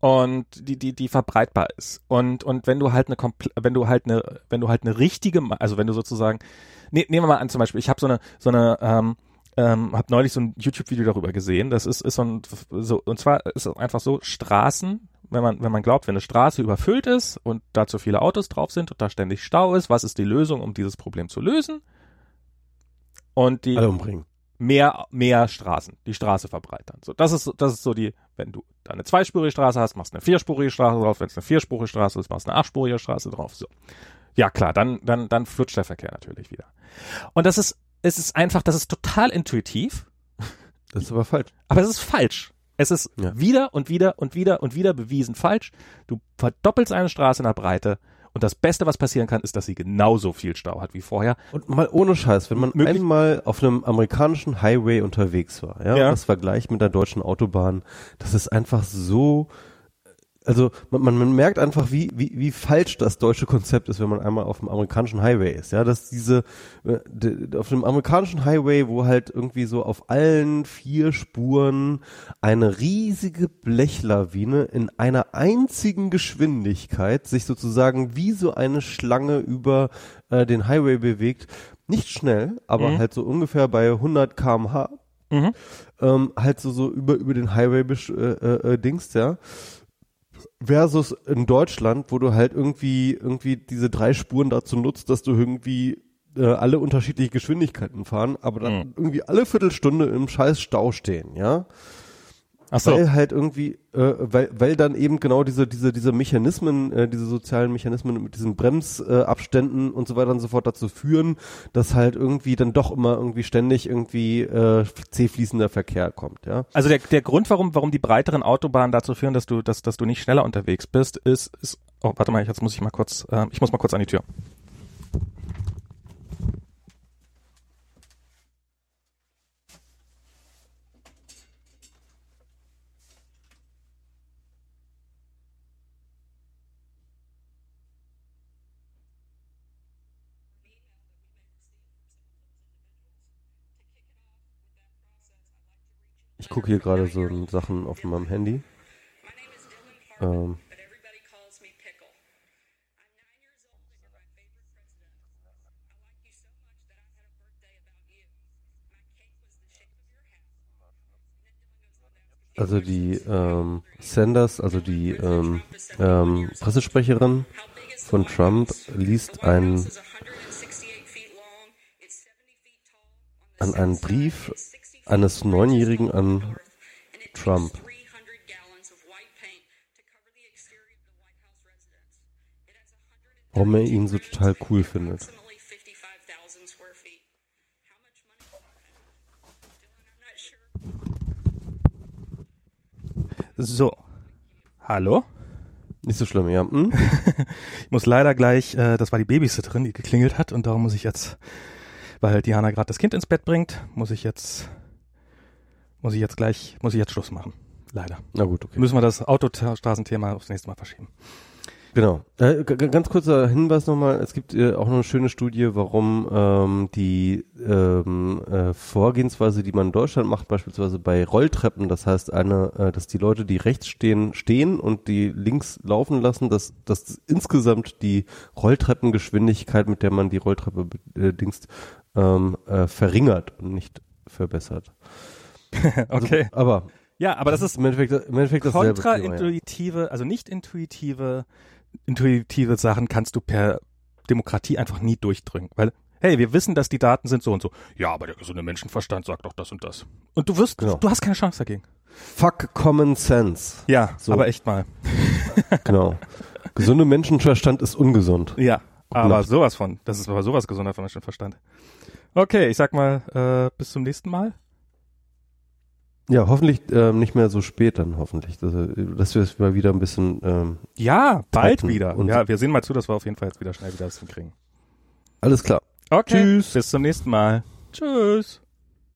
B: Und die, die, die verbreitbar ist. Und, und wenn du halt eine, wenn du halt eine, wenn du halt eine richtige, also wenn du sozusagen, ne, nehmen wir mal an zum Beispiel, ich habe so eine, so eine, ähm, ähm, habe neulich so ein YouTube-Video darüber gesehen. Das ist, ist so ein, so, und zwar ist es einfach so, Straßen, wenn man, wenn man glaubt, wenn eine Straße überfüllt ist und da zu viele Autos drauf sind und da ständig Stau ist, was ist die Lösung, um dieses Problem zu lösen? Und die
A: alle umbringen.
B: Mehr, mehr Straßen, die Straße verbreitern. So, das ist, so- das ist so die, wenn du da eine zweispurige Straße hast, machst du eine vierspurige Straße drauf, wenn es eine vierspurige Straße ist, machst du eine achtspurige Straße drauf, so. Ja, klar, dann, dann, dann flutscht der Verkehr natürlich wieder. Und das ist, es ist einfach, das ist total intuitiv,
A: Das ist aber falsch.
B: aber es ist falsch. Es ist
A: Ja.
B: wieder und wieder und wieder und wieder bewiesen falsch. Du verdoppelst eine Straße in der Breite und das Beste, was passieren kann, ist, dass sie genauso viel Stau hat wie vorher.
A: Und mal ohne Scheiß, wenn man
B: Möglich-
A: einmal auf einem amerikanischen Highway unterwegs war, ja,
B: Ja.
A: das Vergleich mit der deutschen Autobahn, das ist einfach so, also man, man, man merkt einfach, wie, wie, wie falsch das deutsche Konzept ist, wenn man einmal auf dem amerikanischen Highway ist, ja, dass diese, äh, auf dem amerikanischen Highway, wo halt irgendwie so auf allen vier Spuren eine riesige Blechlawine in einer einzigen Geschwindigkeit sich sozusagen wie so eine Schlange über äh, den Highway bewegt, nicht schnell, aber
B: Mhm.
A: halt so ungefähr bei 100 kmh,
B: Mhm.
A: ähm, halt so, so über, über den Highway äh, äh, äh, dingst, ja. Versus in Deutschland, wo du halt irgendwie, irgendwie diese drei Spuren dazu nutzt, dass du irgendwie äh, alle unterschiedliche Geschwindigkeiten fahren, aber dann
B: Mhm.
A: irgendwie alle Viertelstunde im scheiß Stau stehen, ja.
B: Ach so.
A: Weil halt irgendwie, äh, weil, weil dann eben genau diese, diese, diese Mechanismen, äh, diese sozialen Mechanismen mit diesen Bremsabständen äh, und so weiter und so fort dazu führen, dass halt irgendwie dann doch immer irgendwie ständig irgendwie äh, zäh fließender Verkehr kommt, ja.
B: Also der, der Grund, warum, warum die breiteren Autobahnen dazu führen, dass du, dass, dass du nicht schneller unterwegs bist, ist, ist, oh, warte mal, jetzt muss ich mal kurz, äh, ich muss mal kurz an die Tür.
A: Ich gucke hier gerade so Sachen auf meinem Handy. Ähm, also die ähm, Sanders, also die ähm, ähm, Pressesprecherin von Trump liest
C: The White
A: ein,
C: House is 168 feet long. It's 70 feet tall. On the
A: an einen Brief
C: it's 60 feet
A: eines Neunjährigen an Trump.
C: takes 300 gallons of white paint to cover the exterior of the White House residence. It has 100
A: warum er ihn so total cool findet.
C: approximately 55,000 square feet. How much money? Dylan, I'm not sure.
B: So. Hallo?
A: Nicht so schlimm, ja. Hm?
B: Ich muss leider gleich, äh, das war die Babysitterin, die geklingelt hat und darum muss ich jetzt, weil Diana gerade das Kind ins Bett bringt, muss ich jetzt muss ich jetzt gleich, muss ich jetzt Schluss machen. Leider.
A: Na gut, okay.
B: Müssen wir das Autostraßenthema aufs nächste Mal verschieben.
A: Genau. Äh, ganz kurzer Hinweis nochmal, es gibt äh, auch noch eine schöne Studie, warum ähm, die ähm, äh, Vorgehensweise, die man in Deutschland macht, beispielsweise bei Rolltreppen, das heißt eine, äh, dass die Leute, die rechts stehen, stehen und die links laufen lassen, dass, dass insgesamt die Rolltreppengeschwindigkeit, mit der man die Rolltreppe äh, dingst, ähm, äh, verringert und nicht verbessert. Also,
B: okay.
A: aber
B: Ja, aber das ist
A: im Endeffekt, im Endeffekt ja.
B: kontraintuitive, also nicht intuitive, intuitive Sachen kannst du per Demokratie einfach nie durchdringen, weil hey, wir wissen, dass die Daten sind so und so. Ja, aber der gesunde Menschenverstand sagt doch das und das. Und du wirst,
A: Genau.
B: du hast keine Chance dagegen.
A: Fuck Common Sense.
B: Ja,
A: So.
B: aber echt mal.
A: Genau. Gesunder Menschenverstand ist ungesund.
B: Ja, aber sowas von. Das ist aber sowas gesunder Menschenverstand. Okay, ich sag mal, äh, bis zum nächsten Mal.
A: Ja, hoffentlich ähm, nicht mehr so spät dann, hoffentlich. Dass, äh, dass wir es mal wieder ein bisschen, ähm,
B: Ja, bald wieder.
A: und-
B: ja, wir sehen mal zu, dass wir auf jeden Fall jetzt wieder schnell wieder das hinkriegen.
A: alles klar.
B: Okay.
A: Tschüss.
B: Bis zum nächsten Mal. Tschüss.